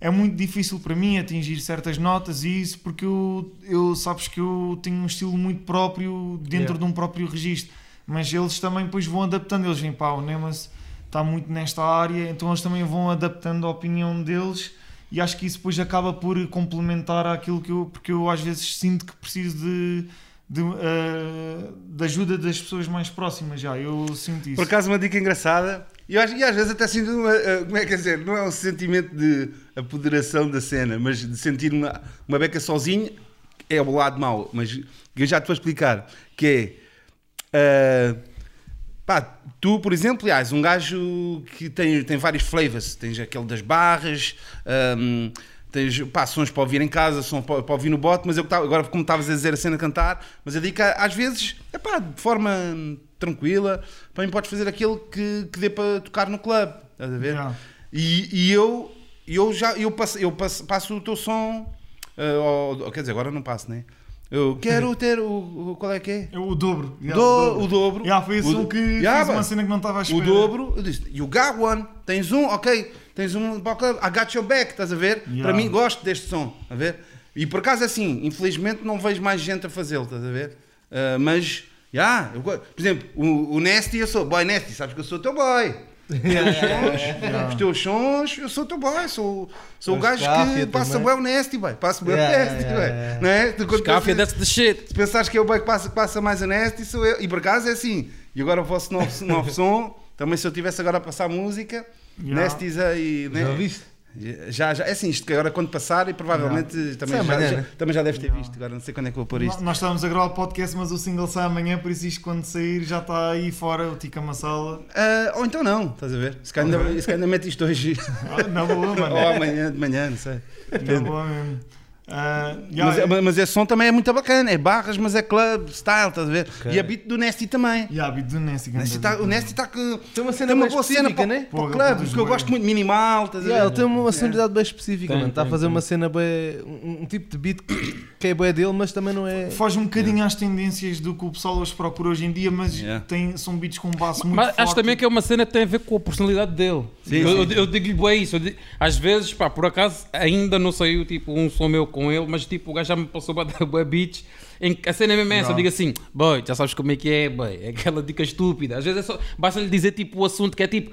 [SPEAKER 4] é muito difícil para mim atingir certas notas e isso porque eu, eu sabes que eu tenho um estilo muito próprio dentro
[SPEAKER 3] Yeah.
[SPEAKER 4] de um próprio registro mas eles também depois vão adaptando eles vêm pá, o Nemas está muito nesta área então eles também vão adaptando a opinião deles e acho que isso depois acaba por complementar aquilo que eu porque eu às vezes sinto que preciso de de, eh, de ajuda das pessoas mais próximas já eu sinto isso
[SPEAKER 1] Por acaso, uma dica engraçada, e, e às vezes até sinto uma. eh, Como é que é dizer? Não é um sentimento de apoderação da cena, mas de sentir uma, uma beca sozinho é o lado mau. Mas eu já te vou explicar. Que é. ah, pá, tu, por exemplo, aliás, um gajo que tem, tem vários flavors. Tens aquele das barras, ahm, tens pá, sons para ouvir em casa, sons para, para ouvir no bote, mas eu agora, como estavas a dizer a cena cantar, mas eu digo que às vezes, epá, de forma tranquila, para mim podes fazer aquilo que, que dê para tocar no clube, estás a ver?
[SPEAKER 4] Yeah.
[SPEAKER 1] E, e eu, eu já eu passo, eu passo, passo o teu som, ah, ao- quer dizer, agora não passo, né? Eu quero (laughs) ter o, o- qual é que é?
[SPEAKER 4] É o dobro. Yeah,
[SPEAKER 1] Do- o dobro.
[SPEAKER 4] Yeah, foi esse
[SPEAKER 1] O
[SPEAKER 4] que
[SPEAKER 1] Yeah,
[SPEAKER 4] fiz uma cena que não estava à espera.
[SPEAKER 1] O dobro, eu disse, you got one, tens um, ok, tens um para o clube, I got your back, estás a ver?
[SPEAKER 4] Yeah.
[SPEAKER 1] Para mim gosto deste som, a ver? E por acaso assim, infelizmente não vejo mais gente a fazê-lo, estás a ver? Ah, mas, já, eu por exemplo, o, o Nasty, eu sou boy Nasty, sabes que eu sou teu boy.
[SPEAKER 4] Yeah.
[SPEAKER 1] Os teus sons, eu sou teu boy, sou, sou o gajo que passa bem o Nasty, boy, passa bem o
[SPEAKER 3] Yeah,
[SPEAKER 1] Nasty,
[SPEAKER 3] yeah,
[SPEAKER 1] boy.
[SPEAKER 3] yeah, yeah.
[SPEAKER 1] Não é? Tu, quando pensas-
[SPEAKER 2] that's the shit.
[SPEAKER 1] se pensares que é o boy que passa, que passa mais honesto, sou eu. E por acaso é assim. E agora o vosso novo, (laughs) novo som, também se eu tivesse agora a passar música,
[SPEAKER 4] Yeah.
[SPEAKER 1] Nestis aí. né?
[SPEAKER 3] Já viste?
[SPEAKER 1] Já, já, é assim, isto que agora quando passar e provavelmente também,
[SPEAKER 3] Sai
[SPEAKER 1] já,
[SPEAKER 3] amanhã,
[SPEAKER 1] já-
[SPEAKER 3] né?
[SPEAKER 1] também já deve ter visto. Agora não sei quando é que vou pôr isto.
[SPEAKER 4] Nós estávamos a gravar o podcast, mas o single sai amanhã, por isso isto quando sair já está aí fora o Tica Massala.
[SPEAKER 1] Ah, ou então não, estás a ver? Se calhar ainda, se calhar ainda mete isto hoje (laughs)
[SPEAKER 4] Ah, Na boa,
[SPEAKER 1] ou
[SPEAKER 4] mano.
[SPEAKER 1] amanhã de manhã, não sei.
[SPEAKER 4] Na boa mesmo. Ah, yeah,
[SPEAKER 1] Mas, mas, mas esse som também é muito bacana, é barras, mas é club style, estás a ver?
[SPEAKER 3] Ok.
[SPEAKER 1] E a beat do Nesty também.
[SPEAKER 4] yeah, beat do Nessie.
[SPEAKER 1] O Nesty tá- o Nesty está com.
[SPEAKER 3] Tem uma cena
[SPEAKER 1] Tem uma boa cena para,
[SPEAKER 3] né?
[SPEAKER 1] para o
[SPEAKER 4] todos
[SPEAKER 1] porque eu gosto muito de minimal, estás a ver?
[SPEAKER 3] Yeah, ele tem uma sonoridade bem específica. Está a fazer
[SPEAKER 2] tem.
[SPEAKER 3] uma cena bem. Um, um tipo de beat que, (coughs) que é bem dele, mas também não é.
[SPEAKER 4] Foge um bocadinho às tendências do que o pessoal hoje procura hoje em dia, mas
[SPEAKER 1] Yeah.
[SPEAKER 4] tem, são beats com base muito
[SPEAKER 2] Mas
[SPEAKER 4] forte.
[SPEAKER 2] acho também que é uma cena que tem a ver com a personalidade dele.
[SPEAKER 1] Sim,
[SPEAKER 2] eu, eu- eu digo-lhe bem isso. digo- às vezes, pá, por acaso, ainda não saiu tipo um som meu com ele, mas tipo, o gajo já me passou bué beats. Em que a cena é mesmo essa, digo assim, boy, já sabes como é que é, boy, é aquela dica estúpida. Às vezes é só, basta lhe dizer tipo o assunto que é tipo,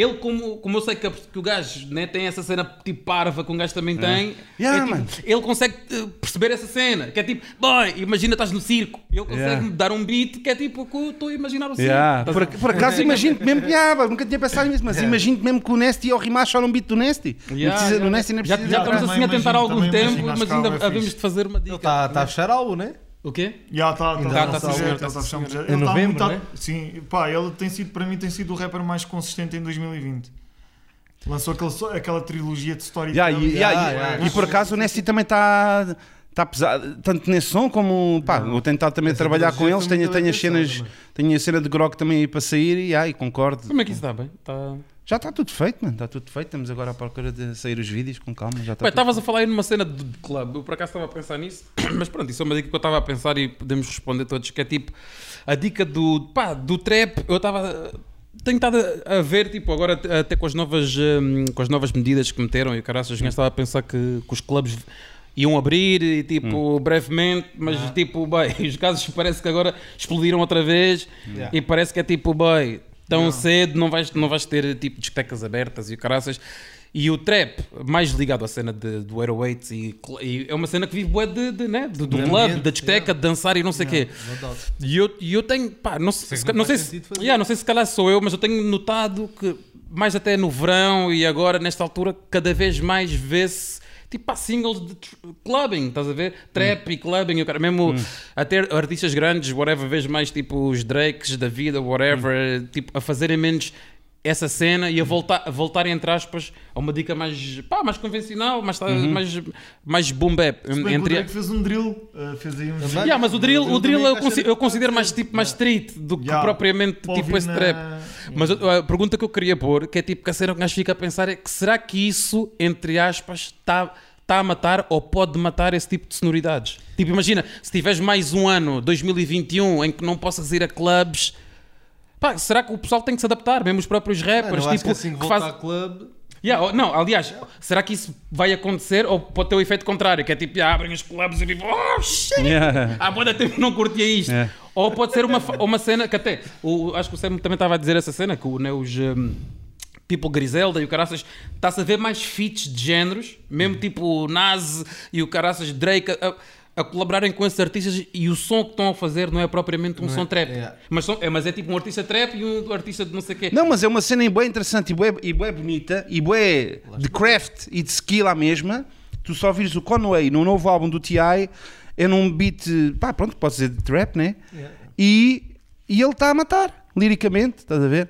[SPEAKER 2] ele como, como eu sei que, a- que o gajo né, tem essa cena tipo parva que um gajo também tem,
[SPEAKER 1] Yeah,
[SPEAKER 2] é tipo, ele consegue eh, perceber essa cena, que é tipo, boy, imagina estás no circo, ele consegue
[SPEAKER 1] Yeah.
[SPEAKER 2] me dar um beat que é tipo, que eu estou a imaginar o circo.
[SPEAKER 1] Yeah.
[SPEAKER 2] Estás
[SPEAKER 1] Por, por acaso imagino-te mesmo, yeah, nunca tinha pensado nisso, mas imagino-te mesmo que o Nesty ao rimar só num beat do Nesty. não
[SPEAKER 2] Yeah,
[SPEAKER 1] precisa,
[SPEAKER 2] yeah.
[SPEAKER 1] no Nesty nem
[SPEAKER 2] já,
[SPEAKER 1] precisa.
[SPEAKER 2] já estamos
[SPEAKER 4] também
[SPEAKER 2] assim a tentar há algum
[SPEAKER 4] também
[SPEAKER 2] tempo,
[SPEAKER 4] imagino,
[SPEAKER 2] mas
[SPEAKER 4] acho que
[SPEAKER 2] ainda
[SPEAKER 4] é bué
[SPEAKER 2] havemos
[SPEAKER 4] fixe.
[SPEAKER 2] de fazer uma
[SPEAKER 3] Ele
[SPEAKER 2] dica.
[SPEAKER 3] está tá a fechar algo, né?
[SPEAKER 2] O quê?
[SPEAKER 4] Já está, está
[SPEAKER 2] tá
[SPEAKER 4] está um
[SPEAKER 2] fazer.
[SPEAKER 4] projeto.
[SPEAKER 3] Em
[SPEAKER 4] Ele está
[SPEAKER 3] novembro,
[SPEAKER 4] muito-
[SPEAKER 3] né?
[SPEAKER 4] Sim, pá, ele tem sido, para mim, tem sido o rapper mais consistente em 2020. Lançou aquele, aquela trilogia de storytelling.
[SPEAKER 1] Yeah, e, yeah,
[SPEAKER 3] Yeah,
[SPEAKER 1] e-
[SPEAKER 3] yeah.
[SPEAKER 1] e por acaso o Nesty também está está pesado, tanto nesse som como pá, vou tentar também
[SPEAKER 3] Essa
[SPEAKER 1] trabalhar com eles. Tenho, tenho
[SPEAKER 3] bem
[SPEAKER 1] as cenas, tenho a cena de grog também aí para sair e ai, concordo.
[SPEAKER 2] Como é que isso está bem? Tá...
[SPEAKER 1] Já está tudo feito, mano, está tudo feito. Estamos agora à procura de sair os vídeos com calma. Já está
[SPEAKER 2] estavas a falar aí numa cena de de clube, eu por acaso estava a pensar nisso, (clears throat) mas pronto, isso é uma dica que eu estava a pensar e podemos responder todos, que é tipo, a dica do, pá, do trap, eu estava... Tenho estado a a ver, tipo, agora até com as novas, hum, com as novas medidas que meteram e o caraças, gajos estava a pensar que, que os clubes iam abrir e tipo, brevemente, mas tipo, bem, (laughs) os casos parece que agora explodiram outra vez
[SPEAKER 3] Yeah.
[SPEAKER 2] e parece que é tipo, bem, tão cedo não vais, não vais ter tipo discotecas abertas e o caraças. E o trap, mais ligado à cena de, do Aeroways e, e é uma cena que vive bué de, de, né? do, do
[SPEAKER 3] ambiente,
[SPEAKER 2] da discoteca, de dançar e não sei o quê.
[SPEAKER 3] No doubt.
[SPEAKER 2] E eu, e eu tenho, pá, não, sei, se,
[SPEAKER 3] não
[SPEAKER 2] não, sei se, yeah, não sei se calhar sou eu, mas eu tenho notado que, mais até no verão e agora, nesta altura, cada vez mais vê-se. Tipo, pá, singles de clubbing, estás a ver? Trap e clubbing, eu quero mesmo até artistas grandes, whatever, vejo mais tipo os Drakes da vida, whatever, tipo, a fazerem menos essa cena e a voltar, a voltar entre aspas, a uma dica mais, pá, mais convencional, mais, mais, mais boom bap.
[SPEAKER 4] Que
[SPEAKER 2] Entre,
[SPEAKER 4] Drake fez um drill, uh, fez aí
[SPEAKER 3] Também.
[SPEAKER 2] Yeah, mas o drill,
[SPEAKER 3] O drill
[SPEAKER 2] eu, consi- eu considero mais, tipo, mais street do que
[SPEAKER 4] Yeah.
[SPEAKER 2] propriamente tipo esse
[SPEAKER 4] na-
[SPEAKER 2] trap. Mas a, a pergunta que eu queria pôr, que é tipo que a cena que o gajo fica a pensar é que será que isso, entre aspas, está tá a matar ou pode matar esse tipo de sonoridades? Tipo, imagina, se tiveres mais um ano, 2021, em que não possas ir a clubes, pá, será que o pessoal tem que se adaptar? Mesmo os próprios
[SPEAKER 3] Mano,
[SPEAKER 2] rappers,
[SPEAKER 3] acho
[SPEAKER 2] tipo,
[SPEAKER 3] que assim que
[SPEAKER 2] faz-
[SPEAKER 3] clube.
[SPEAKER 2] Yeah, oh, não, aliás, será que isso vai acontecer ou pode ter o efeito contrário? Que é tipo, ah, abrem os clubes e tipo, oh shit!
[SPEAKER 1] Yeah.
[SPEAKER 2] Há muito tempo não curtia isto.
[SPEAKER 1] É.
[SPEAKER 2] Ou pode ser uma, uma cena que até, o, acho que o Sam também estava a dizer essa cena, que o, né, os um, People Griselda e o caraças, está-se a ver mais feats de géneros, mesmo tipo o Nas e o caraças Drake, a, a colaborarem com esses artistas e o som que estão a fazer não é propriamente um
[SPEAKER 3] Não é-
[SPEAKER 2] som trap.
[SPEAKER 3] é.
[SPEAKER 2] Mas, são- é, mas é tipo um artista trap e um artista de não sei o quê.
[SPEAKER 1] Não, mas é uma cena bem interessante e bem, e bem bonita e bem de craft e de skill à mesma. Tu só vires o Conway no novo álbum do T.I. é num beat, pá, pronto, pode dizer de trap, né?
[SPEAKER 3] Yeah.
[SPEAKER 1] E, e ele está a matar, liricamente, estás a ver?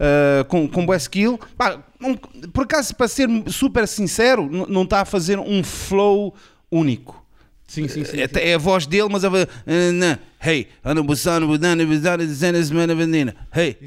[SPEAKER 1] uh, com, com boa skill. Pá, um- por acaso, para ser super sincero, não está a fazer um flow único.
[SPEAKER 2] Sim, sim, sim.
[SPEAKER 1] É, é a voz dele, mas a voz. eh. Hey. Hey,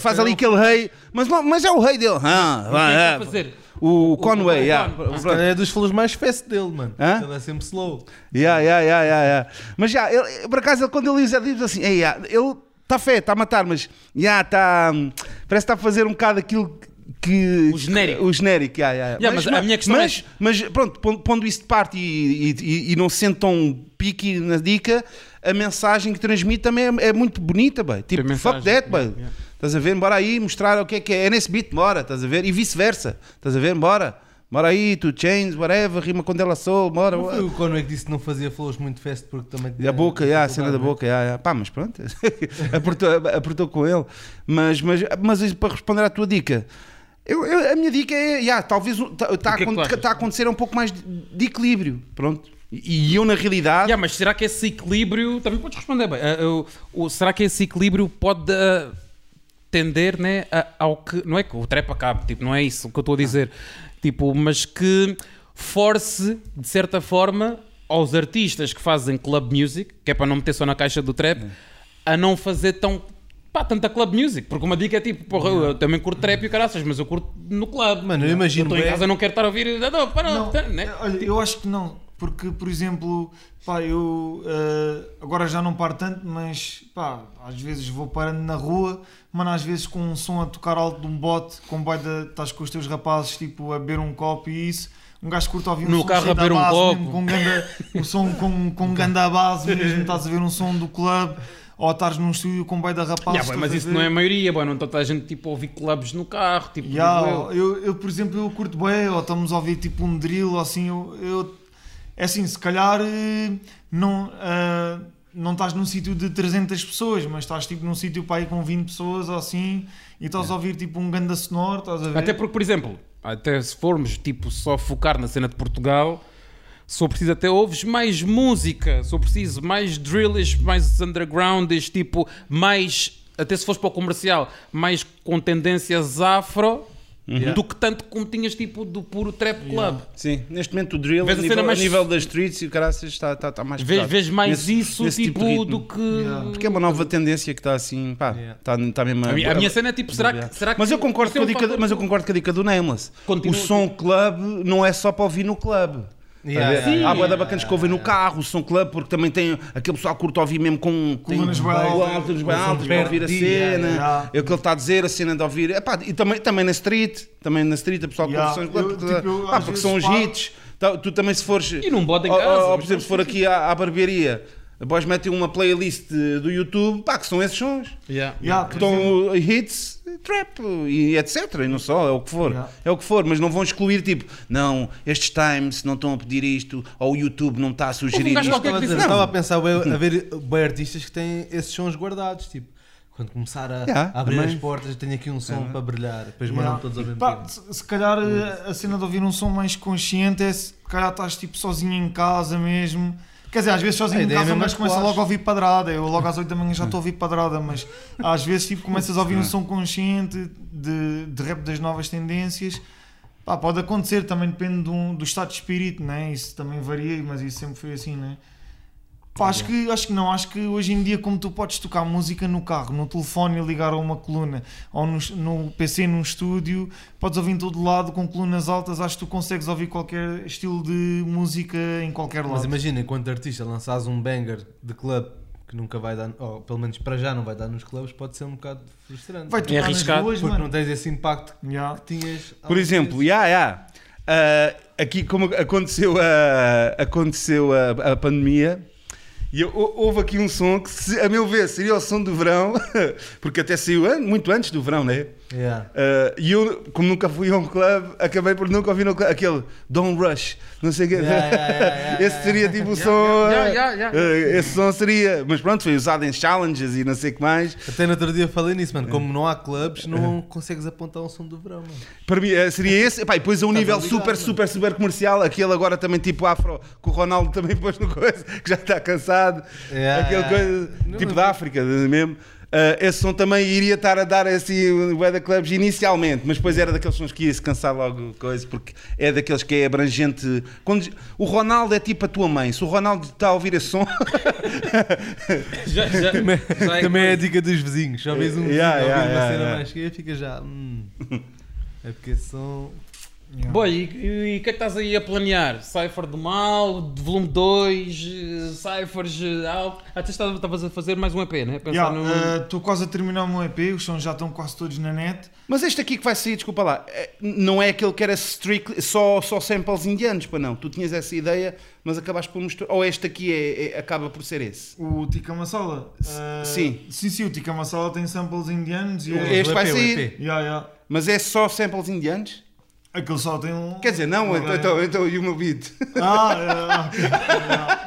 [SPEAKER 1] faz ali aquele rei, mas, não- mas é o rei dele. Ah, vai,
[SPEAKER 2] é
[SPEAKER 1] é.
[SPEAKER 2] vai fazer?
[SPEAKER 1] O Conway,
[SPEAKER 2] o
[SPEAKER 1] yeah.
[SPEAKER 2] Con-
[SPEAKER 3] Se calhar é dos flows mais fast dele, mano.
[SPEAKER 1] Hã?
[SPEAKER 3] Ele é sempre slow.
[SPEAKER 1] Yeah, yeah, yeah, yeah, yeah. Mas já, ele, por acaso, ele, quando ele diz, ele diz assim, "Ei, yeah, ele está fé, está a matar, mas já está. hum, parece que está a fazer um bocado aquilo que.
[SPEAKER 2] O genérico.
[SPEAKER 1] O genérico, yeah, yeah,
[SPEAKER 2] Yeah, mas a minha questão é-
[SPEAKER 1] mas, mas pronto, pondo, isso de parte e, e, e- não se sente tão pique na dica, a mensagem que transmite também é, é muito bonita, bem. Tipo,
[SPEAKER 2] Tem
[SPEAKER 1] fuck
[SPEAKER 2] mensagem,
[SPEAKER 1] that,
[SPEAKER 2] yeah,
[SPEAKER 1] bem.
[SPEAKER 2] yeah.
[SPEAKER 1] Estás a ver? Bora aí mostrar o que é que é. É nesse beat, bora, estás a ver? E vice-versa. Estás a ver? Bora. Bora aí, tu chains, whatever, rima com Della Soul, bora.
[SPEAKER 3] Não foi o Conway que disse que não fazia flows muito fast porque também
[SPEAKER 1] E a boca, yeah, a cena da boca, yeah, yeah. pá, mas pronto, (laughs) apertou, apertou com ele. Mas, mas, mas para responder à tua dica, eu, eu- a minha dica é, yeah, talvez está
[SPEAKER 2] O que é achas?
[SPEAKER 1] a acontecer um pouco mais de, de equilíbrio, pronto. E, e eu na realidade,
[SPEAKER 2] Yeah, mas será que esse equilíbrio. Também podes responder bem. ah, o- o- será que esse equilíbrio pode ah, tender né, a- ao que. Não é que o trap acabe, tipo, não é isso que eu estou a dizer. Tipo, mas que force, de certa forma, aos artistas que fazem club music, que é para não meter só na caixa do trap, a não fazer tão. Pá, tanta club music, porque uma dica é tipo, porra, eu também curto trap e o caraças, mas eu curto no club.
[SPEAKER 3] Mano, eu imagino
[SPEAKER 2] estou em
[SPEAKER 3] bem-
[SPEAKER 2] casa, não quero estar a ouvir. Não, não, para,
[SPEAKER 4] Não,
[SPEAKER 2] tá, né?
[SPEAKER 4] olha, eu acho que não, porque por exemplo, pá, eu eh, agora já não paro tanto, mas pá, às vezes vou parando na rua, mano, às vezes com um som a tocar alto de um bote, com boy de, estás com os teus rapazes tipo a beber um copo e isso. Um gajo curta ouvir um
[SPEAKER 2] No
[SPEAKER 4] som
[SPEAKER 2] carro
[SPEAKER 4] cheio
[SPEAKER 2] a
[SPEAKER 4] da
[SPEAKER 2] beber um
[SPEAKER 4] base
[SPEAKER 2] copo.
[SPEAKER 4] mesmo, com ganda, o som com, com ganda base mesmo, estás a ver um som do clube, ou estás num estúdio com boy de rapazes.
[SPEAKER 2] Yeah, mas isso não é a maioria, boy, não está toda a gente tipo a ouvir clubes no carro, tipo,
[SPEAKER 4] Yeah,
[SPEAKER 2] eu.
[SPEAKER 4] eu, eu, por exemplo, eu curto bem, ou estamos a ouvir tipo um drill, ou assim, eu, eu- é assim, se calhar eh, não, eh, não estás num sítio de 300 pessoas, mas estás tipo num sítio para ir com 20 pessoas, ou assim, e estás a ouvir tipo um ganda sonoro, estás a ver?
[SPEAKER 2] Até porque, por exemplo, até se formos tipo só focar na cena de Portugal, se for preciso até ouves mais música, se for preciso mais drillish, mais undergroundish, tipo, mais, até se fores para o comercial, mais com tendências afro, do que tanto como tinhas tipo do puro trap club.
[SPEAKER 1] sim, neste momento o drill, a
[SPEAKER 2] Vês a
[SPEAKER 1] nível,
[SPEAKER 2] mais-
[SPEAKER 1] a nível das streets e o caraças está, está, está mais
[SPEAKER 2] Vês, vês mais
[SPEAKER 1] Nesse-
[SPEAKER 2] isso
[SPEAKER 1] nesse
[SPEAKER 2] tipo,
[SPEAKER 1] ritmo.
[SPEAKER 2] do que.
[SPEAKER 4] Yeah.
[SPEAKER 1] Porque é uma nova tendência que está assim, pá,
[SPEAKER 3] Yeah.
[SPEAKER 1] está, está mesmo
[SPEAKER 2] A minha, a minha cena é tipo, será que. Será que
[SPEAKER 1] Mas eu concordo
[SPEAKER 2] é
[SPEAKER 1] com a
[SPEAKER 2] um
[SPEAKER 1] dica, mas eu concordo com a dica do Nameless.
[SPEAKER 2] Continua
[SPEAKER 1] o som club não é só para ouvir no club.
[SPEAKER 3] Yeah,
[SPEAKER 1] Tá ver?
[SPEAKER 3] yeah,
[SPEAKER 1] Há
[SPEAKER 3] yeah,
[SPEAKER 1] boa da
[SPEAKER 3] yeah,
[SPEAKER 1] bacanas que ouvem no carro, o som club, porque também tem aquele pessoal que curte ouvir mesmo com tem
[SPEAKER 4] Colunas bem altas.
[SPEAKER 1] bem
[SPEAKER 3] Com
[SPEAKER 1] altas, para ouvir a cena.
[SPEAKER 3] yeah,
[SPEAKER 4] yeah.
[SPEAKER 1] É o que ele está a dizer, a cena de ouvir. Epá, e também, também na street, também na street, a pessoal
[SPEAKER 4] Yeah,
[SPEAKER 1] com sons club,
[SPEAKER 4] eu,
[SPEAKER 1] porque,
[SPEAKER 4] tipo, eu,
[SPEAKER 1] pá,
[SPEAKER 4] às
[SPEAKER 1] porque são os hits. Tá, Tu também se fores.
[SPEAKER 2] E num bode em casa,
[SPEAKER 1] ou, por exemplo, se for aqui à, à barbearia, após metem uma playlist do YouTube, pá, que são esses sons.
[SPEAKER 2] Yeah.
[SPEAKER 4] Yeah,
[SPEAKER 1] Que estão hits, trap e etc. E não só, é o que for.
[SPEAKER 4] Yeah.
[SPEAKER 1] É o que for, mas não vão excluir tipo, não, estes times não estão a pedir isto, ou o YouTube não está a sugerir isto.
[SPEAKER 3] Estava a, dizer, estava a pensar bem, a ver bem artistas que têm esses sons guardados, tipo, quando começar a,
[SPEAKER 1] Yeah,
[SPEAKER 3] a abrir
[SPEAKER 1] também.
[SPEAKER 3] as portas, tenho aqui um som para brilhar, depois
[SPEAKER 4] Yeah.
[SPEAKER 3] mandam todos ao mesmo
[SPEAKER 4] Pá,
[SPEAKER 3] tempo.
[SPEAKER 4] se, se calhar eh, a cena de ouvir um som mais consciente é se calhar estás tipo sozinho em casa mesmo. Quer dizer, às vezes sozinho em
[SPEAKER 3] é
[SPEAKER 4] casa
[SPEAKER 3] mesmo
[SPEAKER 4] mas começa logo a ouvir padrada. Eu logo às 8 da manhã já estou a ouvir padrada, mas às vezes tipo, começas a ouvir um som consciente de, de rap das novas tendências. Pá, pode acontecer, também depende de um- do estado de espírito, né? isso também varia, mas isso sempre foi assim, né? Pá, acho, que, acho que não, acho que hoje em dia, como tu podes tocar música no carro, no telefone ligar a uma coluna, ou no, no PC num estúdio, podes ouvir em todo lado com colunas altas, acho que tu consegues ouvir qualquer estilo de música em qualquer lado.
[SPEAKER 3] Mas imagina, enquanto artista lançares um banger de club que nunca vai dar, ou pelo menos para já não vai dar nos clubes, pode ser um bocado frustrante.
[SPEAKER 4] Vai
[SPEAKER 2] É
[SPEAKER 4] tocar nas
[SPEAKER 2] arriscado,
[SPEAKER 4] ruas,
[SPEAKER 3] porque
[SPEAKER 4] mano.
[SPEAKER 3] não tens esse impacto
[SPEAKER 4] Yeah.
[SPEAKER 3] que tinhas.
[SPEAKER 1] Por exemplo,
[SPEAKER 3] vezes.
[SPEAKER 1] yeah, yeah. Ah, aqui como aconteceu a, aconteceu a, a pandemia, e houve aqui um som que, a meu ver, seria o som do verão, (laughs) porque até saiu muito antes do verão, né?
[SPEAKER 3] Yeah.
[SPEAKER 1] Ah, E eu, como nunca fui a um clube, acabei por nunca ouvir no clube, aquele Don't Rush, não sei o.
[SPEAKER 3] Yeah, yeah, yeah, yeah, (laughs)
[SPEAKER 1] Esse seria tipo o som.
[SPEAKER 2] yeah, yeah, yeah.
[SPEAKER 1] ah, Esse som seria. Mas pronto, foi usado em challenges e não sei o que mais.
[SPEAKER 3] Até no outro dia falei nisso,
[SPEAKER 1] É.
[SPEAKER 3] mano. Como não há clubes, não consegues apontar um som do verão, mano.
[SPEAKER 1] Para mim seria esse. Epá, e depois a um
[SPEAKER 3] Estás
[SPEAKER 1] nível
[SPEAKER 3] a ligar,
[SPEAKER 1] super,
[SPEAKER 3] mano.
[SPEAKER 1] super, super comercial. Aquele agora também tipo afro, que o Ronaldo também (laughs) pôs no coisa, que já está cansado.
[SPEAKER 3] Yeah,
[SPEAKER 1] Aquele
[SPEAKER 3] yeah.
[SPEAKER 1] coisa
[SPEAKER 3] Não,
[SPEAKER 1] tipo
[SPEAKER 3] mas-
[SPEAKER 1] da África mesmo. Ah, esse som também iria estar a dar assim o Weather Clubs inicialmente, mas depois era daqueles sons que ia se cansar logo coisa, porque é daqueles que é abrangente. Quando, o Ronaldo é tipo a tua mãe, se o Ronaldo está a ouvir esse som, (laughs)
[SPEAKER 2] Já, já,
[SPEAKER 3] Também,
[SPEAKER 2] já é
[SPEAKER 3] também é a dica dos vizinhos. Já vês um vizinho
[SPEAKER 1] Yeah,
[SPEAKER 3] a ouvir
[SPEAKER 1] yeah,
[SPEAKER 3] uma
[SPEAKER 1] yeah,
[SPEAKER 3] cena
[SPEAKER 1] yeah.
[SPEAKER 3] mais cheia, fica já. hum. (laughs) É porque são.
[SPEAKER 4] Yeah.
[SPEAKER 2] Boy, e o que é que estás aí a planear? Cypher do Mal, de volume 2, Cyphers. eh, algo? Até estava- estavas a fazer mais um EP, né? Pensar no.
[SPEAKER 4] Estou quase a terminar o meu EP, os sons já estão quase todos na net.
[SPEAKER 1] mas este aqui que vai sair, desculpa lá, é- não é aquele que era strictly, só, só samples indianos, para não. Tu tinhas essa ideia, mas acabaste por misturar. Ou este aqui é, é- acaba por ser esse.
[SPEAKER 4] O Tikka Masala. ah,
[SPEAKER 1] sim.
[SPEAKER 4] Sim, sim, o Tikka Masala tem samples indianos e
[SPEAKER 1] O-
[SPEAKER 4] é-
[SPEAKER 1] este
[SPEAKER 3] o
[SPEAKER 1] vai
[SPEAKER 3] EP, o
[SPEAKER 1] sair.
[SPEAKER 3] EP.
[SPEAKER 4] Yeah, yeah.
[SPEAKER 1] Mas é só samples indianos?
[SPEAKER 4] Aquele só tem um.
[SPEAKER 1] Quer dizer, não, então, então, então e o meu beat?
[SPEAKER 4] Ah, é, ok.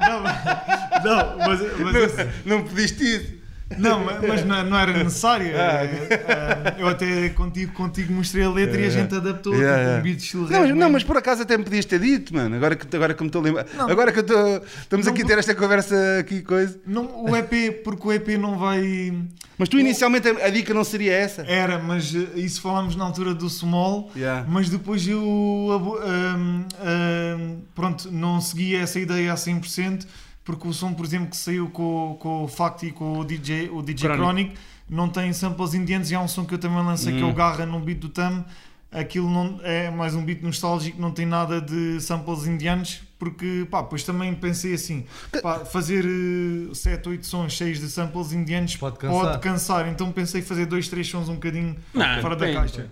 [SPEAKER 4] não, mas- não, mas, mas esse-
[SPEAKER 1] Não pediste isso?
[SPEAKER 4] Não, mas, não, não era necessário.
[SPEAKER 1] Ah.
[SPEAKER 4] Eh, eu até contigo, contigo mostrei a letra e a gente adaptou
[SPEAKER 1] Yeah,
[SPEAKER 4] tipo,
[SPEAKER 1] yeah.
[SPEAKER 4] um beat estilo
[SPEAKER 1] Não, mas, não, mas por acaso até me podias ter dito, mano. Agora que, agora que me estou a lembrar.
[SPEAKER 4] Não.
[SPEAKER 1] Agora que eu estou. Estamos
[SPEAKER 4] Não,
[SPEAKER 1] aqui a ter esta conversa aqui, coisa.
[SPEAKER 4] Não, o EP, porque o EP não vai.
[SPEAKER 1] Mas tu inicialmente a, dica não seria essa?
[SPEAKER 4] Era, mas eh, isso falámos na altura do Small. Mas depois eu ahm, ahm, pronto, não segui essa ideia a 100% porque o som, por exemplo, que saiu com, com o Fact e com o DJ, o DJ
[SPEAKER 2] Chronic.
[SPEAKER 4] Chronic não tem samples indianos e há um som que eu também lancei que é o Garra no beat do Tam. Aquilo não, é mais um beat nostálgico, não tem nada de samples indianos, porque pá, depois também pensei assim: pá, fazer 7, 8 sons cheios de samples indianos
[SPEAKER 3] Pode
[SPEAKER 4] pode
[SPEAKER 3] cansar.
[SPEAKER 4] cansar. Então pensei fazer 2, 3 sons um bocadinho
[SPEAKER 2] Não,
[SPEAKER 4] fora da caixa.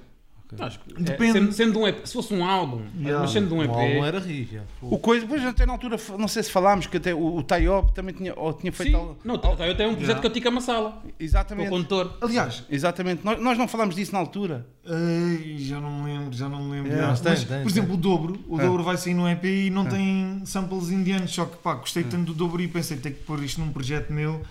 [SPEAKER 2] Acho que- é,
[SPEAKER 4] Depende.
[SPEAKER 2] sendo, sendo um EP, se fosse um álbum,
[SPEAKER 4] Yeah.
[SPEAKER 2] mas sendo um EP.
[SPEAKER 3] O álbum era rija.
[SPEAKER 1] O coisa, depois até na altura, não sei se falámos, que até o, o Tayob também tinha, ou tinha feito.
[SPEAKER 2] Sim,
[SPEAKER 1] algo-
[SPEAKER 2] não, tá- eu tenho um projeto
[SPEAKER 4] Yeah.
[SPEAKER 2] que eu tica Massala, o
[SPEAKER 1] Exatamente.
[SPEAKER 2] condutor.
[SPEAKER 4] Aliás,
[SPEAKER 1] Exatamente. Nós, nós não falámos disso na altura.
[SPEAKER 4] Ai, já não me lembro, já não me lembro.
[SPEAKER 1] Yeah,
[SPEAKER 3] mas tem,
[SPEAKER 4] Mas,
[SPEAKER 3] tem,
[SPEAKER 4] por exemplo, o dobro, o
[SPEAKER 1] É.
[SPEAKER 4] dobro vai sair no EP e não tem samples indianos, só que pá, gostei tanto do dobro e pensei tenho que pôr isto num projeto meu,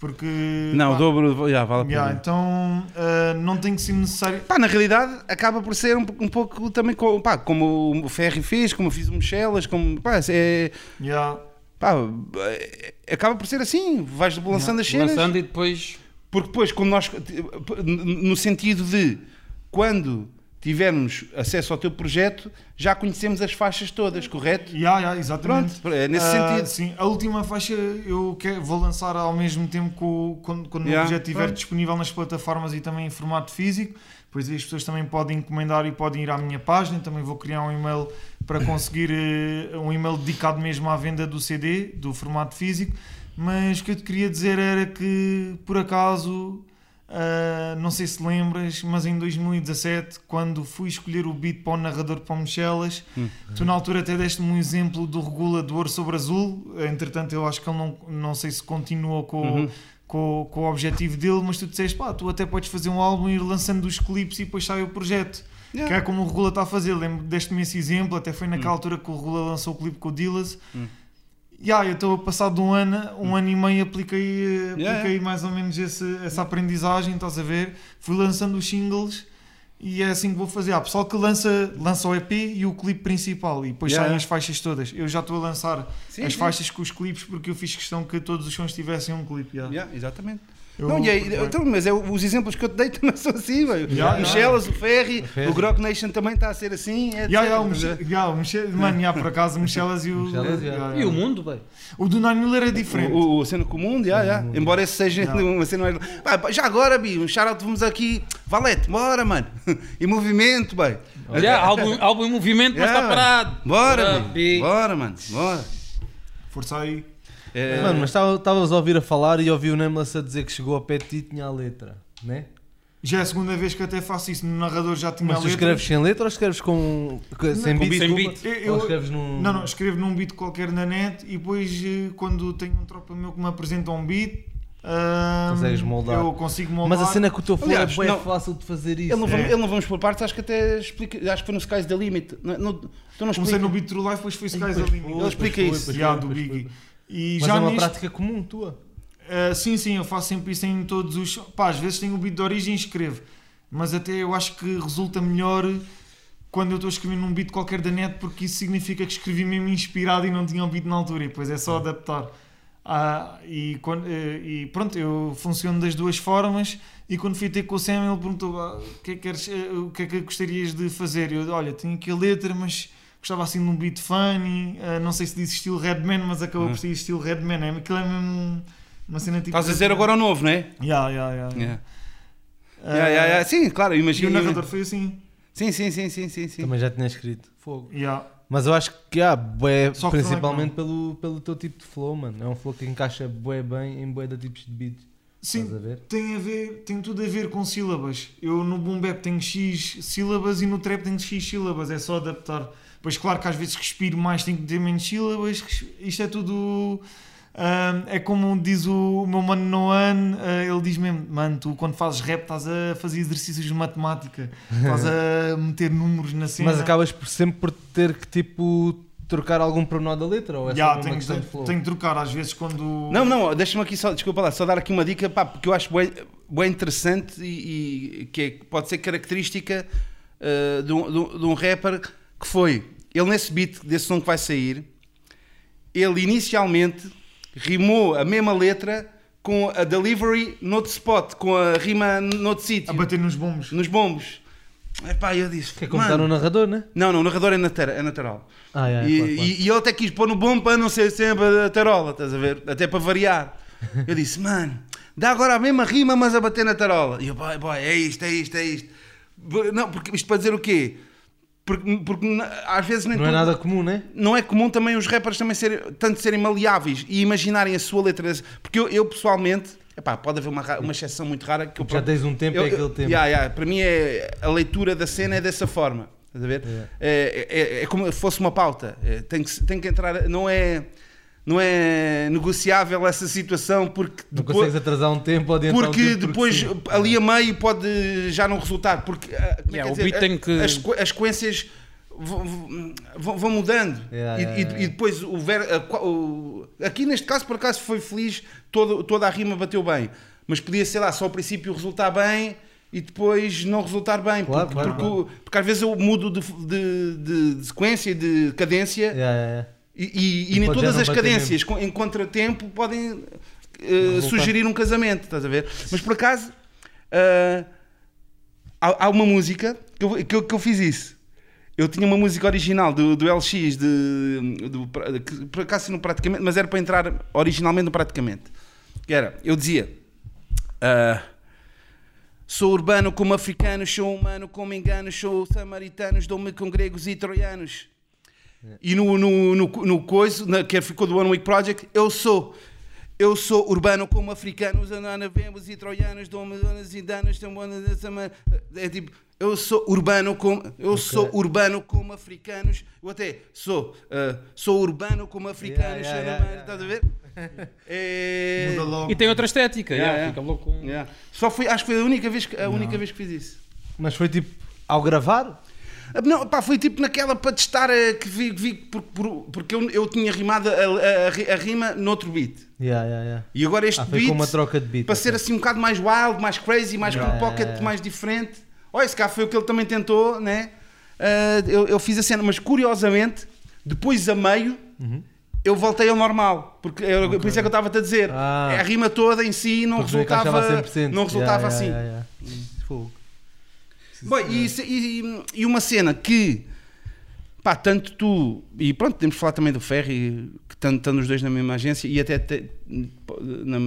[SPEAKER 4] porque
[SPEAKER 1] Não,
[SPEAKER 4] pá,
[SPEAKER 1] o dobro, já, vale a pena.
[SPEAKER 4] então ah, não tem que ser necessário.
[SPEAKER 1] Pá, na realidade acaba por ser um, um pouco também co- pá, como o Ferri fez, como eu fiz o Michelas, como pá, é,
[SPEAKER 4] Yeah.
[SPEAKER 1] pá, é- acaba por ser assim, vais lançando as cenas,
[SPEAKER 2] Lançando e depois.
[SPEAKER 1] porque depois como nós no sentido de quando tivermos acesso ao teu projeto, já conhecemos as faixas todas, correto?
[SPEAKER 4] Yeah, yeah, exatamente.
[SPEAKER 1] Pronto, é nesse
[SPEAKER 4] Ah,
[SPEAKER 1] sentido.
[SPEAKER 4] Sim, a última faixa eu quero, vou lançar ao mesmo tempo que o- quando, quando
[SPEAKER 1] Yeah,
[SPEAKER 4] o projeto estiver disponível nas plataformas e também em formato físico. Pois as pessoas também podem encomendar e podem ir à minha página. Também vou criar um e-mail para conseguir eh, um e-mail dedicado mesmo à venda do CD, do formato físico. Mas o que eu te queria dizer era que, por acaso, ah, não sei se lembras, mas em 2017, quando fui escolher o beat para o narrador para o Michelas, tu na altura até deste-me um exemplo do Regula do Ouro sobre Azul. Entretanto, eu acho que ele não, não sei se continuou com, com, com o objetivo dele, mas tu disseste, pá, tu até podes fazer um álbum e ir lançando os clipes e depois sai o projeto.
[SPEAKER 1] Yeah.
[SPEAKER 4] Que é como o Regula está a fazer. Lembro deste-me esse exemplo, até foi naquela altura que o Regula lançou o clipe com o Dillas. E ah, eu estou passado um ano, um ano e meio apliquei, eh, apliquei
[SPEAKER 1] Yeah.
[SPEAKER 4] mais ou menos esse- essa aprendizagem, estás a ver? Fui lançando os singles e é assim que vou fazer. Há pessoal que lança, lança o EP e o clipe principal e depois
[SPEAKER 1] Yeah.
[SPEAKER 4] saem as faixas todas. Eu já estou a lançar
[SPEAKER 1] Sim,
[SPEAKER 4] as
[SPEAKER 1] sim.
[SPEAKER 4] faixas com os clipes porque eu fiz questão que todos os sons tivessem um clipe. yeah.
[SPEAKER 1] Yeah, exatamente.
[SPEAKER 4] Eu-
[SPEAKER 1] Não, e aí, então, mas é, os exemplos que eu te dei (laughs) também são assim, velho.
[SPEAKER 4] Yeah,
[SPEAKER 1] o Michelas, o Ferri,
[SPEAKER 3] O Ferri.
[SPEAKER 1] o Grok Nation também está a ser assim. etc.
[SPEAKER 4] Yeah, yeah, o Miche- yeah, o Miche- (laughs) mano, yeah, por acaso o Michelas e o.
[SPEAKER 3] Michelas, yeah.
[SPEAKER 4] yeah,
[SPEAKER 2] E o
[SPEAKER 4] yeah.
[SPEAKER 2] mundo, bem.
[SPEAKER 4] O do Nine Miller é diferente.
[SPEAKER 1] O, o, o cena comum, já, já. embora esse seja
[SPEAKER 4] Yeah. (laughs)
[SPEAKER 1] uma cena mais. Pá, já agora, Bi, um shout-out, vamos aqui. Valete, bora, mano. E movimento, bem.
[SPEAKER 2] Olha, álbum, álbum em movimento, mas
[SPEAKER 1] Yeah,
[SPEAKER 2] está parado.
[SPEAKER 1] Bora.
[SPEAKER 2] Bi.
[SPEAKER 1] Bora, mano. Bora.
[SPEAKER 4] Força aí.
[SPEAKER 1] É,
[SPEAKER 3] Mano, mas estava- estavas a ouvir a falar e ouvi o Nameless a dizer que chegou ao pé de ti e tinha a letra, né?
[SPEAKER 4] Já é a segunda vez que até faço isso. No narrador já tinha
[SPEAKER 3] Mas
[SPEAKER 4] a
[SPEAKER 3] tu
[SPEAKER 4] letra.
[SPEAKER 3] escreves sem letra ou escreves com, com- sem
[SPEAKER 2] com
[SPEAKER 3] beat?
[SPEAKER 2] sem beat.
[SPEAKER 4] Eu-
[SPEAKER 3] Ou escreves num...
[SPEAKER 4] Não, não, escrevo num beat qualquer na net e depois eh, quando tenho um tropa meu que me apresenta um beat, ahm,
[SPEAKER 3] Consegues moldar.
[SPEAKER 4] eu consigo moldar.
[SPEAKER 3] Mas a cena é que o teu flow
[SPEAKER 1] Aliás,
[SPEAKER 3] é bem
[SPEAKER 1] não-
[SPEAKER 3] fácil de fazer isso.
[SPEAKER 1] ele, não
[SPEAKER 4] É.
[SPEAKER 1] vamos, ele não vamos por partes, acho que até explica. Acho que foi no Skies the Limit. Não, não, tu não
[SPEAKER 4] Comecei no beat True Life, depois foi Skies
[SPEAKER 3] Pois
[SPEAKER 4] the Limit.
[SPEAKER 3] foi,
[SPEAKER 1] Ele explica
[SPEAKER 3] foi,
[SPEAKER 1] isso.
[SPEAKER 4] Yeah,
[SPEAKER 3] foi,
[SPEAKER 4] do Biggie. E
[SPEAKER 3] Mas
[SPEAKER 4] já
[SPEAKER 3] é uma
[SPEAKER 4] neste,
[SPEAKER 3] prática comum tua.
[SPEAKER 4] ah, sim, sim, eu faço sempre isso em todos os. Pá, às vezes tenho o beat de origem e escrevo, mas até eu acho que resulta melhor quando eu estou a escrever num beat qualquer da net, porque isso significa que escrevi mesmo inspirado e não tinha o beat na altura, e depois é só adaptar. Ah, e, quando, eh, e pronto, eu funciono das duas formas. E quando fui ter com o Sam, ele perguntou: ah, o, que é que queres, eh, o que é que gostarias de fazer? Eu, olha, tenho aqui a letra, mas gostava assim de um beat funny. ah, não sei se diz estilo Redman, mas acabou
[SPEAKER 1] Hum.
[SPEAKER 4] por ser estilo Redman. É, aquilo é mesmo uma cena tipo.
[SPEAKER 1] Estás a dizer agora o novo, não é?
[SPEAKER 4] Yeah, yeah, yeah, yeah.
[SPEAKER 1] Yeah.
[SPEAKER 4] Ah,
[SPEAKER 1] Yeah, yeah, yeah. Sim, claro,
[SPEAKER 4] E o
[SPEAKER 1] imagino.
[SPEAKER 4] narrador foi assim.
[SPEAKER 1] Sim, sim, sim, sim, sim. sim.
[SPEAKER 3] Também já tinha escrito. Fogo.
[SPEAKER 4] Yeah.
[SPEAKER 3] Mas eu acho que há bué,
[SPEAKER 4] Só que
[SPEAKER 3] principalmente
[SPEAKER 4] não
[SPEAKER 3] pelo, pelo teu tipo de flow, mano. É um flow que encaixa bué bem em bué de tipos de beats.
[SPEAKER 4] Sim,
[SPEAKER 3] Estás a ver?
[SPEAKER 4] tem, a ver, tem tudo a ver com sílabas. Eu no boom bap tenho X sílabas e no trap tenho X sílabas, é só adaptar. Pois claro que às vezes respiro mais, tenho que ter menos sílabas. Isto é tudo. ah, é como diz o, meu mano Noan, ah, ele diz mesmo: Mano, tu quando fazes rap estás a fazer exercícios de matemática, estás a (laughs) meter números na cena.
[SPEAKER 3] Mas acabas por sempre por ter que tipo trocar algum pronome da letra ou é uma
[SPEAKER 4] tenho,
[SPEAKER 3] questão de
[SPEAKER 4] tenho,
[SPEAKER 3] flow?
[SPEAKER 4] tenho que trocar às vezes quando.
[SPEAKER 1] Não, não, deixa-me aqui só, desculpa lá, só dar aqui uma dica, pá, porque eu acho bem, bem interessante e, e que é- pode ser característica uh, de, um, de um- de um rapper que foi, ele nesse beat, desse som que vai sair, ele inicialmente rimou a mesma letra com a delivery noutro spot, com a rima noutro
[SPEAKER 4] A
[SPEAKER 1] sítio,
[SPEAKER 4] bater nos bombos.
[SPEAKER 1] nos bombos. Epá, eu disse,
[SPEAKER 3] Que é como está no narrador, né?
[SPEAKER 1] Não, não, o narrador é, nater- é natural.
[SPEAKER 3] Ah, é,
[SPEAKER 1] e,
[SPEAKER 3] claro, claro.
[SPEAKER 1] e- e ele até quis pôr no bom para não ser sempre a tarola, estás a ver? Até para variar. Eu disse, mano, dá agora a mesma rima, mas a bater na tarola. E eu, boy, boy, é isto, é isto, é isto. Não, porque isto para dizer o quê? Porque, porque às vezes nem
[SPEAKER 3] Não é
[SPEAKER 1] tudo-
[SPEAKER 3] nada comum, né?
[SPEAKER 1] não é comum também os rappers também serem, tanto serem maleáveis e imaginarem a sua letra. Porque eu, eu, pessoalmente, epá, pode haver uma, uma exceção muito rara que eu
[SPEAKER 3] Já tens um tempo,
[SPEAKER 1] eu-
[SPEAKER 3] é aquele tempo.
[SPEAKER 1] yeah, yeah, para mim é a leitura da cena é dessa forma. Estás a ver?
[SPEAKER 3] Yeah.
[SPEAKER 1] É, é- é como se fosse uma pauta. É, tem, que, tem que entrar. Não é, não é negociável essa situação porque
[SPEAKER 3] Não
[SPEAKER 1] depois,
[SPEAKER 3] consegues atrasar um tempo ou adiantar um
[SPEAKER 1] porque
[SPEAKER 3] tempo
[SPEAKER 1] depois
[SPEAKER 3] sim.
[SPEAKER 1] ali a meio pode já não resultar. Porque ah, como é
[SPEAKER 2] Yeah, o
[SPEAKER 1] dizer?
[SPEAKER 2] beat tem que-
[SPEAKER 1] as, as sequências vão, vão- mudando.
[SPEAKER 3] Yeah,
[SPEAKER 1] e,
[SPEAKER 3] yeah,
[SPEAKER 1] e-
[SPEAKER 3] yeah.
[SPEAKER 1] e depois o, ver, o- Aqui neste caso, por acaso, foi feliz, todo, toda a rima bateu bem. Mas podia ser lá só ao princípio resultar bem e depois não resultar bem.
[SPEAKER 3] Claro,
[SPEAKER 1] porque,
[SPEAKER 3] claro,
[SPEAKER 1] porque, o- porque às vezes eu mudo de, de- de- de sequência, de cadência.
[SPEAKER 3] Yeah, yeah, yeah.
[SPEAKER 1] E, e- e nem todas as cadências em contratempo podem
[SPEAKER 3] resultar.
[SPEAKER 1] sugerir um casamento, estás a ver? Mas por acaso ah, há, há uma música que eu, que, eu, que eu fiz isso. Eu tinha uma música original do, do LX, de, do- que por acaso no praticamente, mas era para entrar originalmente no praticamente. Que era, eu dizia. ah, Sou urbano como africano, sou humano como engano, sou samaritanos, dou-me com gregos e troianos. E no, no, no, no coiso, na, que ficou do One Week Project, eu sou. Eu sou urbano como africanos, andana vemos e troianos, dou-me donas e danos, É tipo, eu sou urbano como. Eu sou urbano como africanos. Eu até sou. ah, sou urbano como africanos,
[SPEAKER 3] Yeah, yeah, yeah,
[SPEAKER 1] estás a ver? (laughs) É...
[SPEAKER 2] E tem outra estética,
[SPEAKER 1] Yeah,
[SPEAKER 2] yeah,
[SPEAKER 1] yeah.
[SPEAKER 2] fica.
[SPEAKER 1] Yeah. Só foi, acho que foi a única vez que, a única vez que fiz isso.
[SPEAKER 3] Mas foi tipo ao gravar?
[SPEAKER 1] Não, pá, foi tipo naquela para testar eh, que vi, vi por- por- porque eu, eu tinha rimado a, a- a ri- a rima noutro beat.
[SPEAKER 3] Yeah, yeah, yeah.
[SPEAKER 1] E agora este
[SPEAKER 3] Ah,
[SPEAKER 1] beat,
[SPEAKER 3] uma troca de beat.
[SPEAKER 1] para ser assim um bocado mais wild, mais crazy, mais
[SPEAKER 3] Yeah,
[SPEAKER 1] com pocket
[SPEAKER 3] yeah, yeah.
[SPEAKER 1] mais diferente. Olha, esse cá foi o que ele também tentou, né? Ah, eu, eu fiz a cena, mas curiosamente, depois a meio,
[SPEAKER 3] Uhum.
[SPEAKER 1] eu voltei ao normal. Porque eu- por isso é que eu estava-te a dizer.
[SPEAKER 3] Ah.
[SPEAKER 1] a rima toda em si não
[SPEAKER 3] Porque
[SPEAKER 1] resultava,
[SPEAKER 3] a 100%.
[SPEAKER 1] não resultava assim.
[SPEAKER 3] Fogo.
[SPEAKER 1] Bom, e, isso- e- e uma cena que pá, tanto tu e pronto, temos de falar também do Ferry, que estão, os dois na mesma agência e até, te- na-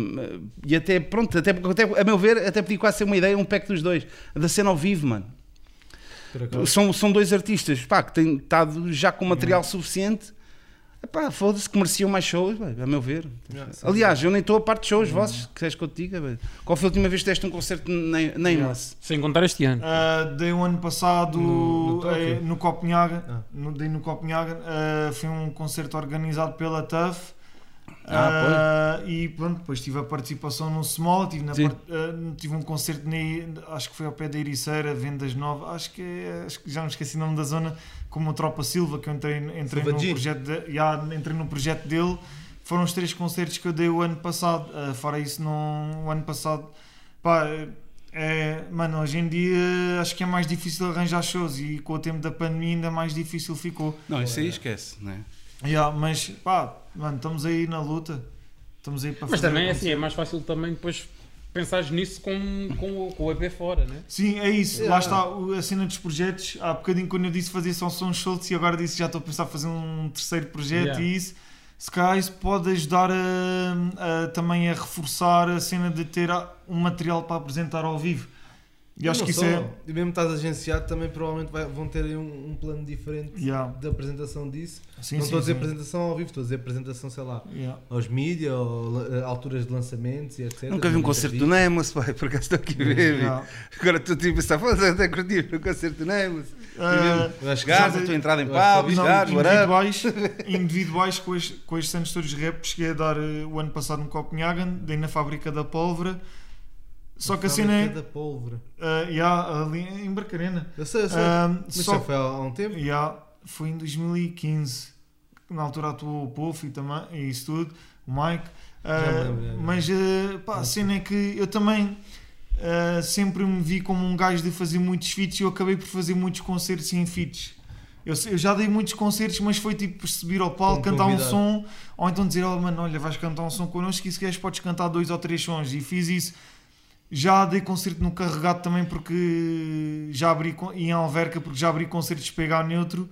[SPEAKER 1] e até pronto, até, até, a meu ver, até podia quase ser uma ideia, um pack dos dois, da cena ao vivo, mano. São, são dois artistas pá, que têm estado já com material suficiente. Epá, foda-se que mereciam mais shows, bem, a meu ver.
[SPEAKER 3] Yeah, sim,
[SPEAKER 1] Aliás, eu nem estou a parte de shows vossos, que queres que eu te diga? bem. Qual foi a última vez que deste um concerto na- Nameless?
[SPEAKER 2] Sem contar este ano.
[SPEAKER 4] Ah, dei o ano passado
[SPEAKER 3] No- no
[SPEAKER 4] eh, no Copenhaga,
[SPEAKER 3] Ah.
[SPEAKER 4] no, dei no Copenhaga, ah, foi um concerto organizado pela TUF.
[SPEAKER 1] Ah,
[SPEAKER 4] Ah, e pronto, depois tive a participação no Small, tive, na part- ah, tive um concerto, na, acho que foi ao pé da Ericeira, Vendas Novas, acho que, é- acho que já me esqueci o nome da zona, como o Tropa Silva, que eu entrei, entrei,
[SPEAKER 3] Silva G.
[SPEAKER 4] projeto de- já, entrei no projeto dele. Foram os três concertos que eu dei o ano passado. Ah, fora isso, não, o ano passado, pá, é, mano, hoje em dia acho que é mais difícil arranjar shows e com o tempo da pandemia ainda mais difícil ficou.
[SPEAKER 1] Não, isso aí esquece, não é?
[SPEAKER 4] Yeah, mas pá, mano, estamos aí na luta. estamos aí para
[SPEAKER 2] Mas
[SPEAKER 4] fazer
[SPEAKER 2] também é assim, é mais fácil também depois pensares nisso com, com, o- com o EP fora, né?
[SPEAKER 4] Sim, é isso.
[SPEAKER 3] Yeah.
[SPEAKER 4] Lá está a cena dos projetos. Há bocadinho quando eu disse fazer só sons soltos e agora disse que já estou a pensar em fazer um terceiro projeto
[SPEAKER 2] Yeah.
[SPEAKER 4] e isso. Se calhar isso pode ajudar a, a- também a reforçar a cena de ter um material para apresentar ao vivo. E acho que isso
[SPEAKER 3] só.
[SPEAKER 4] é.
[SPEAKER 3] E mesmo estás agenciado, também provavelmente vai- vão ter aí um, um plano diferente
[SPEAKER 4] Yeah.
[SPEAKER 3] de apresentação disso.
[SPEAKER 4] Sim,
[SPEAKER 3] não
[SPEAKER 4] sim,
[SPEAKER 3] estou a dizer
[SPEAKER 4] sim.
[SPEAKER 3] apresentação ao vivo, estou a dizer apresentação, sei lá,
[SPEAKER 4] Yeah.
[SPEAKER 3] aos mídia, ou eh, alturas de lançamentos e etc.
[SPEAKER 1] Nunca vi um concerto do Nemos, pai, por acaso estou aqui a ver.
[SPEAKER 4] Yeah.
[SPEAKER 1] Agora estou tipo a foda-se, até curti um concerto do Nemos.
[SPEAKER 3] Que
[SPEAKER 1] Gaza,
[SPEAKER 4] já-
[SPEAKER 1] a tua entrada em gatos, whatever.
[SPEAKER 4] individuais, individuais com, as, com as Santos Touros Rap cheguei a dar eh, o ano passado no Copenhagen, dei na fábrica da pólvora. Só que a cena é.
[SPEAKER 3] da pólvora.
[SPEAKER 4] ah, yeah, ali em Barcarena.
[SPEAKER 3] Eu sei, eu sei.
[SPEAKER 4] Ah,
[SPEAKER 3] Mas
[SPEAKER 4] só
[SPEAKER 3] já foi há, há um tempo.
[SPEAKER 4] Yeah, foi em 2015. Na altura atuou o Puff e, também, e isso tudo, o Mike.
[SPEAKER 3] Me lembro,
[SPEAKER 4] mas ah, pá, a cena é que eu também ah, sempre me vi como um gajo de fazer muitos feats e eu acabei por fazer muitos concertos em feats. Eu, eu já dei muitos concertos, mas foi tipo subir ao palco, cantar um
[SPEAKER 3] convidado.
[SPEAKER 4] som, ou então dizer: Oh mano, olha, vais cantar um som connosco e se queres podes cantar dois ou três sons. E fiz isso. Já dei concerto no Carregado também porque já abri e em Alverca porque já abri concertos de PH Neutro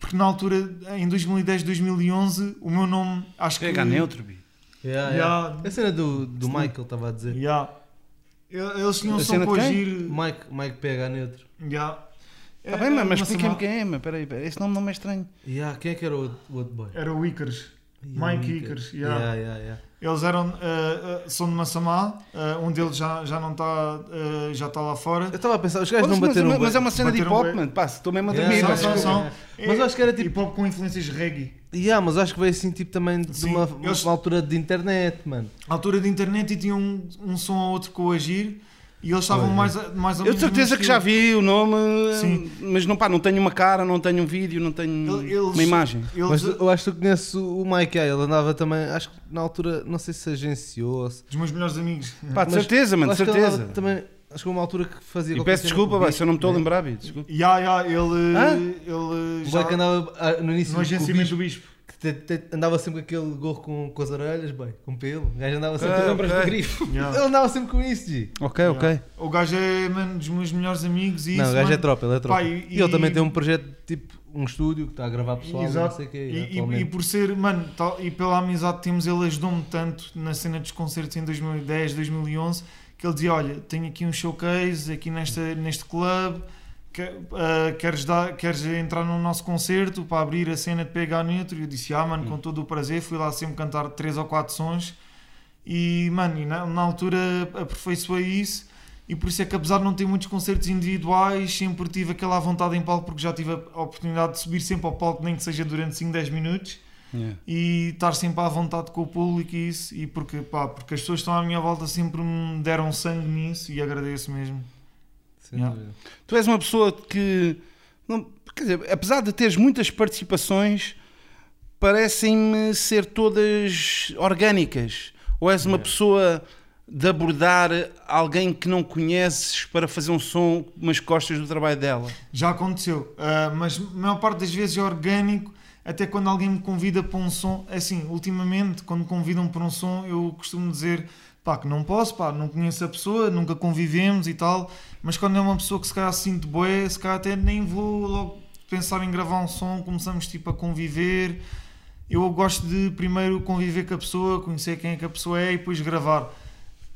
[SPEAKER 4] porque na altura em 2010 2011 o meu nome acho que
[SPEAKER 1] Chega neutro, bi.
[SPEAKER 3] Yeah,
[SPEAKER 4] Yeah.
[SPEAKER 3] yeah. A cena do, do Michael estava a dizer.
[SPEAKER 4] Yeah. Eles tinham som
[SPEAKER 1] cena
[SPEAKER 4] para agir
[SPEAKER 3] Mike, Mike PH neutro.
[SPEAKER 4] yeah.
[SPEAKER 1] Está bem, mas, explica-me quem é, mas peraí, peraí, esse nome não é estranho.
[SPEAKER 3] Yeah, quem é que era o outro, o outro boy?
[SPEAKER 4] era o Icarus
[SPEAKER 3] Yeah,
[SPEAKER 4] Mike Icarus,
[SPEAKER 3] Yeah,
[SPEAKER 4] yeah.
[SPEAKER 3] yeah, yeah.
[SPEAKER 4] Eles eram ah, ah, são de Massamá ah, um deles já, já não está já está lá fora
[SPEAKER 3] Eu estava a pensar, os gajos
[SPEAKER 1] Mas,
[SPEAKER 3] não bateram
[SPEAKER 1] mas, mas é uma cena de hip hop,
[SPEAKER 4] bem.
[SPEAKER 1] mano. Pá, estou mesmo a dormir.
[SPEAKER 3] yeah,
[SPEAKER 1] mas
[SPEAKER 4] são, são,
[SPEAKER 3] Mas
[SPEAKER 4] É
[SPEAKER 3] acho que era tipo-
[SPEAKER 4] hip hop com influências reggae
[SPEAKER 3] Yeah, mas acho que veio assim tipo também de
[SPEAKER 4] Sim,
[SPEAKER 3] uma,
[SPEAKER 4] eles-
[SPEAKER 3] uma altura de internet, mano.
[SPEAKER 4] altura de internet e tinham um, um som ou outro com o Agir e eles estavam mais, mais ou
[SPEAKER 1] Eu de certeza que já vi o nome,
[SPEAKER 4] Sim.
[SPEAKER 1] mas não, pá, não tenho uma cara, não tenho um vídeo, não tenho
[SPEAKER 4] Ele- eles-
[SPEAKER 1] uma imagem.
[SPEAKER 4] Eles,
[SPEAKER 3] Mas eu acho que tu conheces o Mike, ele andava também, acho que na altura, não sei se agenciou. ou se-
[SPEAKER 4] dos meus melhores amigos.
[SPEAKER 1] Pá, de
[SPEAKER 3] Mas
[SPEAKER 1] certeza, mano, de certeza.
[SPEAKER 3] também, acho que uma altura que fazia.
[SPEAKER 1] E peço desculpa, vai, se eu não me estou a lembrar, bi, desculpa.
[SPEAKER 4] Ya, ya, ele,
[SPEAKER 1] Hã?
[SPEAKER 4] ele
[SPEAKER 3] O
[SPEAKER 4] já,
[SPEAKER 3] boy que andava ah, no início
[SPEAKER 4] no
[SPEAKER 3] o
[SPEAKER 4] agenciamento
[SPEAKER 3] bispo,
[SPEAKER 4] do Bispo.
[SPEAKER 3] Te- te- andava sempre com aquele gorro com, com as orelhas, bem, com pelo. O gajo andava sempre.
[SPEAKER 1] Ah,
[SPEAKER 2] Tu lembras
[SPEAKER 1] ok.
[SPEAKER 2] do grifo?
[SPEAKER 4] Ya.
[SPEAKER 3] Ele andava sempre com isso, G.
[SPEAKER 1] Ok,
[SPEAKER 4] Ya.
[SPEAKER 1] ok.
[SPEAKER 4] O gajo é mano, dos meus melhores amigos e
[SPEAKER 3] não,
[SPEAKER 4] isso,
[SPEAKER 3] o gajo é
[SPEAKER 4] mano.
[SPEAKER 3] tropa, ele é tropa.
[SPEAKER 4] Pá,
[SPEAKER 3] e,
[SPEAKER 4] e-
[SPEAKER 3] ele também tem um projeto tipo um estúdio que está a gravar pessoal, não
[SPEAKER 4] Exato.
[SPEAKER 3] sei o quê.
[SPEAKER 4] E, e- e por ser, mano, tal- e pela amizade que temos, ele ajudou-me tanto na cena dos concertos em 2010, 2011, que ele dizia: Olha, tenho aqui um showcase aqui nesta, neste clube, ah, queres, dar, queres entrar no nosso concerto para abrir a cena de PH Neutro? E eu disse: Ah, mano, com todo o prazer. Fui lá sempre cantar 3 ou 4 sons e, mano, e na, na altura aperfeiçoei isso. E por isso é que, apesar de não ter muitos concertos individuais, sempre tive aquela vontade em palco, porque já tive a oportunidade de subir sempre ao palco, nem que seja durante 5, 10 minutos,
[SPEAKER 1] Yeah.
[SPEAKER 4] e estar sempre à vontade com o público e isso. E porque, pá, porque as pessoas que estão à minha volta sempre me deram sangue nisso e agradeço mesmo.
[SPEAKER 3] Sem
[SPEAKER 4] Yeah.
[SPEAKER 3] dúvida.
[SPEAKER 1] Tu és uma pessoa que, não, quer dizer, apesar de teres muitas participações, parecem-me ser todas orgânicas. Ou és uma
[SPEAKER 3] Yeah.
[SPEAKER 1] pessoa de abordar alguém que não conheces para fazer um som, mas gostas do trabalho dela?
[SPEAKER 4] Já aconteceu, ah, mas a maior parte das vezes é orgânico. Até quando alguém me convida para um som, é assim, ultimamente, quando me convidam para um som, eu costumo dizer pá, que não posso, pá, não conheço a pessoa, nunca convivemos e tal, mas quando é uma pessoa que se calhar sinto boé, se calhar até nem vou logo pensar em gravar um som, começamos tipo a conviver. Eu gosto de primeiro conviver com a pessoa, conhecer quem é que a pessoa é e depois gravar.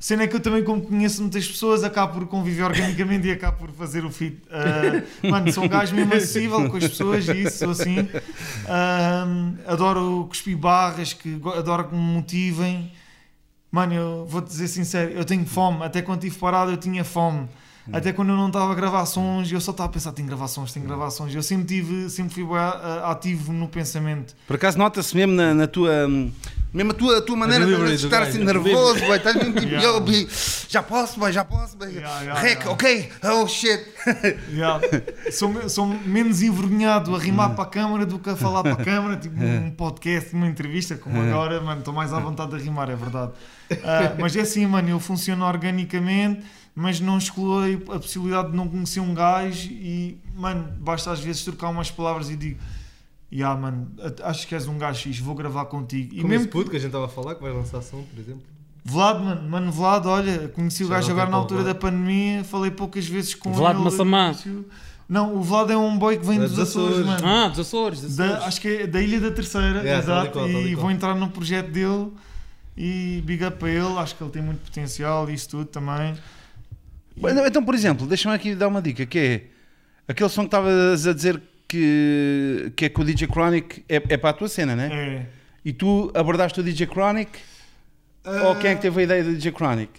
[SPEAKER 4] Cena é que eu também, como conheço muitas pessoas, acabo por conviver organicamente (laughs) e acabo por fazer o fit. Ah, mano, sou um gajo mesmo acessível com as pessoas e isso, sou assim. Ah, adoro cuspir barras, que adoro que me motivem. Mano, eu vou-te dizer sincero, eu tenho fome. Até quando estive parado, eu tinha fome. Até quando eu não estava a gravar sons, eu só estava a pensar: tenho que gravar sons, tenho que gravar sons. Eu sempre, tive, sempre fui ah, ativo no pensamento.
[SPEAKER 1] Por acaso nota-se mesmo na, na tua. Mesmo a tua, a tua maneira de, estar assim
[SPEAKER 3] a
[SPEAKER 1] nervoso, boy, estás mesmo tipo, (laughs)
[SPEAKER 4] Yeah.
[SPEAKER 1] "Yo, já posso, boy, já posso, boy.
[SPEAKER 4] Yeah, yeah,
[SPEAKER 1] Rec,
[SPEAKER 4] yeah.
[SPEAKER 1] ok, oh shit. (laughs)
[SPEAKER 4] Yeah. sou, sou menos envergonhado a rimar para a câmara do que a falar para a (laughs) câmara, tipo um podcast, uma entrevista, como agora, mano, estou mais à vontade de rimar, é verdade. Ah, mas é assim, mano, eu funciono organicamente, mas não excluo a possibilidade de não conhecer um gajo e, mano, basta às vezes trocar umas palavras e digo. Yeah, mano, acho que és um gajo X, vou gravar contigo. E
[SPEAKER 3] Como
[SPEAKER 4] mesmo
[SPEAKER 3] puto que a gente estava a falar, que vai lançar som, por exemplo.
[SPEAKER 4] Vlad, mano, mano, Vlad, olha, conheci o
[SPEAKER 3] Já
[SPEAKER 4] gajo
[SPEAKER 3] não
[SPEAKER 4] agora na
[SPEAKER 3] para o
[SPEAKER 4] altura
[SPEAKER 3] Vlad.
[SPEAKER 4] da pandemia, falei poucas vezes com
[SPEAKER 2] Vlad
[SPEAKER 4] ele.
[SPEAKER 2] Massamá.
[SPEAKER 4] no início. Não, o Vlad é um boy que vem
[SPEAKER 3] É
[SPEAKER 4] dos
[SPEAKER 3] dos
[SPEAKER 4] Açores,
[SPEAKER 3] Açores.
[SPEAKER 4] mano.
[SPEAKER 2] Ah, dos Açores. dos
[SPEAKER 4] Da-
[SPEAKER 2] Açores.
[SPEAKER 4] acho que é da Ilha da Terceira,
[SPEAKER 3] e
[SPEAKER 4] exato.
[SPEAKER 3] qual, e
[SPEAKER 4] vou entrar no projeto dele e big up a ele. Acho que ele tem muito potencial e isso tudo também.
[SPEAKER 1] Então, Então, por exemplo, deixa-me aqui dar uma dica, que é aquele som que estavas a dizer que, que é com o DJ Chronic é, é para a tua cena, né?
[SPEAKER 4] É.
[SPEAKER 1] E tu abordaste o DJ Chronic ou quem é que teve a ideia do DJ Chronic?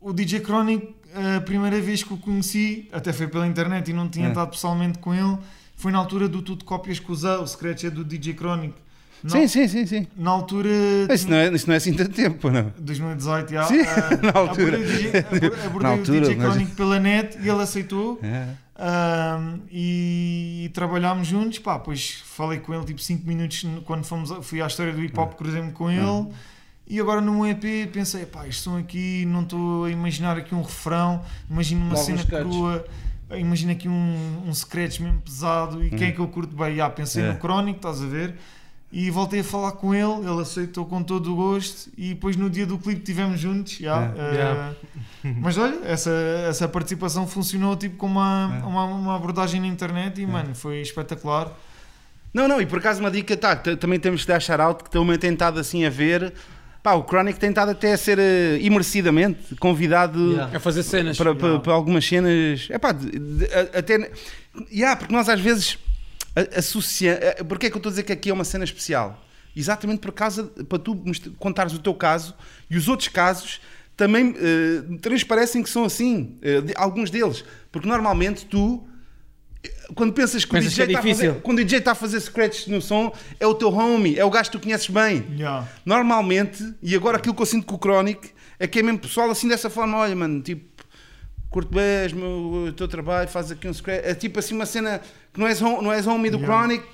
[SPEAKER 4] O DJ Chronic, a primeira vez que o conheci, até foi pela internet e não tinha
[SPEAKER 1] É.
[SPEAKER 4] estado pessoalmente com ele, foi na altura do Tudo Cópias que usar. O scratch é do DJ Chronic. Na,
[SPEAKER 1] Sim, sim, sim, sim.
[SPEAKER 4] na altura.
[SPEAKER 1] Isso não, é, isso não é assim tanto tempo, não?
[SPEAKER 4] 2018, já.
[SPEAKER 1] Sim,
[SPEAKER 4] ah, (laughs)
[SPEAKER 1] na altura.
[SPEAKER 4] Abordei, o DJ (laughs) abor- abordei
[SPEAKER 1] Na
[SPEAKER 4] o
[SPEAKER 1] altura,
[SPEAKER 4] DJ
[SPEAKER 1] mas-
[SPEAKER 4] Chronic pela net e ele aceitou.
[SPEAKER 1] É.
[SPEAKER 4] ah, e, trabalhámos juntos. Pá, depois falei com ele tipo 5 minutos quando fomos, fui à história do hip hop, cruzei-me com ele. E agora no EP pensei, pá, som aqui, não estou a imaginar aqui um refrão, imagino uma
[SPEAKER 1] Logo
[SPEAKER 4] cena crua, imagino aqui um, um scratch mesmo pesado e quem é que eu curto bem? Ah, pensei
[SPEAKER 1] É.
[SPEAKER 4] no Crónico, estás a ver? E voltei a falar com ele, ele aceitou com todo o gosto e depois no dia do clipe estivemos juntos. já,
[SPEAKER 1] É.
[SPEAKER 4] eh,
[SPEAKER 3] Yeah. (laughs)
[SPEAKER 4] Mas olha, essa, essa participação funcionou tipo como uma,
[SPEAKER 1] É.
[SPEAKER 4] uma, uma abordagem na internet e mano, foi espetacular.
[SPEAKER 1] Não, não, e por acaso uma dica, tá, também temos que dar shout-out que também tem estado assim a ver. Pá, o Chronic tem estado até a ser eh, imerecidamente convidado
[SPEAKER 3] Yeah.
[SPEAKER 2] A fazer cenas.
[SPEAKER 1] para, para-
[SPEAKER 4] Yeah.
[SPEAKER 1] para algumas cenas. É pá, de- de- até. Yeah, porque nós às vezes Porque é que eu estou a dizer que aqui é uma cena especial? Exatamente por causa. para tu contares o teu caso e os outros casos também eh, transparecem que são assim. eh, de- alguns deles. Porque normalmente tu. Quando pensas que,
[SPEAKER 2] Pensas
[SPEAKER 1] o
[SPEAKER 2] que é
[SPEAKER 1] DJ está fazer, quando o DJ está a fazer scratch no som, é o teu homie, é o gajo que tu conheces bem.
[SPEAKER 4] Yeah.
[SPEAKER 1] Normalmente, e agora aquilo que eu sinto com o Chronic é que é mesmo pessoal assim dessa forma: olha, mano, tipo, curto bem meu, o teu trabalho, faz aqui um scratch. É tipo assim uma cena que não és, não és homie do
[SPEAKER 4] Yeah.
[SPEAKER 1] Chronic,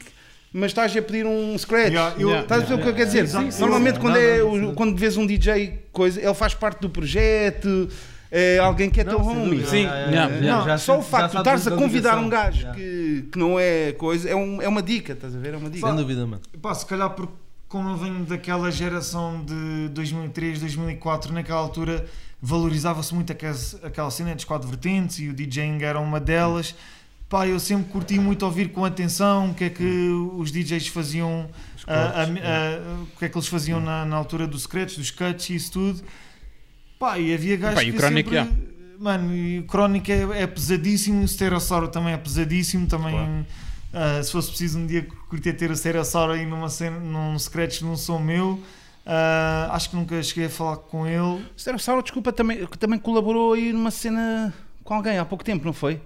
[SPEAKER 1] mas estás a pedir um scratch.
[SPEAKER 4] Yeah, eu-
[SPEAKER 1] Estás a ver o que eu quero dizer?
[SPEAKER 4] Sim, sim,
[SPEAKER 1] Normalmente,
[SPEAKER 4] sim.
[SPEAKER 1] quando,
[SPEAKER 3] Não,
[SPEAKER 1] é,
[SPEAKER 3] não,
[SPEAKER 1] quando vês um DJ, coisa, ele faz parte do projeto. É alguém que é teu homie.
[SPEAKER 3] dúvida.
[SPEAKER 2] Sim,
[SPEAKER 3] Yeah,
[SPEAKER 2] yeah,
[SPEAKER 3] yeah,
[SPEAKER 1] Não,
[SPEAKER 3] já
[SPEAKER 1] só o facto de estares a
[SPEAKER 3] da
[SPEAKER 1] convidar
[SPEAKER 3] ligação.
[SPEAKER 1] um gajo
[SPEAKER 3] Yeah.
[SPEAKER 1] que, que não é coisa, é, um- é uma dica, estás a ver? É uma dica.
[SPEAKER 3] Sem dúvida, mano.
[SPEAKER 4] Pá, se calhar porque como eu venho daquela geração de 2003, 2004, naquela altura valorizava-se muito aquela, cena dos quatro vertentes e o DJing era uma delas. Pá, eu sempre curti muito ouvir com atenção o que é que os DJs faziam, a- a- a- o que é que eles faziam na, na altura dos scratch, dos cuts e isso tudo. Pá, e havia gajos
[SPEAKER 2] Pá, e
[SPEAKER 4] que
[SPEAKER 2] Chronic,
[SPEAKER 4] sempre... Mano, e o Chronic é, é pesadíssimo, o Stereossauro também é pesadíssimo, também...
[SPEAKER 1] Claro.
[SPEAKER 4] ah, se fosse preciso um dia curtir ter o Stereossauro aí numa cena, num scratch num som meu, ah, acho que nunca cheguei a falar com ele.
[SPEAKER 1] O Stereossauro, desculpa, também, que também colaborou aí numa cena com alguém há pouco tempo, não foi?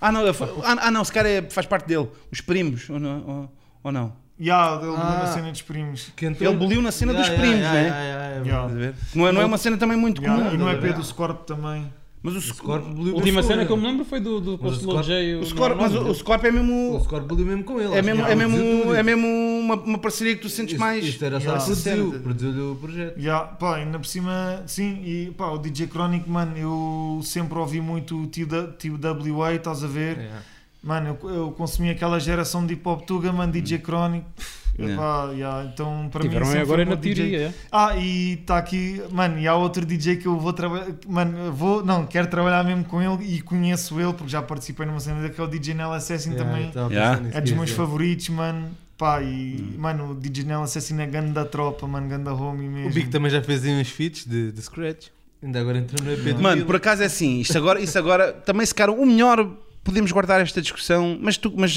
[SPEAKER 1] Ah, não, foi- (laughs) ah, ah, não, se calhar é- faz parte dele, os primos, ou não? Ou, ou não?
[SPEAKER 4] Yeah, ele
[SPEAKER 3] Ah.
[SPEAKER 4] na cena dos primos.
[SPEAKER 1] Ele boliu na cena
[SPEAKER 3] Yeah,
[SPEAKER 1] dos
[SPEAKER 3] yeah,
[SPEAKER 1] primos,
[SPEAKER 3] yeah,
[SPEAKER 1] né?
[SPEAKER 3] yeah, yeah,
[SPEAKER 4] Yeah.
[SPEAKER 1] Não é, não é uma cena também muito
[SPEAKER 4] Yeah,
[SPEAKER 1] comum.
[SPEAKER 4] e no
[SPEAKER 3] yeah.
[SPEAKER 4] EP do Scorp também.
[SPEAKER 1] Mas o,
[SPEAKER 3] O
[SPEAKER 1] Scorp,
[SPEAKER 2] A última cena que eu me lembro foi do, do
[SPEAKER 3] Mas o
[SPEAKER 2] J.
[SPEAKER 1] o Scorp, mas o, o Scorp é
[SPEAKER 3] O
[SPEAKER 1] mesmo.
[SPEAKER 3] Scorp boliu mesmo com ele.
[SPEAKER 1] É mesmo, é mesmo, é mesmo uma, uma parceria que tu sentes
[SPEAKER 3] Isto-
[SPEAKER 1] mais.
[SPEAKER 3] Isto era só
[SPEAKER 4] Yeah.
[SPEAKER 3] produziu, produziu-lhe o projeto.
[SPEAKER 4] Yeah, pá, ainda por cima, sim, e pá, o DJ Chronic, mano, eu sempre ouvi muito o TWA, estás a ver?
[SPEAKER 3] Yeah.
[SPEAKER 4] Mano, eu, eu consumi aquela geração de hip hop Tuga, mano, DJ Chronic. pff,
[SPEAKER 1] Yeah.
[SPEAKER 4] epá, yeah, então para
[SPEAKER 2] Tiveram
[SPEAKER 4] mim sempre
[SPEAKER 2] agora
[SPEAKER 4] foi o
[SPEAKER 2] na
[SPEAKER 4] DJ.
[SPEAKER 2] teoria. é.
[SPEAKER 4] Ah, e está aqui, mano, e há outro DJ que eu vou trabalhar, mano, vou, não, quero trabalhar mesmo com ele e conheço ele porque já participei numa cena que é o DJ Nell Assassin
[SPEAKER 3] Yeah,
[SPEAKER 4] também.
[SPEAKER 3] a
[SPEAKER 1] Yeah.
[SPEAKER 4] É dos meus
[SPEAKER 3] yeah.
[SPEAKER 4] favoritos, mano. Pá, e,
[SPEAKER 1] Hum.
[SPEAKER 4] mano, o DJ Nell Assassin é grande da tropa, mano, grande da homie mesmo.
[SPEAKER 3] O Big também já fez uns feats de, de Scratch. Ainda agora entrou no EP do
[SPEAKER 1] Mano,
[SPEAKER 3] Dilo.
[SPEAKER 1] por acaso é assim, isto agora, isso agora também se calhar o melhor podemos guardar esta discussão, mas tu, mas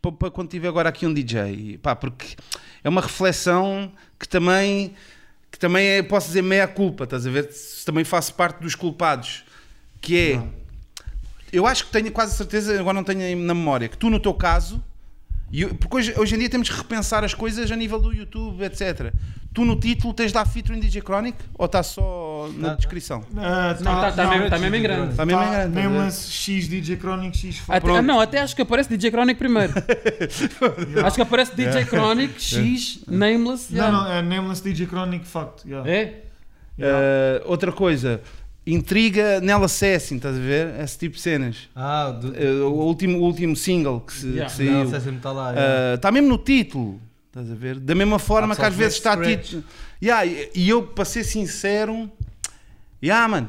[SPEAKER 1] para, quando tiver agora aqui um DJ, pá, porque é uma reflexão que também que também é, posso dizer meia culpa, estás a ver? Também faço parte dos culpados, que é eu acho que tenho quase certeza, agora não tenho na memória, que tu no teu caso, e porque hoje, hoje em dia temos que repensar as coisas a nível do YouTube, etc. Tu no título tens de dar featuring DJ Chronic ou está só na
[SPEAKER 3] Tá, tá.
[SPEAKER 1] descrição?
[SPEAKER 2] Não, tá- tá mesmo- tá mesmo em grande.
[SPEAKER 1] Está mesmo em grande, a ver?
[SPEAKER 4] Nameless X DJ Chronic X
[SPEAKER 2] Até, ah, não, até acho que aparece DJ Chronic primeiro. (laughs) acho que aparece DJ Chronic, X, Nameless.
[SPEAKER 4] Não,
[SPEAKER 2] yeah.
[SPEAKER 4] não, é Nameless DJ Chronic Fact. Yeah.
[SPEAKER 2] É?
[SPEAKER 4] Yeah.
[SPEAKER 1] Uh, outra coisa, intriga Nella Assassin, estás a ver? Esse tipo de cenas.
[SPEAKER 3] Ah, do,
[SPEAKER 1] Eh, o, último, o último single que, se,
[SPEAKER 2] Yeah.
[SPEAKER 1] que saiu.
[SPEAKER 3] não, sei se está lá. é.
[SPEAKER 1] Está mesmo no título, estás a ver? Da mesma forma
[SPEAKER 3] Ah,
[SPEAKER 1] que às vezes está título. Yeah, e- e eu, para ser sincero, yeah, mano,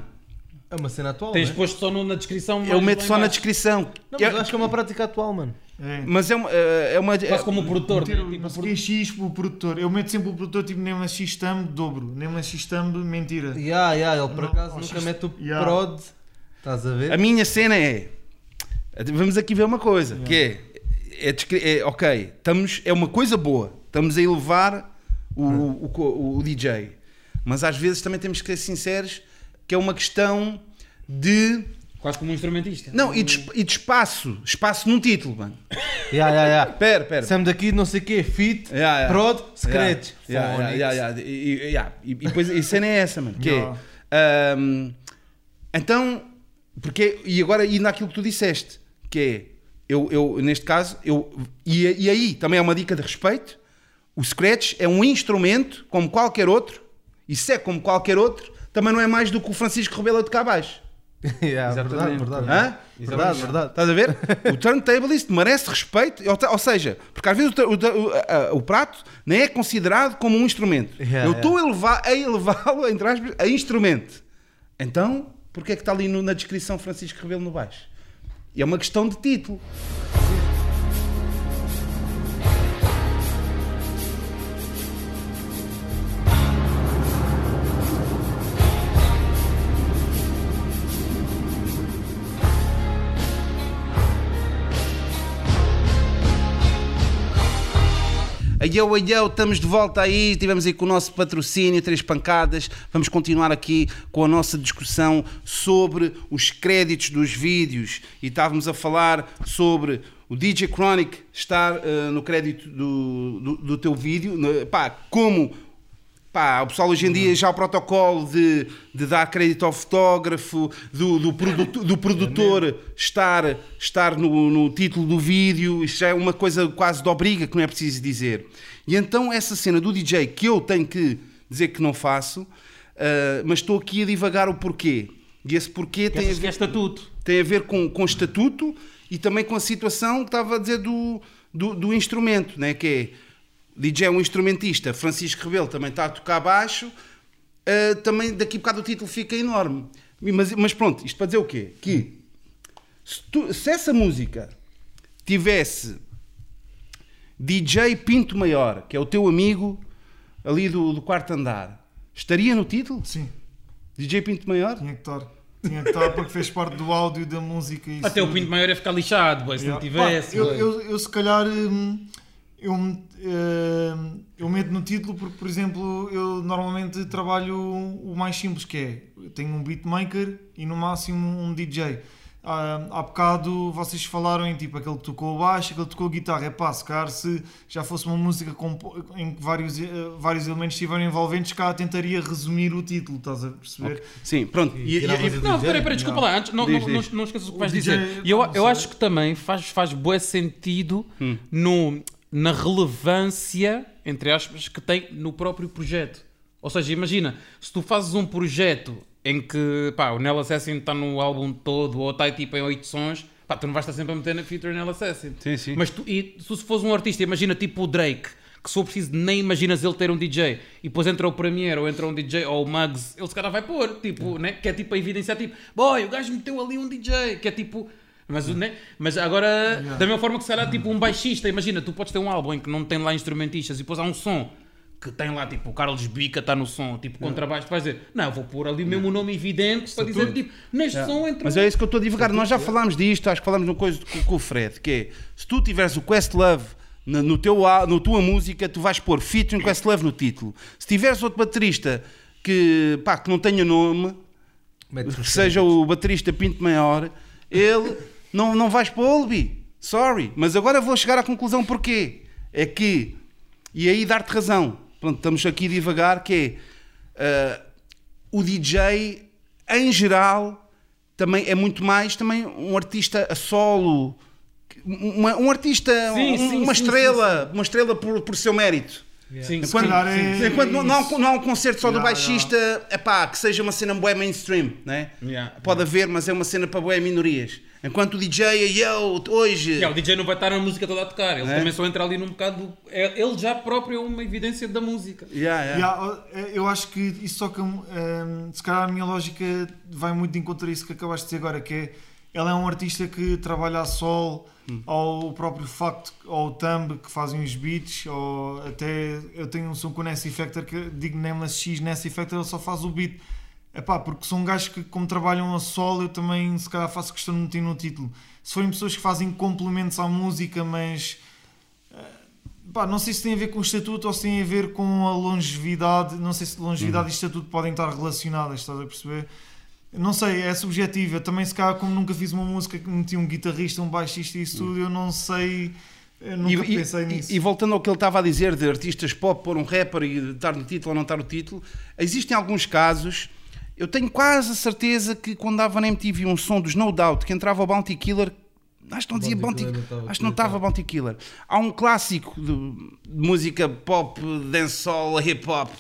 [SPEAKER 3] É uma cena atual.
[SPEAKER 2] Tens
[SPEAKER 3] né?
[SPEAKER 2] posto só no- na descrição.
[SPEAKER 1] eu meto
[SPEAKER 2] lá
[SPEAKER 1] só na descrição.
[SPEAKER 3] Não,
[SPEAKER 1] É-
[SPEAKER 3] mas eu acho que é uma prática atual, mano.
[SPEAKER 4] É.
[SPEAKER 1] mas é uma. É uma
[SPEAKER 2] Quase como o produtor.
[SPEAKER 4] Meter
[SPEAKER 2] Tipo,
[SPEAKER 4] não sei é X o produtor. Eu meto sempre o produtor tipo nem uma X thumb dobro, nem uma X thumb mentira.
[SPEAKER 3] Ya, ya, ele por
[SPEAKER 4] Não,
[SPEAKER 3] acaso nunca
[SPEAKER 4] X-
[SPEAKER 3] mete o
[SPEAKER 4] Ya.
[SPEAKER 3] prod. Estás a ver?
[SPEAKER 1] A minha cena é. Vamos aqui ver uma coisa, que é, é, é, Ok, estamos, é uma coisa boa. Estamos a elevar o, o, o- o DJ. Mas às vezes também temos que ser sinceros que é uma questão de.
[SPEAKER 2] Quase como um instrumentista.
[SPEAKER 1] Não, e de, e de espaço. Espaço num título, mano. (laughs)
[SPEAKER 3] Ya, ya, ya.
[SPEAKER 1] Pera, pera.
[SPEAKER 3] Sam daqui, não sei o quê, fit,
[SPEAKER 1] Yeah, yeah.
[SPEAKER 3] prod, scratch.
[SPEAKER 1] Yeah, yeah, yeah, yeah. E, e- yeah. E- e depois a cena é essa, mano. Que
[SPEAKER 4] Yeah.
[SPEAKER 1] é. ahm, então, porque, e agora indo naquilo que tu disseste, que é, eu, eu neste caso, eu, e, e aí também é uma dica de respeito. O Scratch é um instrumento como qualquer outro, e se é como qualquer outro, também não é mais do que o Francisco Rebelo de cá abaixo. (laughs)
[SPEAKER 3] Yeah, verdade,
[SPEAKER 2] Exatamente.
[SPEAKER 3] verdade.
[SPEAKER 1] Hã?
[SPEAKER 3] Verdade, verdade.
[SPEAKER 1] Estás a ver? O turntablist merece respeito, ou, seja, porque às vezes o, o- o- o prato nem é considerado como um instrumento.
[SPEAKER 3] Yeah,
[SPEAKER 1] Eu estou a elevar- a elevá-lo, entre aspas, a instrumento. Então, porque é que está ali no- na descrição Francisco Rebelo no baixo? E é uma questão de título. Ayou, ayou, estamos de volta aí, estivemos aí com o nosso patrocínio, Três Pancadas, vamos continuar aqui com a nossa discussão sobre os créditos dos vídeos. E estávamos a falar sobre o DJ Chronic estar eh, no crédito do, do, do teu vídeo, né, pá, como Pá, o pessoal hoje em dia já o protocolo de, de dar crédito ao fotógrafo, do, do, produto- do produtor estar, estar no, no título do vídeo, isto já é uma coisa quase de obriga que não é preciso dizer. E então essa cena do DJ que eu tenho que dizer que não faço, ah, mas estou aqui a divagar o porquê. E esse porquê tem a
[SPEAKER 2] é
[SPEAKER 1] ver,
[SPEAKER 2] estatuto.
[SPEAKER 1] tem a ver com, com estatuto e também com a situação que estava a dizer do, do, do instrumento, né? que é DJ é um instrumentista, Francisco Rebelo também está a tocar baixo, uh, também daqui a bocado o título fica enorme. Mas, mas pronto, isto para dizer o quê? Que se, tu- se essa música tivesse DJ Pinto Maior, que é o teu amigo ali do, do quarto andar, estaria no título?
[SPEAKER 4] Sim,
[SPEAKER 1] DJ Pinto Maior?
[SPEAKER 4] tinha que estar. Tinha que estar porque fez parte do áudio da música. e
[SPEAKER 2] Até o Pinto Maior ia ficar lixado, boy, se não tivesse.
[SPEAKER 4] Pá, eu, eu, eu se calhar hum, eu, hum, eu meto no título porque, por exemplo, eu normalmente trabalho o mais simples que é eu tenho um beatmaker e no máximo um DJ. Ah, há bocado vocês falaram em tipo aquele que tocou baixo, aquele que tocou guitarra. É pá, se calhar se já fosse uma música com, em que vários, eh, vários elementos estiverem envolventes, cá tentaria resumir o título, estás a perceber?
[SPEAKER 1] Sim, pronto. E- e- e-
[SPEAKER 3] o
[SPEAKER 2] Não, peraí, peraí, desculpa lá, antes, não,
[SPEAKER 1] Diz,
[SPEAKER 2] não,
[SPEAKER 1] diz.
[SPEAKER 2] não, não esqueças o que vais dizer. E eu,
[SPEAKER 4] não
[SPEAKER 2] eu
[SPEAKER 4] sei.
[SPEAKER 2] acho que também faz, faz bué sentido
[SPEAKER 1] Hum.
[SPEAKER 2] no, na relevância, entre aspas, que tem no próprio projeto. Ou seja, imagina, se tu fazes um projeto em que pá, o Nell Assassin está no álbum todo ou está tipo em 8 sons, pá, tu não vais estar sempre a meter na feature Nell Assassin.
[SPEAKER 1] Sim, sim.
[SPEAKER 2] Mas tu, e se fosse um artista, imagina tipo o Drake, que se for preciso nem imaginas ele ter um DJ e depois entra o Premiere ou entra um DJ ou o Mugs, ele se calhar vai pôr, tipo, né? que é tipo a evidenciar, tipo, boy, o gajo meteu ali um DJ, que é tipo. Mas, né? mas agora, da mesma forma que será tipo um baixista, imagina, tu podes ter um álbum em que não tem lá instrumentistas e depois há um som que tem lá, tipo, o Carlos Bica está no som, tipo, contrabaixo, tu vais dizer, não, eu vou pôr ali mesmo o nome evidente para dizer, tipo, neste som entra.
[SPEAKER 1] Mas é isso que eu estou a divulgar. Nós já falámos disto, acho que falámos uma coisa com, com o Fred, que é se tu tiveres o Questlove na no teu, na tua música, tu vais pôr featuring Questlove no título. Se tiveres outro baterista que, pá, que não tenha nome, que seja o baterista Pinto Maior, ele não, não vais pôr Bi. Sorry. Mas agora vou chegar à conclusão porquê. É que, e aí dar-te razão, pronto, estamos aqui devagar, que é ah, o DJ em geral também é muito mais também um artista a solo, uma- um artista,
[SPEAKER 2] Sim,
[SPEAKER 1] um-
[SPEAKER 2] sim,
[SPEAKER 1] uma
[SPEAKER 2] sim,
[SPEAKER 1] estrela, uma estrela por, por seu mérito.
[SPEAKER 2] Sim,
[SPEAKER 1] Enquanto,
[SPEAKER 4] é-
[SPEAKER 1] enquanto não, não, há um- não há um concerto só do
[SPEAKER 4] Já,
[SPEAKER 1] baixista, epá, que seja uma cena bué mainstream, né?
[SPEAKER 2] Yeah.
[SPEAKER 1] Pode haver, mas é uma cena para bué minorias. Enquanto o DJ é eu, hoje.
[SPEAKER 2] Yeah, o DJ não vai estar a música toda a tocar, ele
[SPEAKER 1] É?
[SPEAKER 2] também só entra ali num bocado. é- Ele já próprio é uma evidência da música.
[SPEAKER 1] Yeah, yeah.
[SPEAKER 4] Yeah, eh, eu acho que isso só que um, se calhar a minha lógica vai muito de encontro a isso que acabaste de dizer agora, que é ela é um artista que trabalha a sol ao próprio facto, ao thumb que fazem os beats, ou até eu tenho um som com o Ness Effector que digo Nameless X, Ness Effector ele só faz o beat. Epá, porque são gajos que como trabalham a sol eu também se calhar faço questão de meter no título. Se forem pessoas que fazem complementos à música, mas Pá, não sei se tem a ver com o estatuto ou se tem a ver com a longevidade. Não sei se longevidade e estatuto podem estar relacionadas, estás a perceber? Não sei, é subjetivo. Eu também, se calhar, como nunca fiz uma música que meti um guitarrista, um baixista e isso tudo, eu não sei. Eu nunca
[SPEAKER 1] E, e-
[SPEAKER 4] pensei
[SPEAKER 1] e-
[SPEAKER 4] nisso.
[SPEAKER 1] e voltando ao que ele estava a dizer de artistas pop pôr um rapper e estar no título ou não estar no título, existem alguns casos. Eu tenho quase a certeza que quando dava na MTV um som dos No Doubt que entrava o Bounty Killer, acho que não dizia
[SPEAKER 3] Bounty
[SPEAKER 1] Bounty,
[SPEAKER 3] Killer
[SPEAKER 1] acho que não estava Bounty Killer. Há um clássico de, de música pop, dancehall, hip hop.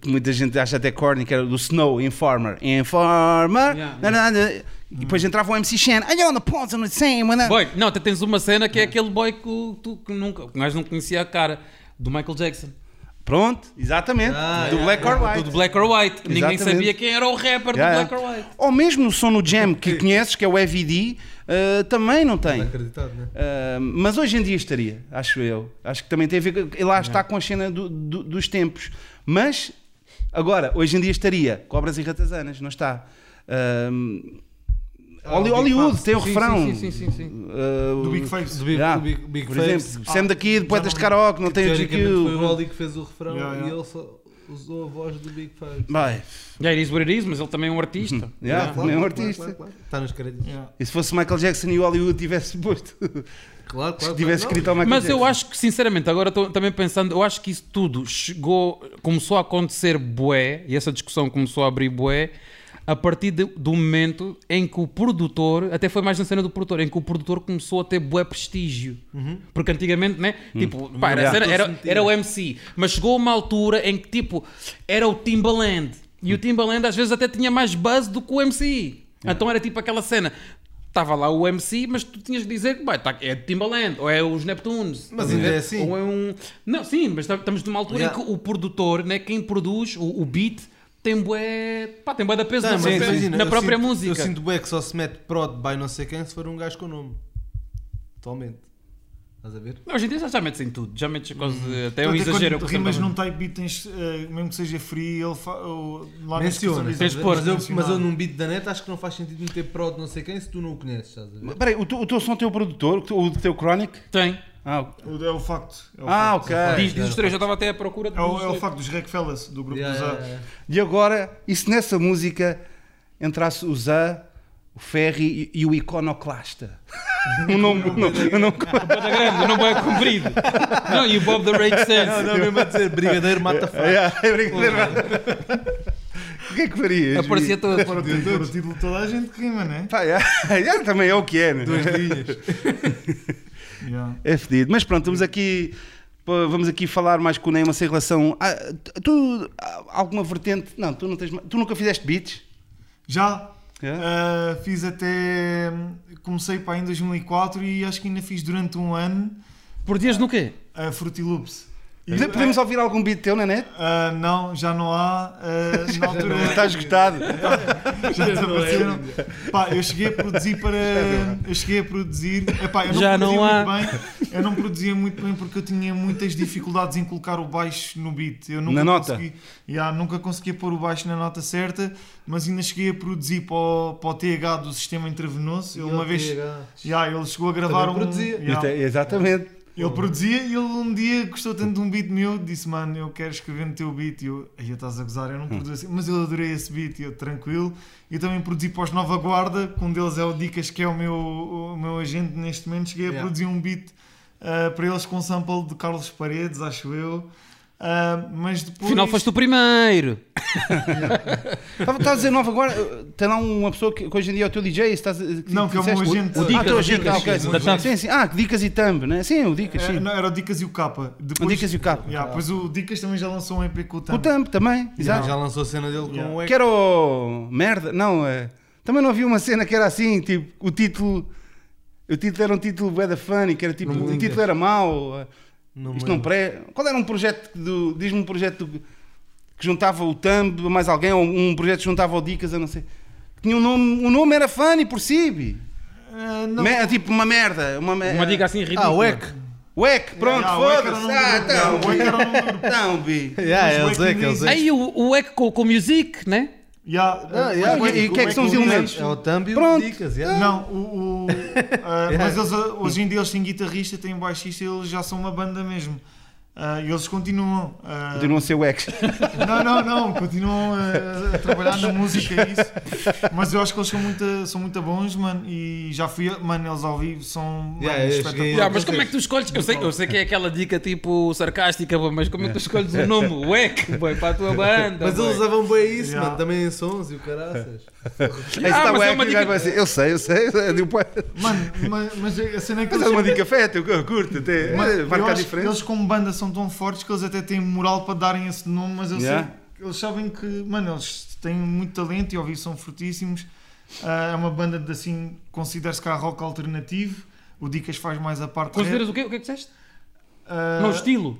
[SPEAKER 1] Que muita gente acha até corny, que era do Snow, Informer. Informer.
[SPEAKER 2] Yeah,
[SPEAKER 1] na, na, na. E depois entrava o MC Shan. I on the pawns on the same. when I-"
[SPEAKER 2] Boy, não, tu tens uma cena que é aquele boy que tu que nunca, que o gajo não conhecia a cara, do Michael Jackson.
[SPEAKER 1] Pronto, exatamente.
[SPEAKER 3] Ah,
[SPEAKER 1] do
[SPEAKER 3] yeah.
[SPEAKER 1] Black or White.
[SPEAKER 2] Do Black or White. Ninguém
[SPEAKER 1] Exatamente.
[SPEAKER 2] sabia quem era o rapper
[SPEAKER 1] Yeah,
[SPEAKER 2] do Black or White.
[SPEAKER 1] Ou mesmo no som no Jam que (laughs) conheces, que é o EVD, uh, também não
[SPEAKER 3] Não
[SPEAKER 1] tem.
[SPEAKER 3] é acreditado, né?
[SPEAKER 1] Uh, mas hoje em dia estaria, acho eu. Acho que também tem a ver com. e Lá está com a cena do- do- dos tempos. Mas, agora, hoje em dia estaria. Cobras e ratazanas, não está. Um, Holly- Hollywood
[SPEAKER 3] Face.
[SPEAKER 1] tem o
[SPEAKER 2] Sim,
[SPEAKER 1] refrão.
[SPEAKER 2] sim, sim, sim, sim.
[SPEAKER 1] Uh,
[SPEAKER 4] Do Big Face.
[SPEAKER 3] Do Big,
[SPEAKER 1] Yeah.
[SPEAKER 3] do Big, Big
[SPEAKER 1] Por
[SPEAKER 3] Face.
[SPEAKER 1] exemplo, Sam daqui de poetas de
[SPEAKER 4] não-
[SPEAKER 1] karaoke, não
[SPEAKER 3] que
[SPEAKER 1] tem o
[SPEAKER 3] teoricamente Foi o
[SPEAKER 1] GQ.
[SPEAKER 3] Oli que fez o refrão
[SPEAKER 4] Yeah, yeah.
[SPEAKER 3] e ele só usou a voz do Big Face.
[SPEAKER 1] Vai.
[SPEAKER 2] Yeah, it is what it is, mas ele também é um artista. (laughs)
[SPEAKER 1] Yeah, também é um artista.
[SPEAKER 3] Está nos créditos.
[SPEAKER 4] Yeah.
[SPEAKER 1] E se fosse Michael Jackson e o Hollywood tivesse posto.
[SPEAKER 3] Claro, claro.
[SPEAKER 1] Se tivesse
[SPEAKER 3] claro.
[SPEAKER 1] escrito ao Michael
[SPEAKER 2] Mas
[SPEAKER 1] Jackson.
[SPEAKER 2] eu acho que, sinceramente, agora estou também pensando, eu acho que isso tudo chegou, começou a acontecer bué, e essa discussão começou a abrir bué, a partir de- do momento em que o produtor, até foi mais na cena do produtor, em que o produtor começou a ter bué prestígio. Porque antigamente, né? Tipo, pá, era,
[SPEAKER 1] Yeah.
[SPEAKER 2] cena- era, era o MC, mas chegou uma altura em que, tipo, era o Timbaland. E o Timbaland às vezes até tinha mais buzz do que o MC. Então era tipo aquela cena. Estava lá o MC, mas tu tinhas de dizer que tá, é Timbaland, ou é os Neptunes.
[SPEAKER 3] Mas
[SPEAKER 2] a
[SPEAKER 3] ainda é assim.
[SPEAKER 2] Ou é um. Não, sim, mas tam- estamos numa altura
[SPEAKER 3] Yeah.
[SPEAKER 2] em que o produtor, né, quem produz, o, o beat, tem bué. Pá, tem bué da peso
[SPEAKER 3] Não,
[SPEAKER 2] na,
[SPEAKER 3] mas
[SPEAKER 2] própria-
[SPEAKER 3] imagina,
[SPEAKER 2] na
[SPEAKER 3] eu
[SPEAKER 2] própria
[SPEAKER 3] sinto-
[SPEAKER 2] música.
[SPEAKER 3] Eu sinto bué que só se mete prod by não sei quem se for um gajo com nome. Atualmente. Estás a ver?
[SPEAKER 2] Hoje em dia já metes em tudo, já metes quase. Até é um
[SPEAKER 4] Até
[SPEAKER 2] exagero.
[SPEAKER 4] quando
[SPEAKER 2] o
[SPEAKER 4] rimas num type beat, tens, eh, mesmo que seja free, ele fa, o- lá na
[SPEAKER 3] Menciona.
[SPEAKER 4] descrição
[SPEAKER 2] Tens
[SPEAKER 4] diz-
[SPEAKER 2] de pôr.
[SPEAKER 3] Mas eu, mas eu num beat da net acho que não faz sentido meter prod não sei quem se tu não o conheces. Estás a ver?
[SPEAKER 1] Peraí, o, teu- o teu som tem o produtor, o teu Chronic?
[SPEAKER 2] Tem.
[SPEAKER 1] Ah,
[SPEAKER 4] O- É o facto. É o
[SPEAKER 1] ah
[SPEAKER 4] facto.
[SPEAKER 1] ok.
[SPEAKER 2] Diz, diz os três, eu estava até à procura de
[SPEAKER 4] É o,
[SPEAKER 2] dos
[SPEAKER 4] é o facto dos Reckfellas, do grupo
[SPEAKER 3] Yeah,
[SPEAKER 4] dos A.
[SPEAKER 3] yeah, yeah.
[SPEAKER 1] E agora, e se nessa música entrasse o Zé, o Ferry e, e o Iconoclasta? (laughs) um nome, um nome, um nome
[SPEAKER 2] grande, não é comprido. Não, e o Bob the Rage
[SPEAKER 3] Não,
[SPEAKER 2] Sense.
[SPEAKER 3] não, mesmo a dizer brigadeiro mata (laughs) fraco.
[SPEAKER 1] É, é brincadeira. O que é que farias?
[SPEAKER 2] Aparecia
[SPEAKER 4] o título, para o título toda a gente rima, né?
[SPEAKER 1] Pá, é, (laughs) é, também é o que é, né?
[SPEAKER 3] Duas linhas.
[SPEAKER 4] Yeah.
[SPEAKER 1] É fedido. Mas pronto, vamos aqui, vamos aqui falar mais com o Neymar em relação. A, tu, a- alguma vertente. Não, tu, não tens, tu nunca fizeste beats?
[SPEAKER 4] Já
[SPEAKER 1] É?
[SPEAKER 4] ah, fiz até. Comecei para em 2004 e acho que ainda fiz durante um ano
[SPEAKER 2] Por dias no quê?
[SPEAKER 4] a Fruity Loops. E,
[SPEAKER 1] Pode- Podemos ouvir algum beat teu na net?
[SPEAKER 4] ah, não, já não há. ah, (laughs) na altura.
[SPEAKER 1] Está esgotado. (laughs)
[SPEAKER 4] já desapareceram. Pá, eu cheguei a produzir para. (laughs) Eu cheguei a produzir. Epá, eu não
[SPEAKER 2] Já
[SPEAKER 4] produzia
[SPEAKER 2] não há.
[SPEAKER 4] muito bem. Eu não produzia muito bem porque eu tinha muitas dificuldades em colocar o baixo no beat. Eu nunca
[SPEAKER 1] Na nota?
[SPEAKER 4] Consegui, Ya, nunca conseguia pôr o baixo na nota certa, mas ainda cheguei a produzir para o, para o TH do sistema intravenoso. Ele uma vez. Ya, ele chegou a gravar
[SPEAKER 3] Também
[SPEAKER 4] um.
[SPEAKER 3] produzia.
[SPEAKER 1] é- Exatamente.
[SPEAKER 4] Ele produzia e ele um dia gostou tanto de um beat meu, disse: Mano, eu quero escrever no teu beat. E eu, aí estás a gozar, eu não produzo assim, mas eu adorei esse beat. E eu, tranquilo. E também produzi para os Nova Guarda, que um deles é o Dicas, que é o meu, o meu agente neste momento. Cheguei a
[SPEAKER 3] Yeah.
[SPEAKER 4] produzir um beat ah, para eles com sample de Carlos Paredes, acho eu. Ah, mas depois.
[SPEAKER 2] Afinal, foste o primeiro.
[SPEAKER 1] Estava a dizer nova agora. Tem lá uma pessoa que, que hoje em dia é o teu DJ. Estás,
[SPEAKER 4] Não, que é o meu
[SPEAKER 1] disseste?
[SPEAKER 4] agente.
[SPEAKER 1] O,
[SPEAKER 4] O
[SPEAKER 1] Dicas,
[SPEAKER 2] Dicas,
[SPEAKER 1] ah,
[SPEAKER 2] o
[SPEAKER 1] agente,
[SPEAKER 2] Dicas,
[SPEAKER 1] ah,
[SPEAKER 2] Thumb.
[SPEAKER 1] Sim, sim. Ah, Dicas e Thumb, né? Sim, o Dicas,
[SPEAKER 4] É,
[SPEAKER 1] sim.
[SPEAKER 4] não, era o Dicas e o Capa. Depois,
[SPEAKER 1] O Dicas e o Capa.
[SPEAKER 4] Yeah, Depois o Dicas também já lançou um EP com o
[SPEAKER 1] O
[SPEAKER 4] Thumb.
[SPEAKER 1] Thumb também,
[SPEAKER 3] Já,
[SPEAKER 1] exato.
[SPEAKER 3] já lançou a cena dele
[SPEAKER 4] Yeah.
[SPEAKER 3] com o
[SPEAKER 1] Que era o. Merda, não, é. Também não havia uma cena que era assim, tipo, o título. O título era um título da funny, que era tipo,
[SPEAKER 3] Não
[SPEAKER 1] o título era mau.
[SPEAKER 3] Não
[SPEAKER 1] Isto não pré. Qual era um projeto do. Diz-me um projeto do- que juntava o Thumb a mais alguém, ou um projeto que juntava o Dicas, eu não sei. Tinha um nome, o nome era funny por si. Me- tipo uma merda. Uma, me-
[SPEAKER 2] Uma dica assim ridícula.
[SPEAKER 3] Ah, o EC.
[SPEAKER 1] Uec, pronto,
[SPEAKER 4] Yeah, Eck
[SPEAKER 1] foda-se. Ah, então,
[SPEAKER 4] o Eck era do
[SPEAKER 1] bi. Então. (laughs)
[SPEAKER 3] Yeah, é o que é o. Zé.
[SPEAKER 2] Aí o, o EC com, com Music, né?
[SPEAKER 4] Yeah,
[SPEAKER 3] Ah,
[SPEAKER 4] uh,
[SPEAKER 3] yeah,
[SPEAKER 4] o
[SPEAKER 1] e- e
[SPEAKER 4] Eck-
[SPEAKER 1] que é que
[SPEAKER 4] o
[SPEAKER 1] são os elementos?
[SPEAKER 3] É o Thumb e o
[SPEAKER 1] Pronto.
[SPEAKER 3] Dicas. yeah.
[SPEAKER 4] Não, o, o- ah, (laughs) mas eles, ah, hoje em dia eles têm guitarrista, têm baixista, eles já são uma banda mesmo. Ah, e eles continuam. ah,
[SPEAKER 1] Continuam a ser Wex.
[SPEAKER 4] Não, não, não, continuam a, a trabalhar na música e isso. Mas eu acho que eles são muito, são muito bons, mano. E já fui, mano, eles ao vivo são
[SPEAKER 3] Yeah,
[SPEAKER 4] mano, espetaculares.
[SPEAKER 2] Yeah, mas como é que tu escolhes? Eu sei, eu sei que é aquela dica tipo sarcástica, mas como é que tu escolhes o nome? O EC, boy, para a tua banda.
[SPEAKER 3] Mas
[SPEAKER 2] boy?
[SPEAKER 3] eles usavam bem isso,
[SPEAKER 4] Yeah.
[SPEAKER 3] mano. Também em sons e o caraças. (laughs)
[SPEAKER 1] Aí está
[SPEAKER 2] mas
[SPEAKER 1] o
[SPEAKER 2] é
[SPEAKER 1] e o gajo
[SPEAKER 2] dica-
[SPEAKER 1] vai assim, eu sei, eu sei. pô,
[SPEAKER 4] Mano, mas, mas a cena é que
[SPEAKER 1] Mas é uma dica feta, eu curto até.
[SPEAKER 4] Mano,
[SPEAKER 1] É,
[SPEAKER 4] eu
[SPEAKER 1] Marca a diferença.
[SPEAKER 4] Eles como banda são tão fortes que eles até têm moral para darem esse nome, mas eu
[SPEAKER 1] Yeah.
[SPEAKER 4] sei que eles sabem que, mano, eles têm muito talento e ao vivo são fortíssimos. Ah, é uma banda de assim, considera-se cá rock alternativo. O Dicas faz mais a parte
[SPEAKER 2] Consideras
[SPEAKER 4] rap.
[SPEAKER 2] o quê? O que é que disseste?
[SPEAKER 4] Ah,
[SPEAKER 2] Não, o estilo.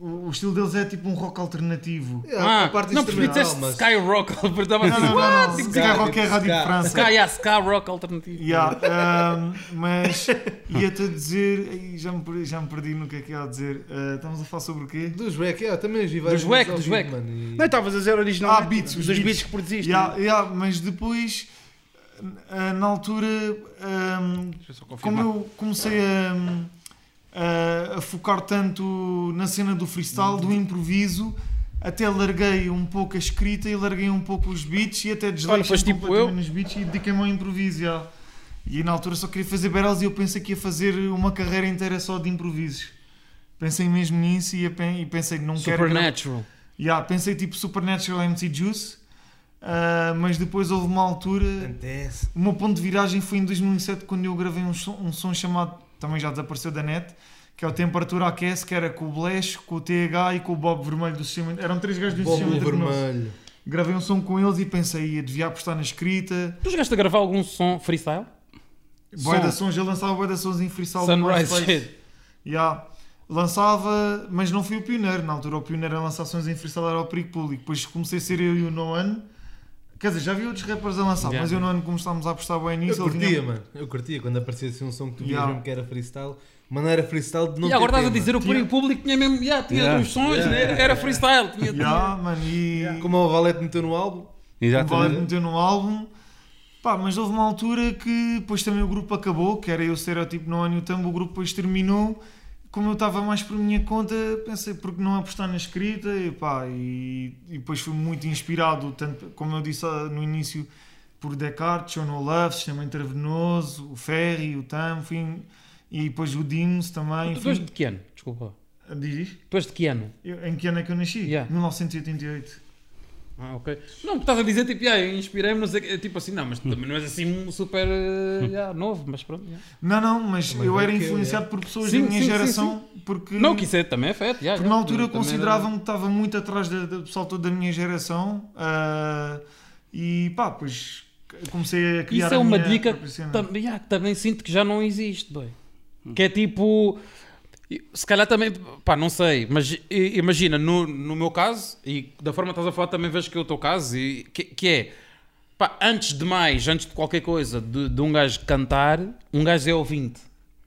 [SPEAKER 4] O, o estilo deles é tipo um rock alternativo.
[SPEAKER 3] Yeah,
[SPEAKER 2] ah,
[SPEAKER 3] a parte
[SPEAKER 2] não, porque disseste
[SPEAKER 3] mas-
[SPEAKER 2] Sky Rock, (laughs) estava
[SPEAKER 4] Não,
[SPEAKER 2] assim,
[SPEAKER 4] não, não,
[SPEAKER 2] what?
[SPEAKER 4] não. Sky Rock é a rádio de. França.
[SPEAKER 2] Sky, yeah, Sky Rock alternativo.
[SPEAKER 4] Yeah, ahm, mas ia-te a dizer, já me, perdi- já me perdi no que é que ia dizer. Ah, estamos a falar sobre o quê?
[SPEAKER 3] Dos Wack, yeah, também os
[SPEAKER 2] Dos
[SPEAKER 3] ao
[SPEAKER 2] dos
[SPEAKER 3] e-
[SPEAKER 1] Não, estavas a dizer original.
[SPEAKER 4] Ah, beats, os
[SPEAKER 1] dos
[SPEAKER 4] beats.
[SPEAKER 1] que produziste.
[SPEAKER 4] Yeah, yeah, mas depois, ah, na altura,
[SPEAKER 2] Deixa eu só
[SPEAKER 4] como eu comecei a, a, a focar tanto na cena do freestyle, do improviso, até larguei um pouco a escrita e larguei um pouco os beats e até desleixei
[SPEAKER 2] depois tipo eu.
[SPEAKER 4] nos beats e dediquei-me ao improviso. yeah. E na altura só queria fazer barrels e eu pensei que ia fazer uma carreira inteira só de improvisos. Pensei mesmo nisso e, e pensei, não quero...
[SPEAKER 2] Supernatural.
[SPEAKER 4] Yeah, pensei tipo Supernatural MC Juice, ah, mas depois houve uma altura
[SPEAKER 3] Acontece.
[SPEAKER 4] o meu ponto de viragem foi em 2007 quando eu gravei um som, um som chamado, também já desapareceu da net, que é o Temperatura Aquece, que era com o Blesh, com o TH e com o Bob Vermelho do sistema. Eram três gajos do
[SPEAKER 3] Bobo
[SPEAKER 4] sistema Vermelho.
[SPEAKER 3] vermelho.
[SPEAKER 4] Gravei um som com eles e pensei, ia devia apostar na escrita.
[SPEAKER 2] Tu chegaste a gravar algum som freestyle? Som.
[SPEAKER 4] da sons, eu lançava boa da sons em freestyle do
[SPEAKER 2] Sunrise shit.
[SPEAKER 4] Yeah. Lançava, mas não fui o pioneiro. Na altura, o pioneiro a lançar sons em freestyle era o Perigo Público. Depois comecei a ser eu e o Noan. Quer dizer, já vi outros rappers a lançar,
[SPEAKER 2] Yeah.
[SPEAKER 4] mas eu o Noan, como estávamos a apostar bem
[SPEAKER 3] Eu
[SPEAKER 4] nisso, ele
[SPEAKER 3] curtia,
[SPEAKER 4] vinha-
[SPEAKER 3] mano. Eu curtia quando aparecia assim um som que tu vias
[SPEAKER 4] Yeah.
[SPEAKER 3] mesmo que era freestyle. Mas não era freestyle de não
[SPEAKER 2] e
[SPEAKER 3] ter
[SPEAKER 2] agora estás a
[SPEAKER 3] tema.
[SPEAKER 2] dizer o
[SPEAKER 4] Tinha-
[SPEAKER 2] público tinha mesmo, yeah, tinha
[SPEAKER 1] Yeah.
[SPEAKER 2] os sons,
[SPEAKER 3] Yeah.
[SPEAKER 2] né? era, era freestyle. Tinha,
[SPEAKER 4] Yeah, mano, e
[SPEAKER 3] Como o Valete meteu no álbum.
[SPEAKER 4] o Valente
[SPEAKER 1] Exatamente.
[SPEAKER 4] meteu no álbum. Pá, mas houve uma altura que depois também o grupo acabou, que era eu estereotipo no ano e o Tambo, o grupo depois terminou. Como eu estava mais por minha conta, pensei, por que não apostar na escrita? E, pá, e, e depois fui muito inspirado, tanto, como eu disse ah, no início, por Descartes, John Love, Sistema Intravenoso, o Ferry, o Tam, e depois o Dims também.
[SPEAKER 2] És de que ano? Desculpa.
[SPEAKER 4] Diz?
[SPEAKER 2] És de que ano?
[SPEAKER 4] Eu- Em que ano é que eu nasci?
[SPEAKER 2] Yeah.
[SPEAKER 4] 1988.
[SPEAKER 2] Ah, ok. Não, porque estás a dizer tipo, yeah, inspirei-me, não sei tipo assim, não, mas também não és assim super eh, yeah, novo, mas pronto. yeah.
[SPEAKER 4] Não, não, mas
[SPEAKER 3] Mas
[SPEAKER 4] eu
[SPEAKER 3] é
[SPEAKER 4] era
[SPEAKER 3] que é-
[SPEAKER 4] influenciado por pessoas
[SPEAKER 2] Sim,
[SPEAKER 4] da minha
[SPEAKER 2] sim, sim,
[SPEAKER 4] geração, porque,
[SPEAKER 2] Não, que isso é, também é feto. Yeah,
[SPEAKER 4] porque na
[SPEAKER 2] yeah.
[SPEAKER 4] altura
[SPEAKER 2] Eu também
[SPEAKER 4] consideravam que estava muito atrás da- do pessoal todo da minha geração ah, e pá, pois comecei a criar
[SPEAKER 2] Isso é
[SPEAKER 4] a
[SPEAKER 2] uma
[SPEAKER 4] minha
[SPEAKER 2] dica
[SPEAKER 4] própria cena.
[SPEAKER 2] tam, yeah, que também sinto que já não existe, boy. Que é tipo. Se calhar também, pá, não sei, mas imagina, no, no meu caso, e da forma que estás a falar também vejo que é o teu caso, e, que, que é, pá, antes de mais, antes de qualquer coisa, de, de um gajo cantar, um gajo é ouvinte.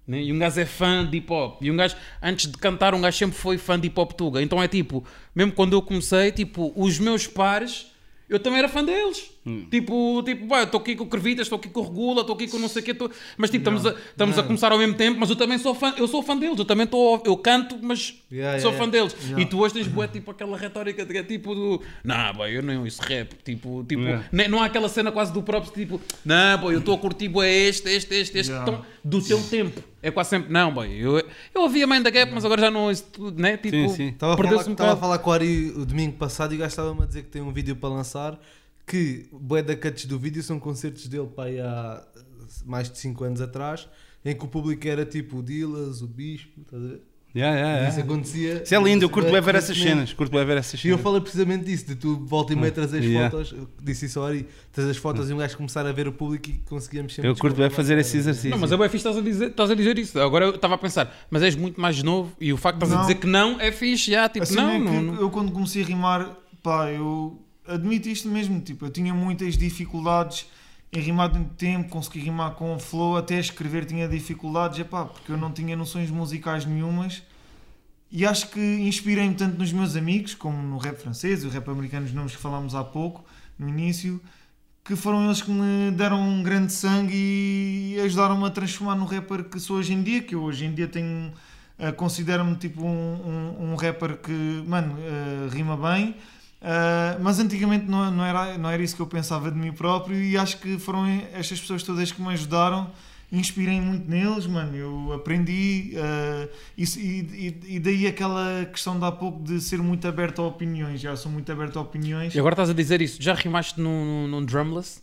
[SPEAKER 2] né? E um gajo é fã de hip hop. E um gajo, antes de cantar, um gajo sempre foi fã de hip hop tuga. Então é tipo, mesmo quando eu comecei, tipo, os meus pares, eu também era fã deles. Tipo, tipo, "Bué, eu estou aqui com o Crevitas, estou aqui com o Regula, estou aqui com não sei o quê, tô... mas tipo, estamos, a, estamos a começar ao mesmo tempo, mas eu também sou fã, eu sou fã deles, eu também estou, eu canto, mas
[SPEAKER 3] Yeah,
[SPEAKER 2] sou
[SPEAKER 3] yeah,
[SPEAKER 2] fã deles.
[SPEAKER 4] Yeah.
[SPEAKER 2] E tu hoje tens bué, tipo aquela retórica de, tipo do, não, boy, eu não isso rap, tipo, tipo,
[SPEAKER 1] Yeah.
[SPEAKER 2] nem- não há aquela cena quase do próprio tipo, não, boy, eu estou a curtir bué este, este, este, este, estão do teu tempo. É quase sempre, não, boy, eu, eu ouvia Mind the Gap, mas agora já não isso tudo, né? Tipo,
[SPEAKER 1] Sim, sim.
[SPEAKER 3] Estava a, falar,
[SPEAKER 2] um
[SPEAKER 3] estava a falar com o Ari o domingo passado e o gajo estava-me a dizer que tem um vídeo para lançar que bué da cuts do vídeo são concertos dele para aí há mais de 5 anos atrás em que o público era tipo o Dilas, o Bispo, estás a ver?
[SPEAKER 1] Yeah, yeah,
[SPEAKER 3] Isso
[SPEAKER 1] yeah.
[SPEAKER 3] acontecia.
[SPEAKER 1] Isso é lindo, eu curto
[SPEAKER 3] bué
[SPEAKER 1] bem ver essas cenas. Curto bem ver essas
[SPEAKER 3] E eu
[SPEAKER 1] cenas.
[SPEAKER 3] falei precisamente disso, de tu volta e meia trazer as
[SPEAKER 1] Yeah.
[SPEAKER 3] fotos, eu disse isso ao Ari, trazer as fotos e um gajo começar a ver o público e conseguíamos sempre
[SPEAKER 1] Eu curto bem fazer esse exercício.
[SPEAKER 2] Não, mas é bem fixe estás a dizer, estás a dizer isso. Agora eu estava a pensar, mas és muito mais novo e o facto de estás a
[SPEAKER 4] Não.
[SPEAKER 2] dizer que não é fixe, já, tipo,
[SPEAKER 4] Assim
[SPEAKER 2] não,
[SPEAKER 4] é
[SPEAKER 2] não.
[SPEAKER 4] eu quando comecei a rimar, pá, eu admito isto mesmo, tipo, eu tinha muitas dificuldades em rimar de tempo, consegui rimar com flow, até escrever tinha dificuldades, é pá, porque eu não tinha noções musicais nenhumas. E acho que inspirei-me tanto nos meus amigos, como no rap francês e o rap americano, os nomes que falámos há pouco, no início, que foram eles que me deram um grande sangue e ajudaram-me a transformar no rapper que sou hoje em dia, que eu hoje em dia tenho Uh, Considero-me tipo um, um, um rapper que, mano, uh, rima bem, uh, mas antigamente não, não, era, não era isso que eu pensava de mim próprio e acho que foram estas pessoas todas que me ajudaram. Inspirei muito neles, mano. Eu aprendi uh, isso, e, e, e daí aquela questão de há pouco de ser muito aberto a opiniões. Já sou muito aberto a opiniões.
[SPEAKER 2] E agora estás a dizer isso, já rimaste num, num, drumless?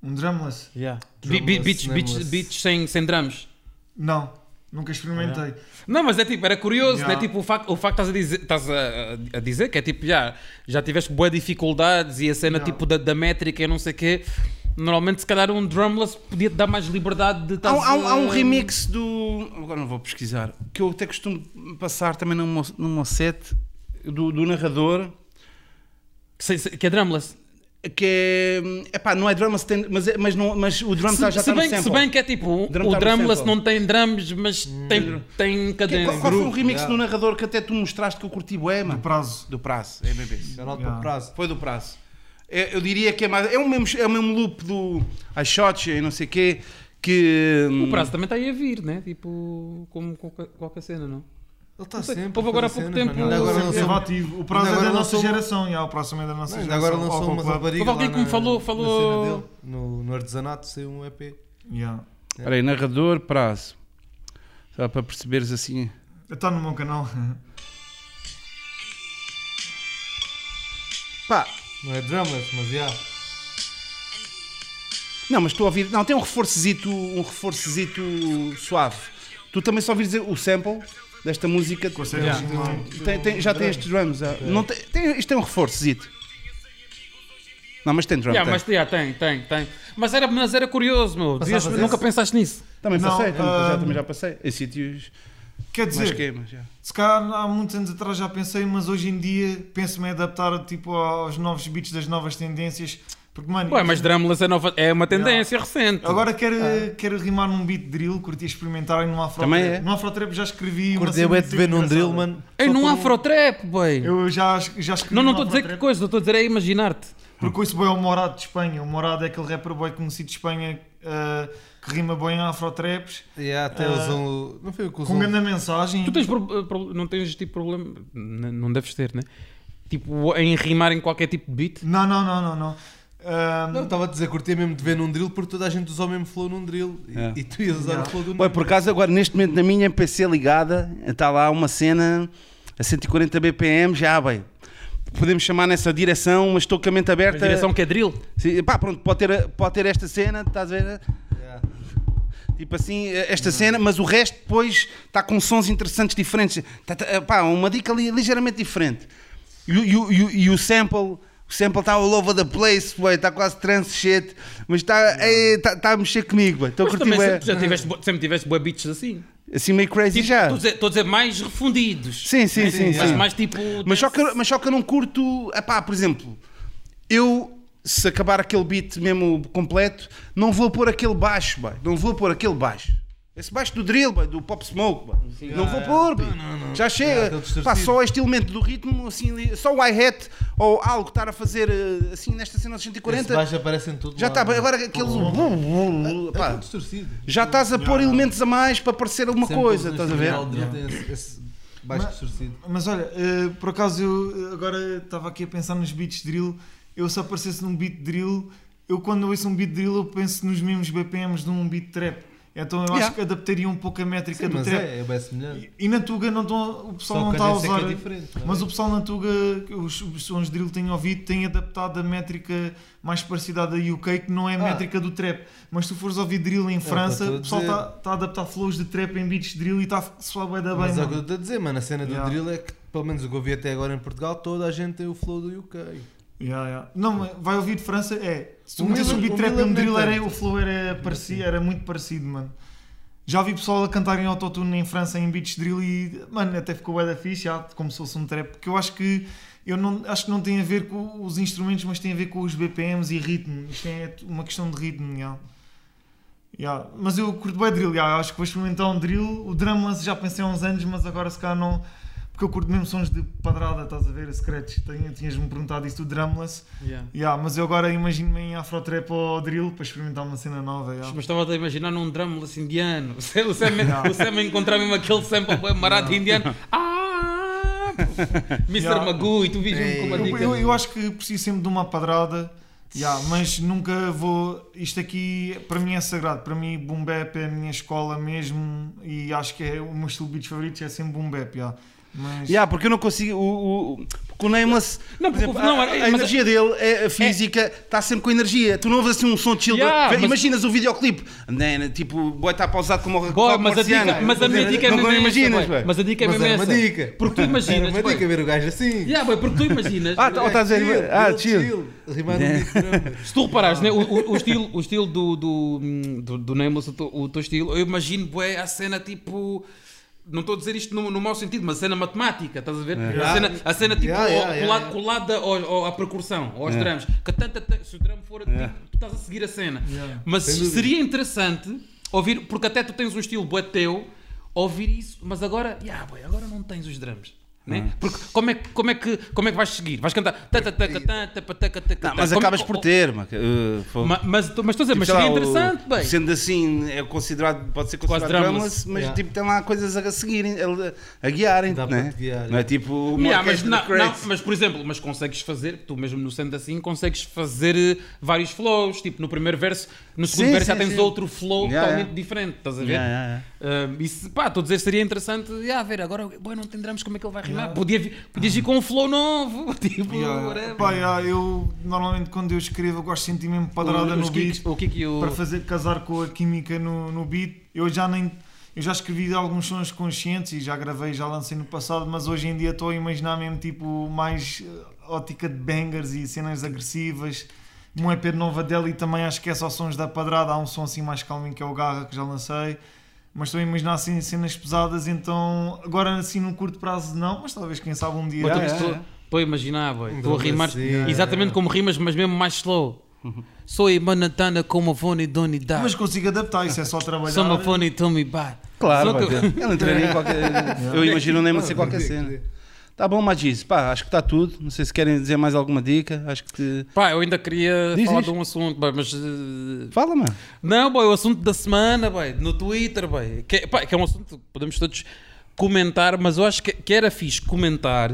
[SPEAKER 4] Um drumless?
[SPEAKER 2] Yeah.
[SPEAKER 3] Drumless,
[SPEAKER 2] beats, beats, beats sem, sem drums.
[SPEAKER 4] Não, nunca experimentei.
[SPEAKER 2] Não, mas é tipo, era curioso,
[SPEAKER 4] Yeah.
[SPEAKER 2] né? Tipo, o facto, o facto de estás, a dizer, estás a, a dizer que é tipo, já, já tiveste boas dificuldades e a cena
[SPEAKER 4] Yeah.
[SPEAKER 2] tipo da, da métrica e não sei o quê. Normalmente, se calhar, um drumless podia-te dar mais liberdade de
[SPEAKER 1] Há,
[SPEAKER 2] estás
[SPEAKER 1] há um- há um remix do. Agora não vou pesquisar. Que eu até costumo passar também num, mo- num meu set do, do narrador.
[SPEAKER 2] Que, que é drumless.
[SPEAKER 1] Que é. Epá, não é drum, mas, tem- mas, é- mas, não, mas o drum
[SPEAKER 2] Se,
[SPEAKER 1] tá, já está no
[SPEAKER 2] bem, se
[SPEAKER 1] sample.
[SPEAKER 2] bem que é tipo,
[SPEAKER 1] Drum
[SPEAKER 2] o
[SPEAKER 1] tá
[SPEAKER 2] drumless
[SPEAKER 1] sample.
[SPEAKER 2] não tem drums, mas tem, tem
[SPEAKER 1] Que-
[SPEAKER 2] cadência.
[SPEAKER 1] qual, qual foi o remix
[SPEAKER 3] yeah.
[SPEAKER 1] do narrador que até tu mostraste que eu curti bué,
[SPEAKER 4] Do
[SPEAKER 1] mano?
[SPEAKER 4] prazo.
[SPEAKER 1] Do prazo, é bebê.
[SPEAKER 4] Yeah.
[SPEAKER 3] prazo.
[SPEAKER 1] Foi do prazo. É, eu diria que é mais. É o mesmo, é o mesmo loop do I shot you e não sei o quê. Que.
[SPEAKER 2] O prazo também está aí a vir, né? Tipo, como qualquer cena, não?
[SPEAKER 3] Ele está sempre.
[SPEAKER 2] houve agora há pouco tempo-
[SPEAKER 3] mano. Ainda agora
[SPEAKER 4] Sempre ativo. O prazo é da nossa geração. já, o próximo é da nossa geração.
[SPEAKER 3] agora lançou uma rapariga
[SPEAKER 2] Houve alguém que me falou-
[SPEAKER 3] na
[SPEAKER 2] falou-
[SPEAKER 3] no, no artesanato saiu um EP.
[SPEAKER 4] Yeah.
[SPEAKER 1] Espera aí, narrador, prazo. Só para perceberes assim.
[SPEAKER 4] Está no meu canal. (laughs)
[SPEAKER 1] Pá,
[SPEAKER 3] Não é drumless, mas já.
[SPEAKER 1] não, mas estou a ouvir. Não, tem um reforçozito, um reforçozito suave. Tu também só ouvires o sample desta música.
[SPEAKER 2] Yeah.
[SPEAKER 1] Tem, tem- já tem estes drums. ah. Não tem, tem- isto tem um reforçozito. Não, mas tem drum.
[SPEAKER 2] Yeah,
[SPEAKER 1] tem.
[SPEAKER 2] mas yeah, tem, tem, tem. Mas era, mas era curioso, meu.
[SPEAKER 3] Passavas
[SPEAKER 2] nunca pensaste nisso.
[SPEAKER 1] Também
[SPEAKER 4] Não,
[SPEAKER 1] passei, também,
[SPEAKER 4] ah,
[SPEAKER 1] já, também já passei. Em sítios
[SPEAKER 4] Quer
[SPEAKER 1] mais
[SPEAKER 4] dizer,
[SPEAKER 1] queimas. Já.
[SPEAKER 4] se calhar há muitos anos atrás já pensei, mas hoje em dia penso-me adaptar tipo, aos novos beats das novas tendências. Porque, mano,
[SPEAKER 2] Ué, mas drumless é, nova, é uma tendência recente.
[SPEAKER 4] agora quero, quero rimar num beat drill, curti experimentar e num afro
[SPEAKER 1] Também
[SPEAKER 4] trap.
[SPEAKER 1] é.
[SPEAKER 4] No afro trap já escrevi uma
[SPEAKER 3] Curti é de ver num drill, mano.
[SPEAKER 2] Ei, num
[SPEAKER 3] por um-
[SPEAKER 2] afrotrap, boy.
[SPEAKER 4] Eu já, já escrevi
[SPEAKER 2] Não, não estou a dizer que coisa, estou a dizer é imaginar-te.
[SPEAKER 4] Porque ouço bem o Morado de Espanha. O Morado é aquele rapper boy conhecido de Espanha ah, que rima bem em afro-traps,
[SPEAKER 3] Yeah, até
[SPEAKER 4] Ah,
[SPEAKER 3] usam. o- Não foi o que usou.
[SPEAKER 4] com grande mensagem.
[SPEAKER 2] Tu tens pro- pro- não tens tipo problema, n- não deves ter, né? Tipo, em rimar em qualquer tipo de beat.
[SPEAKER 4] Não, não, não, não, não. Ah,
[SPEAKER 3] Não, estava a dizer, curtia mesmo de ver num drill porque toda a gente usa o mesmo flow num drill e,
[SPEAKER 1] É.
[SPEAKER 3] e tu ias usar
[SPEAKER 4] Yeah.
[SPEAKER 3] o flow do
[SPEAKER 1] Ué, por acaso, agora neste momento na minha PC ligada, está lá uma cena a 140 BPM, já, bem. Podemos chamar nessa direção, mas estou com a mente
[SPEAKER 2] A
[SPEAKER 1] aberta.
[SPEAKER 2] direção que é drill.
[SPEAKER 1] Sim, pá, pronto, pode ter, pode ter esta cena, estás a ver?
[SPEAKER 3] Yeah.
[SPEAKER 1] Tipo assim, esta cena, mas o resto depois está com sons interessantes diferentes. Tá, tá, pá, uma dica li- ligeiramente diferente. E, e e e o sample, o sample está all over the place, está quase trance shit, mas está tá, tá a mexer comigo, estou a
[SPEAKER 2] Mas
[SPEAKER 1] curtir
[SPEAKER 2] também
[SPEAKER 1] bué.
[SPEAKER 2] sempre, já tiveste, sempre tiveste boa beats assim.
[SPEAKER 1] assim meio crazy
[SPEAKER 2] Tipo,
[SPEAKER 1] já.
[SPEAKER 2] Estou a dizer, estou a dizer mais refundidos.
[SPEAKER 1] Sim, sim, sim,
[SPEAKER 2] Mas
[SPEAKER 1] sim.
[SPEAKER 2] mais tipo.
[SPEAKER 1] Mas só, que, mas só que eu não curto. Epá, por exemplo, eu se acabar aquele beat mesmo completo, não vou pôr aquele baixo, boy. não vou pôr aquele baixo. Esse baixo do drill, boy, do pop smoke, boy. não vou pôr, boy. já
[SPEAKER 3] É,
[SPEAKER 1] chega.
[SPEAKER 3] distorcido.
[SPEAKER 1] Pá, só este elemento do ritmo, assim, só o hi-hat ou algo estar a fazer eh, assim nesta cena dos
[SPEAKER 3] Esse
[SPEAKER 1] 140.
[SPEAKER 3] baixo aparece em todo
[SPEAKER 1] Já está, agora aquele.
[SPEAKER 3] É
[SPEAKER 1] pá,
[SPEAKER 3] tudo distorcido.
[SPEAKER 1] já estás a pôr elementos a mais para parecer alguma
[SPEAKER 3] Sempre
[SPEAKER 1] coisa, estás a ver?
[SPEAKER 3] esse- esse baixo
[SPEAKER 4] Mas-
[SPEAKER 3] distorcido.
[SPEAKER 4] Mas olha, eh, por acaso eu eh, agora estava aqui a pensar nos beats drill. Eu se aparecesse num beat drill, eu quando ouço um beat drill eu penso nos mesmos BPMs de um beat trap. Então eu
[SPEAKER 1] Yeah.
[SPEAKER 4] acho que adaptaria um pouco a métrica
[SPEAKER 3] Sim,
[SPEAKER 4] do
[SPEAKER 3] mas
[SPEAKER 4] trap.
[SPEAKER 3] é, é bem semelhante.
[SPEAKER 4] E, e na Tuga não o pessoal
[SPEAKER 3] Só
[SPEAKER 4] não está a
[SPEAKER 3] cadência é
[SPEAKER 4] usar.
[SPEAKER 3] é é?
[SPEAKER 4] Mas o pessoal na Tuga, os, os sons de drill que tenho ouvido, têm adaptado a métrica mais parecida à da UK, que não é a
[SPEAKER 3] Ah.
[SPEAKER 4] métrica do trap. Mas se tu fores ouvir drill em
[SPEAKER 3] o
[SPEAKER 4] França, o pessoal está está a adaptar flows de trap em beats de drill e está a soar bué da bem.
[SPEAKER 3] Mas é o que eu estou a dizer, mano. A cena do
[SPEAKER 4] Yeah.
[SPEAKER 3] drill é que, pelo menos o que eu vi até agora em Portugal, toda a gente tem o flow do UK.
[SPEAKER 4] Yeah, yeah. Não, vai ouvir de França, é. Se
[SPEAKER 3] O
[SPEAKER 4] metesse
[SPEAKER 3] Miller-
[SPEAKER 4] beat
[SPEAKER 3] o
[SPEAKER 4] trap e
[SPEAKER 3] Miller
[SPEAKER 4] um drill, era, o flow era, parecido, era muito parecido, mano. Já ouvi pessoal a cantar em autotune em França em beats drill e, mano, até ficou bué da fixe, já, como se fosse um trap. Porque eu acho que, eu não, acho que não tem a ver com os instrumentos, mas tem a ver com os BPMs e ritmo. Isto é uma questão de ritmo, yeah. Yeah. Mas eu curto bem drill, yeah. acho que vou experimentar um drill. O drumless já pensei há uns anos, mas agora se calhar não. Porque eu curto mesmo sons de padrada, estás a ver? Scratch. Tinha- Tinhas-me perguntado isso do drumless.
[SPEAKER 2] Yeah.
[SPEAKER 4] Yeah, mas eu agora imagino-me em afro-trap ou drill para experimentar uma cena nova. yeah.
[SPEAKER 2] Mas estava a imaginar num drumless indiano. (laughs) O Sam, Sam, (laughs) o Sam a encontrar mesmo aquele sample bem marado indiano. Ah! Mr.
[SPEAKER 4] Yeah.
[SPEAKER 2] Magoo, e tu viste
[SPEAKER 3] Ei.
[SPEAKER 2] me com uma
[SPEAKER 4] Eu,
[SPEAKER 2] dica.
[SPEAKER 4] eu, eu acho que preciso sempre de uma padrada, yeah, mas nunca vou. Isto aqui para mim é sagrado. Para mim, boom bap é a minha escola mesmo e acho que é o meu estilo de beats favoritos é sempre boom bap. Yeah. Mas,
[SPEAKER 1] Yeah, porque eu não consigo. O, o, o Nameless,
[SPEAKER 2] Não,
[SPEAKER 1] exemplo,
[SPEAKER 2] não,
[SPEAKER 1] a,
[SPEAKER 2] é-
[SPEAKER 1] a energia dele, é, a física, está sempre com energia. Tu não ouves assim um som de chill.
[SPEAKER 2] Yeah, mas-
[SPEAKER 1] Imaginas o videoclipe, né, tipo, o boy está pausado como o como
[SPEAKER 2] mas, a dica, mas a minha dica é mesmo essa,
[SPEAKER 1] imaginas.
[SPEAKER 2] Mas a dica é mesmo essa.
[SPEAKER 3] dica.
[SPEAKER 2] Porque tu imaginas,
[SPEAKER 3] Era uma dica ver o gajo assim.
[SPEAKER 2] Yeah, boy, porque tu imaginas.
[SPEAKER 1] Ah, tá- estás a dizer,
[SPEAKER 3] Chill,
[SPEAKER 1] ah, chill.
[SPEAKER 3] Beat drummer.
[SPEAKER 2] Se tu reparares, né, o, o, estilo, o estilo do, do, do, do Nameless, o, teu- estilo, eu imagino bué, a cena tipo. Não estou a dizer isto no, no mau sentido, mas a cena matemática, estás a ver? A, cena, a cena tipo
[SPEAKER 3] Yeah, yeah, yeah,
[SPEAKER 2] colada, colada ao- ao- à percussão, aos drums. Que tanta, ta- se o drum for tipo, tu estás a seguir a cena. Mas
[SPEAKER 3] Sem dúvida.
[SPEAKER 2] seria interessante ouvir, porque até tu tens um estilo bué teu, ouvir isso, mas agora, yeah, boy, agora não tens os drums. Né? Hum. Porque como é, como, é que, como é que vais seguir? Vais cantar.
[SPEAKER 1] Mas acabas por ter.
[SPEAKER 2] Eh, mas, estou a dizer,
[SPEAKER 1] tipo, mas
[SPEAKER 2] seria interessante. Bem.
[SPEAKER 1] Sendo assim, é considerado, pode ser considerado
[SPEAKER 2] drama,
[SPEAKER 1] dramas, mas
[SPEAKER 3] yeah.
[SPEAKER 1] tipo, tem lá coisas a seguirem, a, a guiarem. Né?
[SPEAKER 3] Guiar,
[SPEAKER 1] não é tipo.
[SPEAKER 2] Yeah, mas, não, não, mas por exemplo, mas consegues fazer, tu mesmo no sendo assim, consegues fazer eh, vários flows. Tipo, no primeiro verso no segundo
[SPEAKER 1] Sim,
[SPEAKER 2] verso já tens
[SPEAKER 1] sim.
[SPEAKER 2] outro flow
[SPEAKER 1] Yeah,
[SPEAKER 2] totalmente
[SPEAKER 1] yeah.
[SPEAKER 2] diferente, estás a ver?
[SPEAKER 1] Yeah, yeah, yeah.
[SPEAKER 2] Ah, isso, pá, estou a dizer, seria interessante, yeah, ver, agora, boy, não entendemos como é que ele vai rimar. Podia, podias ir com um flow novo, (laughs) tipo,
[SPEAKER 4] pá, yeah, eu normalmente quando eu escrevo eu gosto de sentir mesmo padrada
[SPEAKER 2] O-
[SPEAKER 4] no beat
[SPEAKER 2] o kick e o...
[SPEAKER 4] para fazer casar com a química no, no beat. Eu já nem eu já escrevi alguns sons conscientes e já gravei, já lancei no passado, mas hoje em dia estou a imaginar mesmo tipo mais eh, ótica de bangers e cenas agressivas. Um EP de Nova Delhi também acho que é só sons da padrada. Há um som assim mais calminho que é o Garra que já lancei. Mas estou a imaginar assim cenas pesadas, então agora assim num curto prazo não, mas talvez quem sabe um dia.
[SPEAKER 2] Mas
[SPEAKER 1] yeah,
[SPEAKER 2] estou-. Estou a imaginar, boy. Estou a rimar
[SPEAKER 3] assim,
[SPEAKER 2] exatamente
[SPEAKER 3] yeah.
[SPEAKER 2] como rimas, mas mesmo mais slow. Sou Imanatana como a Fone Doni dá.
[SPEAKER 4] Mas consigo adaptar, isso é só trabalhar.
[SPEAKER 2] Sou uma Fone Tommy Bad.
[SPEAKER 1] Claro,
[SPEAKER 2] que
[SPEAKER 1] ele entraria em qualquer. (laughs) Eu imagino nem ser qualquer cena. Tá bom, Magis, pá, acho que está tudo. Não sei se querem dizer mais alguma dica. Acho que. te-
[SPEAKER 2] Pá, eu ainda queria
[SPEAKER 1] Diz,
[SPEAKER 2] falar
[SPEAKER 1] diz.
[SPEAKER 2] de um assunto, boy, mas. eh,
[SPEAKER 1] Fala, mano.
[SPEAKER 2] Não, boy, o assunto da semana, boy, no Twitter, boy, que, pá, que é um assunto que podemos todos comentar, mas eu acho que, que era fixe comentar,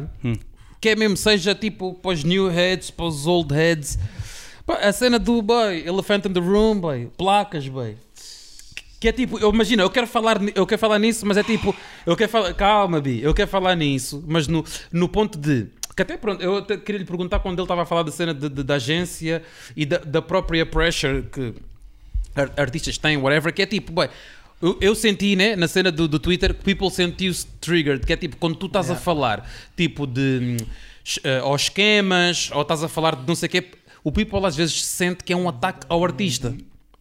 [SPEAKER 2] que é mesmo, seja tipo para os new heads, para os old heads. Pá, a cena do boy, Elephant in the Room, boy, placas, boy. Que é tipo, eu imagino, eu quero falar, eu quero falar nisso, mas é tipo, eu quero falar, calma, Bi, eu quero falar nisso, mas no, no ponto de. Que até pronto, eu até queria lhe perguntar quando ele estava a falar da cena de- de- da agência e da, da própria pressure que ar- artistas têm, whatever, que é tipo, boy, eu, eu senti, né, na cena do, do Twitter, que people sentiu-se triggered, que é tipo, quando tu estás a falar, tipo, de eh, ou esquemas, ou estás a falar de não sei o quê, o people às vezes sente que é um ataque ao artista.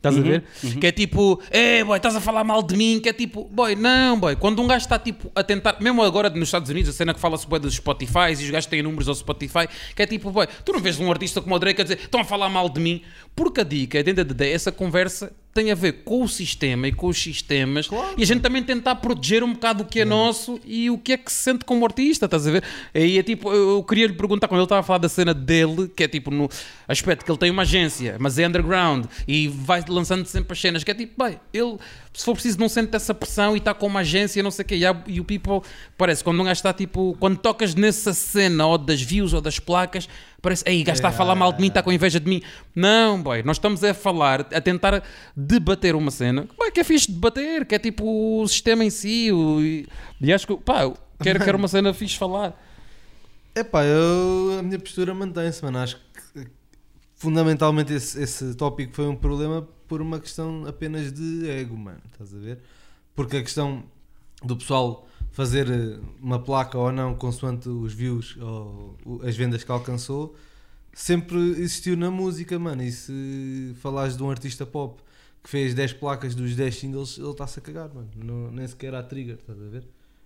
[SPEAKER 2] Estás a ver? Que é tipo, é, boy, estás a falar mal de mim. Que é tipo, boy, não, boy. Quando um gajo está tipo a tentar, mesmo agora nos Estados Unidos, a cena que fala-se boy, dos Spotify e os gajos têm números ao Spotify, que é tipo, boy, tu não vês um artista como o Drake a dizer, estão a falar mal de mim. Porque a dica, dentro da day, essa conversa tem a ver com o sistema e com os sistemas e a gente também tentar proteger um bocado o que é nosso e o que é que se sente como artista, estás a ver? Aí é tipo, eu queria lhe perguntar, quando ele estava a falar da cena dele, que é tipo no aspecto que ele tem uma agência, mas é underground e vai lançando sempre as cenas, que é tipo, bem, ele, se for preciso, não sente essa pressão e está com uma agência, não sei o quê, e, há- e o people, parece, quando um gajo está tipo, quando tocas nessa cena ou das views ou das placas, parece, ei, o gajo está a falar mal de mim, está com inveja de mim. Não, boy, nós estamos a falar, a tentar debater uma cena, boy, que é fixe debater, que é tipo o sistema em si, o, e, e acho que, pá, quero, quero uma cena fixe falar.
[SPEAKER 3] Epá, eu, a minha postura mantém-se, mano. Acho que fundamentalmente esse, esse tópico foi um problema por uma questão apenas de ego, mano. Estás a ver? Porque a questão do pessoal fazer eh, uma placa ou não, consoante os views ou as vendas que alcançou, sempre existiu na música, mano. E se falares de um artista pop que fez 10 placas dos 10 singles, ele está-se a cagar, mano. Não, nem sequer há trigger, estás a ver?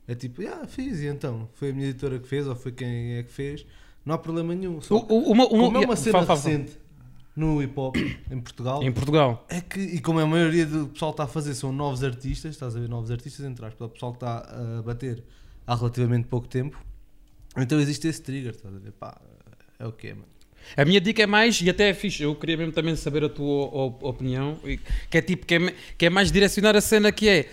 [SPEAKER 3] É tipo, ah, fiz, e então? Foi a minha editora que fez ou foi quem é que fez? Não há problema nenhum. Só
[SPEAKER 2] O- uma, uma,
[SPEAKER 3] como é uma cena
[SPEAKER 2] fala, fala, fala.
[SPEAKER 3] No hip hop em Portugal,
[SPEAKER 2] Em Portugal.
[SPEAKER 3] é que, e como a maioria do pessoal está a fazer são novos artistas, estás a ver, novos artistas entre aspas, o pessoal que está a bater há relativamente pouco tempo, então existe esse trigger, estás a ver, pá, é o que é, mano.
[SPEAKER 2] A minha dica é mais, e até é fixe, eu queria mesmo também saber a tua o- opinião, que é tipo, que é, que é mais direcionar a cena que é,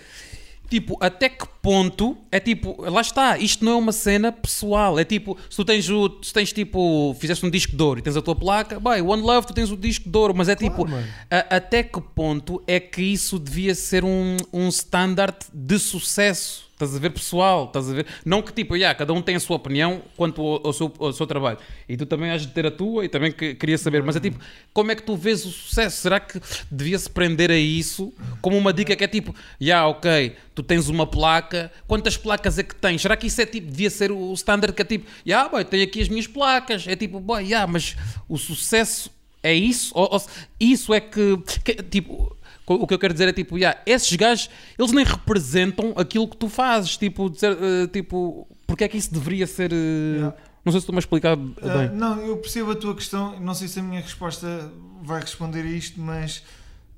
[SPEAKER 2] tipo, até que ponto, é tipo, lá está, isto não é uma cena pessoal, é tipo, se tu tens o, se tens tipo, fizeste um disco de ouro e tens a tua placa, bem, One Love, tu tens o disco de ouro, mas é tipo,
[SPEAKER 3] mano.
[SPEAKER 2] a- até que ponto é que isso devia ser um, um standard de sucesso? Estás a ver pessoal, estás a ver? Não que tipo, yeah, cada um tem a sua opinião quanto ao, ao seu, ao seu trabalho. E tu também has de ter a tua e também que, queria saber. Mas é tipo, como é que tu vês o sucesso? Será que devia-se prender a isso como uma dica que é tipo, yeah, ok, tu tens uma placa, quantas placas é que tens? Será que isso é tipo, devia ser o standard que é tipo, yeah, boy, tenho aqui as minhas placas. É tipo, boy, yeah, mas o sucesso é isso? Ou, ou isso é que, que- tipo, o que eu quero dizer é tipo, yeah, esses gajos, eles nem representam aquilo que tu fazes, tipo, dizer, eh, tipo, porque é que isso deveria ser, eh,
[SPEAKER 4] Yeah.
[SPEAKER 2] não sei se estou-me a explicar
[SPEAKER 4] Ah,
[SPEAKER 2] bem.
[SPEAKER 4] não, eu percebo a tua questão, não sei se a minha resposta vai responder a isto, mas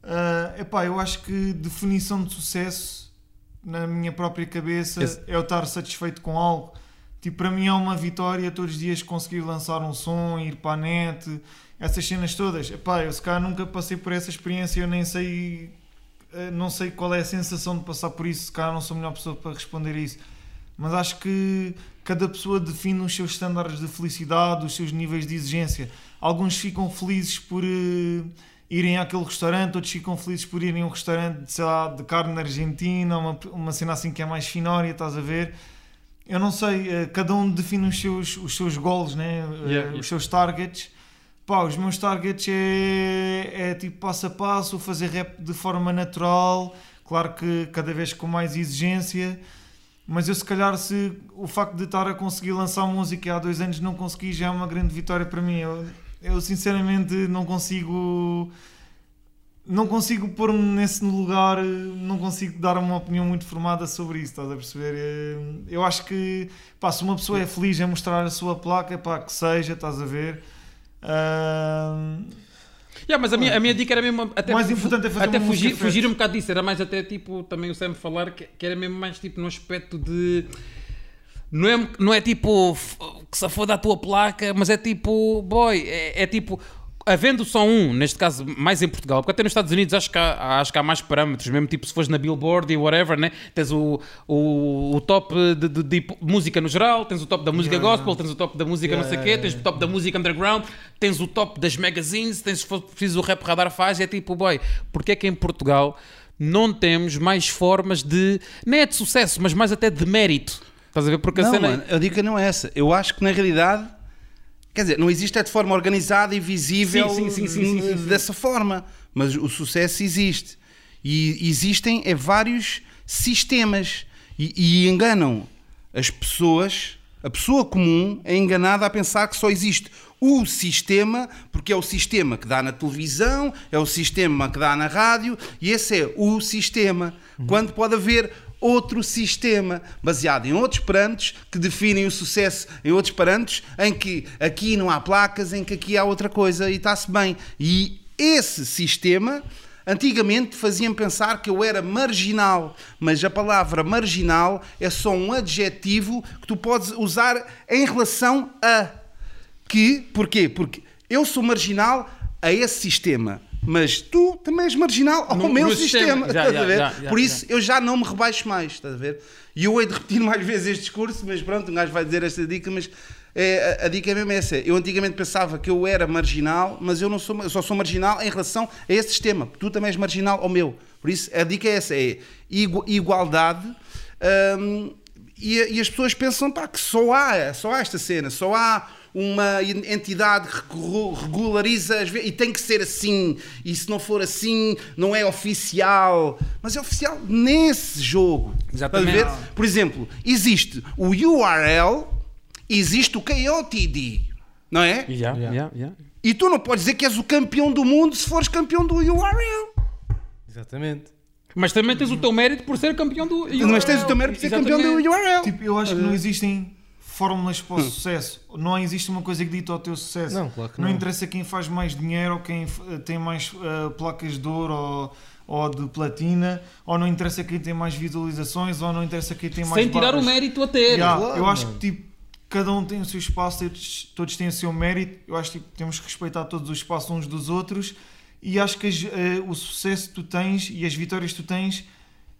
[SPEAKER 4] ah, epá, eu acho que definição de sucesso na minha própria cabeça
[SPEAKER 2] Esse-
[SPEAKER 4] é eu estar satisfeito com algo. Tipo, para mim é uma vitória todos os dias conseguir lançar um som, ir para a net, essas cenas todas. Epá, eu se calhar nunca passei por essa experiência, eu nem sei, eh, não sei qual é a sensação de passar por isso, se calhar não sou a melhor pessoa para responder a isso. Mas acho que cada pessoa define os seus estándares de felicidade, os seus níveis de exigência. Alguns ficam felizes por eh, irem àquele restaurante, outros ficam felizes por irem a um restaurante sei lá, de carne argentina, uma, uma cena assim que é mais finória, estás a ver? Eu não sei, eh, cada um define os seus, os seus goals, né?
[SPEAKER 2] Yeah, yeah.
[SPEAKER 4] os seus targets. Pá, os meus targets é, é tipo passo a passo, fazer rap de forma natural, claro que cada vez com mais exigência, mas eu se calhar se o facto de estar a conseguir lançar música há dois anos não consegui já é uma grande vitória para mim. Eu, eu sinceramente não consigo não consigo pôr-me nesse lugar, não consigo dar uma opinião muito formada sobre isso, estás a perceber? Eu acho que pá, se uma pessoa é feliz em mostrar a sua placa, pá, que seja, estás a ver? Ah,
[SPEAKER 2] Yeah, mas a minha, a minha dica era mesmo até,
[SPEAKER 4] mais importante é fazer
[SPEAKER 2] até fugir, fugir um bocado disso, era mais até tipo, também o Sam falar que, que era mesmo mais tipo no aspecto de não é, não é tipo que se foda a tua placa, mas é tipo, boy, é, é tipo havendo só um, neste caso mais em Portugal, porque até nos Estados Unidos acho que há, acho que há mais parâmetros, mesmo tipo se fores na Billboard e whatever, né? tens o, o, o top de, de- de música no geral, tens o top da música
[SPEAKER 4] Yeah.
[SPEAKER 2] gospel, tens o top da música não sei o quê,
[SPEAKER 3] Yeah.
[SPEAKER 2] tens o top da música underground, tens o top das magazines, tens se for preciso o rap radar faz, e é tipo, boy, porque é que em Portugal não temos mais formas de, nem é de sucesso, mas mais até de mérito? Estás a ver? Porque a
[SPEAKER 1] Não,
[SPEAKER 2] cena é-
[SPEAKER 1] mano, a dica não é essa. Eu acho que na realidade, quer dizer, não existe é de forma organizada e visível
[SPEAKER 2] Sim, sim, sim,
[SPEAKER 1] dessa forma, mas o sucesso existe. E existem é, vários sistemas e, e enganam as pessoas. A pessoa comum é enganada a pensar que só existe o sistema, porque é o sistema que dá na televisão, é o sistema que dá na rádio, e esse é o sistema. Quando pode haver outro sistema baseado em outros parâmetros que definem o sucesso em outros parâmetros, em que aqui não há placas, em que aqui há outra coisa e está-se bem. E esse sistema Antigamente faziam pensar que eu era marginal, mas a palavra marginal é só um adjetivo que tu podes usar em relação a. Que, porquê? Porque eu sou marginal a esse sistema. Mas tu também és marginal ao
[SPEAKER 2] No-
[SPEAKER 1] meu
[SPEAKER 2] no
[SPEAKER 1] sistema.
[SPEAKER 2] sistema. Já,
[SPEAKER 1] estás
[SPEAKER 2] já,
[SPEAKER 1] a ver?
[SPEAKER 2] já,
[SPEAKER 1] Por isso eu já não me rebaixo mais. Estás a ver? E eu hei de repetir mais vezes este discurso, mas pronto, um gajo vai dizer esta dica, mas é, a, a dica é mesmo essa. Eu antigamente pensava que eu era marginal, mas eu não sou, eu só sou marginal em relação a esse sistema. Tu também és marginal ao meu. Por isso a dica é essa: é igu- igualdade. hum, e, e as pessoas pensam pá, que só há, só há esta cena, só há uma entidade que regu- regulariza as e tem que ser assim, e se não for assim, não é oficial. Mas é oficial nesse jogo.
[SPEAKER 2] Exatamente.
[SPEAKER 1] Por exemplo, existe o URL, existe o KOTD, não é?
[SPEAKER 2] Yeah,
[SPEAKER 3] Yeah.
[SPEAKER 2] yeah.
[SPEAKER 1] E tu não podes dizer que és o campeão do mundo se fores campeão do URL.
[SPEAKER 3] Exatamente.
[SPEAKER 2] Mas também tens o teu mérito por ser campeão do
[SPEAKER 1] Mas tens o teu mérito por ser campeão do
[SPEAKER 2] Exatamente.
[SPEAKER 1] URL.
[SPEAKER 4] Tipo, eu acho que não existem fórmulas para o sucesso. Não existe uma coisa que dita ao teu sucesso.
[SPEAKER 3] Não, claro que
[SPEAKER 4] não.
[SPEAKER 3] não.
[SPEAKER 4] interessa quem faz mais dinheiro ou quem f- tem mais eh, placas de ouro ou, ou de platina, ou não interessa quem tem mais visualizações, ou não interessa quem tem mais
[SPEAKER 2] Sem tirar o
[SPEAKER 4] barras.
[SPEAKER 2] mérito a ter.
[SPEAKER 4] Yeah,
[SPEAKER 3] Claro,
[SPEAKER 4] eu acho
[SPEAKER 3] mano.
[SPEAKER 4] que tipo, cada um tem o seu espaço, todos, têm o seu mérito. Eu acho que tipo, temos que respeitar todos os espaços uns dos outros. E acho que as- eh, o sucesso que tu tens e as vitórias que tu tens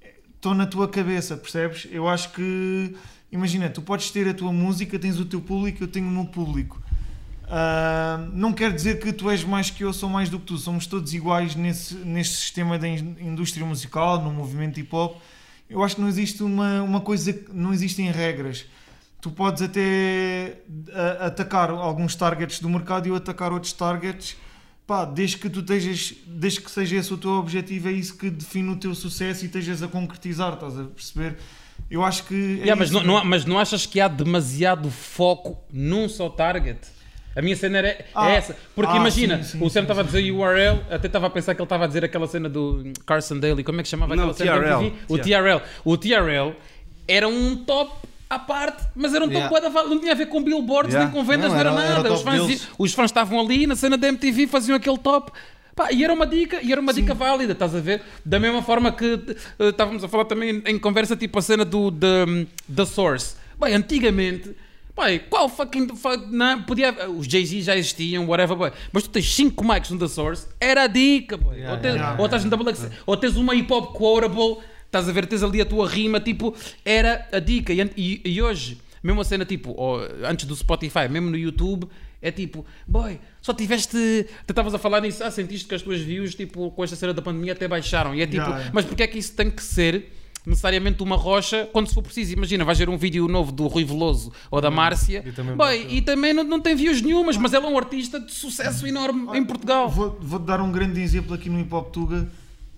[SPEAKER 4] eh, estão na tua cabeça, percebes? Eu acho que, imagina, tu podes ter a tua música, tens o teu público, eu tenho o meu público. Ah, não quer dizer que tu és mais que eu, sou mais do que tu. Somos todos iguais nesse, neste sistema da in- indústria musical, no movimento hip hop. Eu acho que não existe uma, uma coisa, não existem regras. Tu podes até a- atacar alguns targets do mercado e eu atacar outros targets. Pá, desde que tu estejas, desde que seja esse o teu objetivo, é isso que define o teu sucesso e estejas a concretizar, estás a perceber? Eu acho que. é
[SPEAKER 2] Yeah, mas, não, não mas não achas que há demasiado foco num só target? A minha cena era, é
[SPEAKER 4] Ah,
[SPEAKER 2] essa. Porque
[SPEAKER 4] ah,
[SPEAKER 2] imagina,
[SPEAKER 4] sim, sim,
[SPEAKER 2] o Sam estava a dizer URL, até estava a pensar que ele estava a dizer aquela cena do Carson Daly, como é que chamava
[SPEAKER 1] Não,
[SPEAKER 2] aquela cena da
[SPEAKER 1] TRL.
[SPEAKER 2] MTV? O TRL. O TRL era um top à parte, mas era um top
[SPEAKER 3] Yeah.
[SPEAKER 2] da val- não tinha a ver com billboards
[SPEAKER 1] Yeah.
[SPEAKER 2] nem com vendas,
[SPEAKER 3] Não,
[SPEAKER 2] não, era,
[SPEAKER 3] era- era
[SPEAKER 2] nada.
[SPEAKER 3] o
[SPEAKER 2] os,
[SPEAKER 3] top
[SPEAKER 2] fãs, os fãs estavam ali na cena da MTV, faziam aquele top. Pá, e era uma dica, e era uma dica válida, estás a ver? Da mesma forma que eh, estávamos a falar também em conversa, tipo a cena do da da Source. Bem, antigamente, bem, qual fucking fuck, não, podia, os Jay-Z já existiam, whatever, boy, mas tu tens 5 mics no The Source, era a dica, boy.
[SPEAKER 3] Yeah,
[SPEAKER 2] ou, tens,
[SPEAKER 4] yeah,
[SPEAKER 2] ou estás no Double X, ou tens uma hip hop quotable, estás a ver, tens ali a tua rima, tipo, era a dica. E, e- e hoje, mesmo a cena, tipo, antes do Spotify, mesmo no YouTube, é tipo, boy, só tiveste. Tu estavas a falar nisso, ah, sentiste que as tuas views, tipo, com esta cena da pandemia até baixaram. E é tipo,
[SPEAKER 4] Yeah,
[SPEAKER 2] mas porque é que isso tem que ser necessariamente uma rocha quando se for preciso? Imagina, vais ver um vídeo novo do Rui Veloso ou da Márcia,
[SPEAKER 3] e também
[SPEAKER 2] boy, e também não, não tem views nenhumas, mas ela é um artista de sucesso enorme em Portugal.
[SPEAKER 4] Vou, vou dar um grande exemplo aqui no Hip Hop Tuga,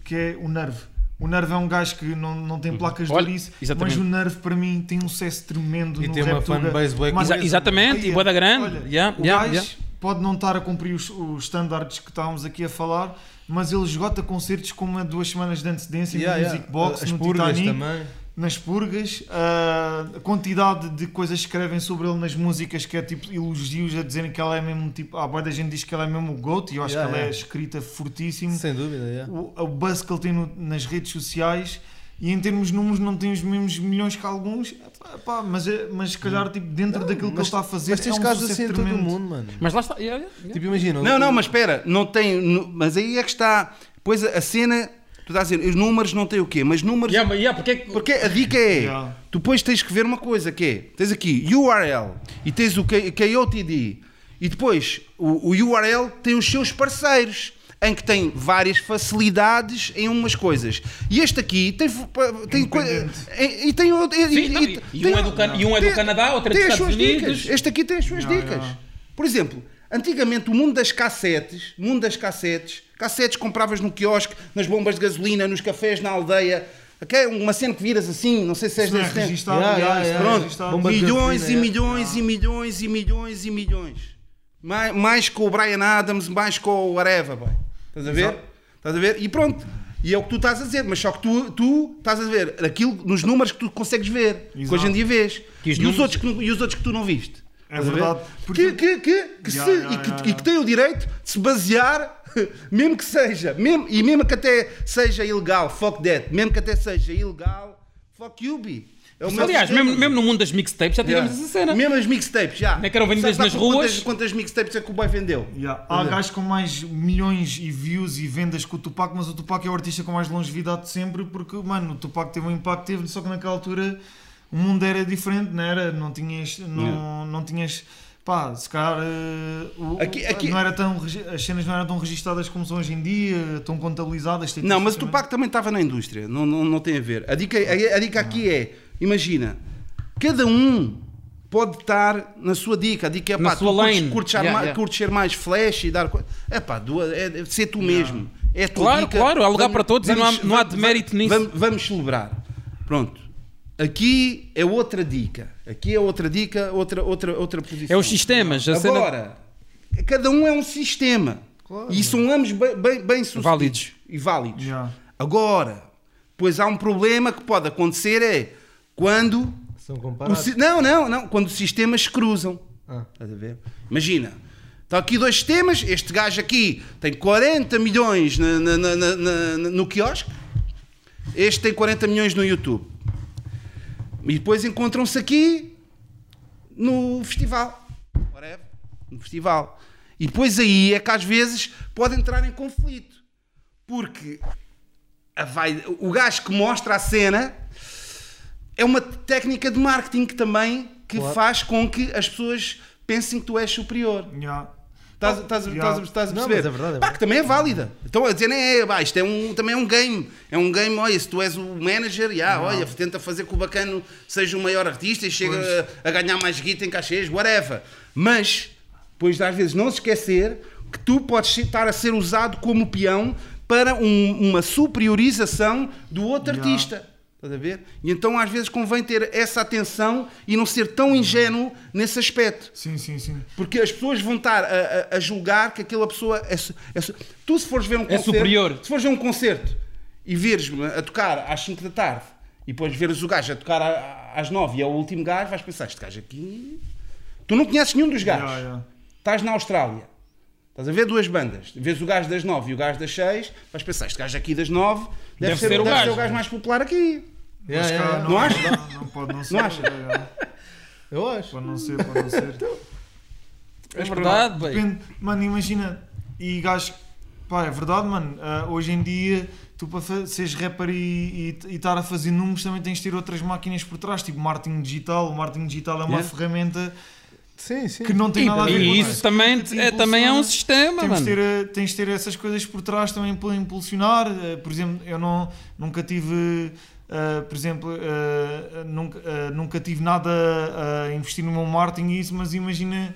[SPEAKER 4] que é o Nerve. O Nerve é um gajo que não, não tem placas de
[SPEAKER 2] Olha,
[SPEAKER 4] ouriço,
[SPEAKER 2] exatamente.
[SPEAKER 4] mas o Nerve para mim tem um sucesso tremendo
[SPEAKER 3] E
[SPEAKER 4] no
[SPEAKER 3] tem
[SPEAKER 4] rap
[SPEAKER 3] uma fanbase
[SPEAKER 4] Mas-
[SPEAKER 2] Exa- exatamente, e bué da grande.
[SPEAKER 4] Olha,
[SPEAKER 2] Yeah,
[SPEAKER 4] o
[SPEAKER 2] yeah,
[SPEAKER 4] gajo
[SPEAKER 2] yeah.
[SPEAKER 4] pode não estar a cumprir os, os standards que estávamos aqui a falar, mas ele esgota concertos com uma, duas semanas de antecedência
[SPEAKER 3] Yeah,
[SPEAKER 4] no
[SPEAKER 3] yeah.
[SPEAKER 4] Music Box,
[SPEAKER 3] As
[SPEAKER 4] no Titanic
[SPEAKER 3] também.
[SPEAKER 4] Nas purgas, a quantidade de coisas que escrevem sobre ele nas músicas, que é tipo elogios a dizerem que ela é mesmo tipo. Ah, boa da gente diz que ela é mesmo o GOAT e eu acho
[SPEAKER 3] Yeah,
[SPEAKER 4] que ela é
[SPEAKER 3] yeah.
[SPEAKER 4] escrita fortíssimo.
[SPEAKER 3] Sem dúvida, yeah.
[SPEAKER 4] O, o buzz que ele tem no- nas redes sociais e em termos de números não tem os mesmos milhões que alguns, pá, mas, é, mas se calhar tipo, dentro
[SPEAKER 3] Não,
[SPEAKER 4] daquilo que ele está a fazer
[SPEAKER 3] Mas tens
[SPEAKER 4] é um
[SPEAKER 3] casos assim em todo o
[SPEAKER 4] tremendo.
[SPEAKER 3] mundo, mano.
[SPEAKER 2] Mas lá está. yeah, yeah, yeah.
[SPEAKER 3] Tipo, imagina.
[SPEAKER 1] Não,
[SPEAKER 3] o-
[SPEAKER 1] não, mas espera, não tem. Mas aí é que está. Pois a, a cena. Tu estás a dizer, os números não têm o quê? Mas números.
[SPEAKER 2] Yeah, yeah, porque é que-
[SPEAKER 1] Porque a dica é.
[SPEAKER 4] Yeah.
[SPEAKER 1] Tu depois tens que ver uma coisa que é. Tens aqui URL e tens o KOTD. E depois o, o URL tem os seus parceiros. Em que tem várias facilidades em umas coisas. E este aqui tem. tem e, e tem outro.
[SPEAKER 2] Sim, não, e- e um é do Can- e um é do Canadá, outro é dos Estados Unidos.
[SPEAKER 1] Dicas. Este aqui tem as suas
[SPEAKER 4] Yeah,
[SPEAKER 1] dicas.
[SPEAKER 4] yeah.
[SPEAKER 1] Por exemplo, antigamente o mundo das cassetes, mundo das cassetes, cassetes compravas no quiosque, nas bombas de gasolina, nos cafés na aldeia, ok? uma cena que viras assim, não sei se és desse tempo.
[SPEAKER 3] Yeah,
[SPEAKER 4] yeah,
[SPEAKER 3] yeah,
[SPEAKER 1] Pronto,
[SPEAKER 4] registado.
[SPEAKER 1] Milhões e milhões e milhões e milhões e milhões. Mais, mais com o Brian Adams, mais com o whatever, boy. Estás a ver?
[SPEAKER 4] Exato.
[SPEAKER 1] Estás a ver? E pronto. E é o que tu estás a dizer, mas só que tu, tu estás a ver aquilo nos números que tu consegues ver, que
[SPEAKER 4] Exato.
[SPEAKER 1] hoje em dia vês.
[SPEAKER 2] Que os
[SPEAKER 1] e, os
[SPEAKER 2] números-
[SPEAKER 1] outros que, e os outros que tu não viste.
[SPEAKER 4] É verdade. Porque-
[SPEAKER 1] Que, que, que, que
[SPEAKER 4] Ya,
[SPEAKER 1] se-
[SPEAKER 4] ya,
[SPEAKER 1] e, que,
[SPEAKER 4] ya,
[SPEAKER 1] e que tem o direito de se basear, (laughs) mesmo que seja, mesmo, e mesmo que até seja ilegal, fuck that, mesmo que até seja ilegal, fuck you, be. É
[SPEAKER 2] Aliás, mesmo, mesmo no mundo das mixtapes já tivemos
[SPEAKER 1] Yeah.
[SPEAKER 2] essa cena.
[SPEAKER 1] Mesmo as mixtapes, já.
[SPEAKER 2] Não é que eram vendidas
[SPEAKER 1] Sabe
[SPEAKER 2] nas
[SPEAKER 1] quantas-
[SPEAKER 2] ruas?
[SPEAKER 1] Quantas mixtapes é que o boy vendeu?
[SPEAKER 4] Yeah. Há gajos com mais milhões e views e vendas que o Tupac, mas o Tupac é o artista com mais longevidade de sempre, porque, mano, o Tupac teve um impacto, teve, só que naquela altura o mundo era diferente, não era? Não tinhas, não, não tinhas, pá, se calhar eh, o-
[SPEAKER 1] Aqui- aqui-
[SPEAKER 4] Não era tão, as cenas não eram tão registadas como são hoje em dia, tão contabilizadas.
[SPEAKER 1] Não, mas o. Tupac também estava na indústria, não, não, não tem a ver. A dica, a, a dica aqui é: imagina, cada um pode estar na sua dica. A dica é
[SPEAKER 2] Na
[SPEAKER 1] pá, tu curtes,
[SPEAKER 2] lane.
[SPEAKER 1] curtes,
[SPEAKER 2] Yeah,
[SPEAKER 1] arma-
[SPEAKER 2] yeah.
[SPEAKER 1] curtes ser mais flash e dar. É pá, é, é ser tu mesmo. É a tua
[SPEAKER 2] Claro,
[SPEAKER 1] dica.
[SPEAKER 2] claro, há lugar para todos e não há- não há demérito nisso.
[SPEAKER 1] Vamos, vamos celebrar. Pronto. Aqui é outra dica. Aqui é outra dica, outra, outra, outra posição.
[SPEAKER 2] É os sistemas. A cena...
[SPEAKER 1] Agora, cada um é um sistema. e são ambos bem, bem, bem sucedidos
[SPEAKER 2] Válidos.
[SPEAKER 1] e válidos.
[SPEAKER 4] Yeah.
[SPEAKER 1] Agora, pois há um problema que pode acontecer é quando
[SPEAKER 3] São comparados.
[SPEAKER 1] si- não, não, não, quando os sistemas se cruzam.
[SPEAKER 3] Ah.
[SPEAKER 1] Estás a ver? Imagina, estão aqui dois sistemas, este gajo aqui tem 40 milhões na- na- na- na- na- no quiosque, este tem 40 milhões no YouTube. E depois encontram-se aqui no festival. Whatever. No festival. E depois aí é que às vezes pode entrar em conflito. Porque a vai- o gajo que mostra a cena é uma técnica de marketing que também que faz com que as pessoas pensem que tu és superior.
[SPEAKER 4] Yeah.
[SPEAKER 1] Estás, estás,
[SPEAKER 4] Yeah.
[SPEAKER 1] estás, estás a
[SPEAKER 3] Não,
[SPEAKER 1] perceber?
[SPEAKER 3] mas é verdade, é
[SPEAKER 1] Pá, que também é válida. Então a dizer, é, pá, isto é um, também é um game. É um game, olha, se tu és o manager, yeah, olha, tenta fazer que o bacano seja o maior artista e chega a, a ganhar mais guita em cachês, whatever. Mas, depois às vezes não se esquecer que tu podes estar a ser usado como peão para um- uma superiorização do outro
[SPEAKER 4] Yeah.
[SPEAKER 1] artista. Estás a ver? E então às vezes convém ter essa atenção e não ser tão ingênuo nesse aspecto.
[SPEAKER 4] Sim, sim, sim.
[SPEAKER 1] Porque as pessoas vão estar a, a- a julgar que aquela pessoa é, é Tu, se fores ver um
[SPEAKER 2] É
[SPEAKER 1] concerto.
[SPEAKER 2] superior.
[SPEAKER 1] Se fores ver um concerto e veres-me a tocar às 5 da tarde e depois veres o gajo a tocar às 9 e é o último gajo, vais pensar: este gajo aqui. Tu não conheces nenhum dos gajos.
[SPEAKER 4] Yeah, yeah.
[SPEAKER 1] Estás na Austrália. Estás a ver duas bandas. Vês o gajo das 9 e o gajo das 6. Vais pensar: este gajo aqui das 9 deve, ser, o deve ser o gajo mais popular aqui.
[SPEAKER 3] Yeah,
[SPEAKER 4] Mas,
[SPEAKER 3] yeah,
[SPEAKER 4] cara,
[SPEAKER 3] yeah.
[SPEAKER 1] Não acha?
[SPEAKER 4] Não, não pode não ser.
[SPEAKER 1] Não acha?
[SPEAKER 4] Yeah.
[SPEAKER 3] Eu acho.
[SPEAKER 4] Pode não ser, pode não ser.
[SPEAKER 2] É verdade, bem.
[SPEAKER 4] Depende, mano, imagina, e gajo, pá, é verdade, mano, ah, hoje em dia, tu para seres rapper e, estar a fazer números também tens de ter outras máquinas por trás, tipo marketing digital, o marketing digital é uma
[SPEAKER 1] Yeah.
[SPEAKER 4] ferramenta
[SPEAKER 3] Sim, sim.
[SPEAKER 4] que não tem
[SPEAKER 2] E,
[SPEAKER 4] nada a ver com
[SPEAKER 2] e isso também
[SPEAKER 4] te
[SPEAKER 2] é, também é um sistema,
[SPEAKER 4] Temos
[SPEAKER 2] mano.
[SPEAKER 4] de ter, eh, tens de ter essas coisas por trás também para impulsionar. Eh, Por exemplo, eu não, nunca tive, eh, por exemplo, eh, nunca, eh, nunca tive nada a investir no meu marketing e isso, mas imagina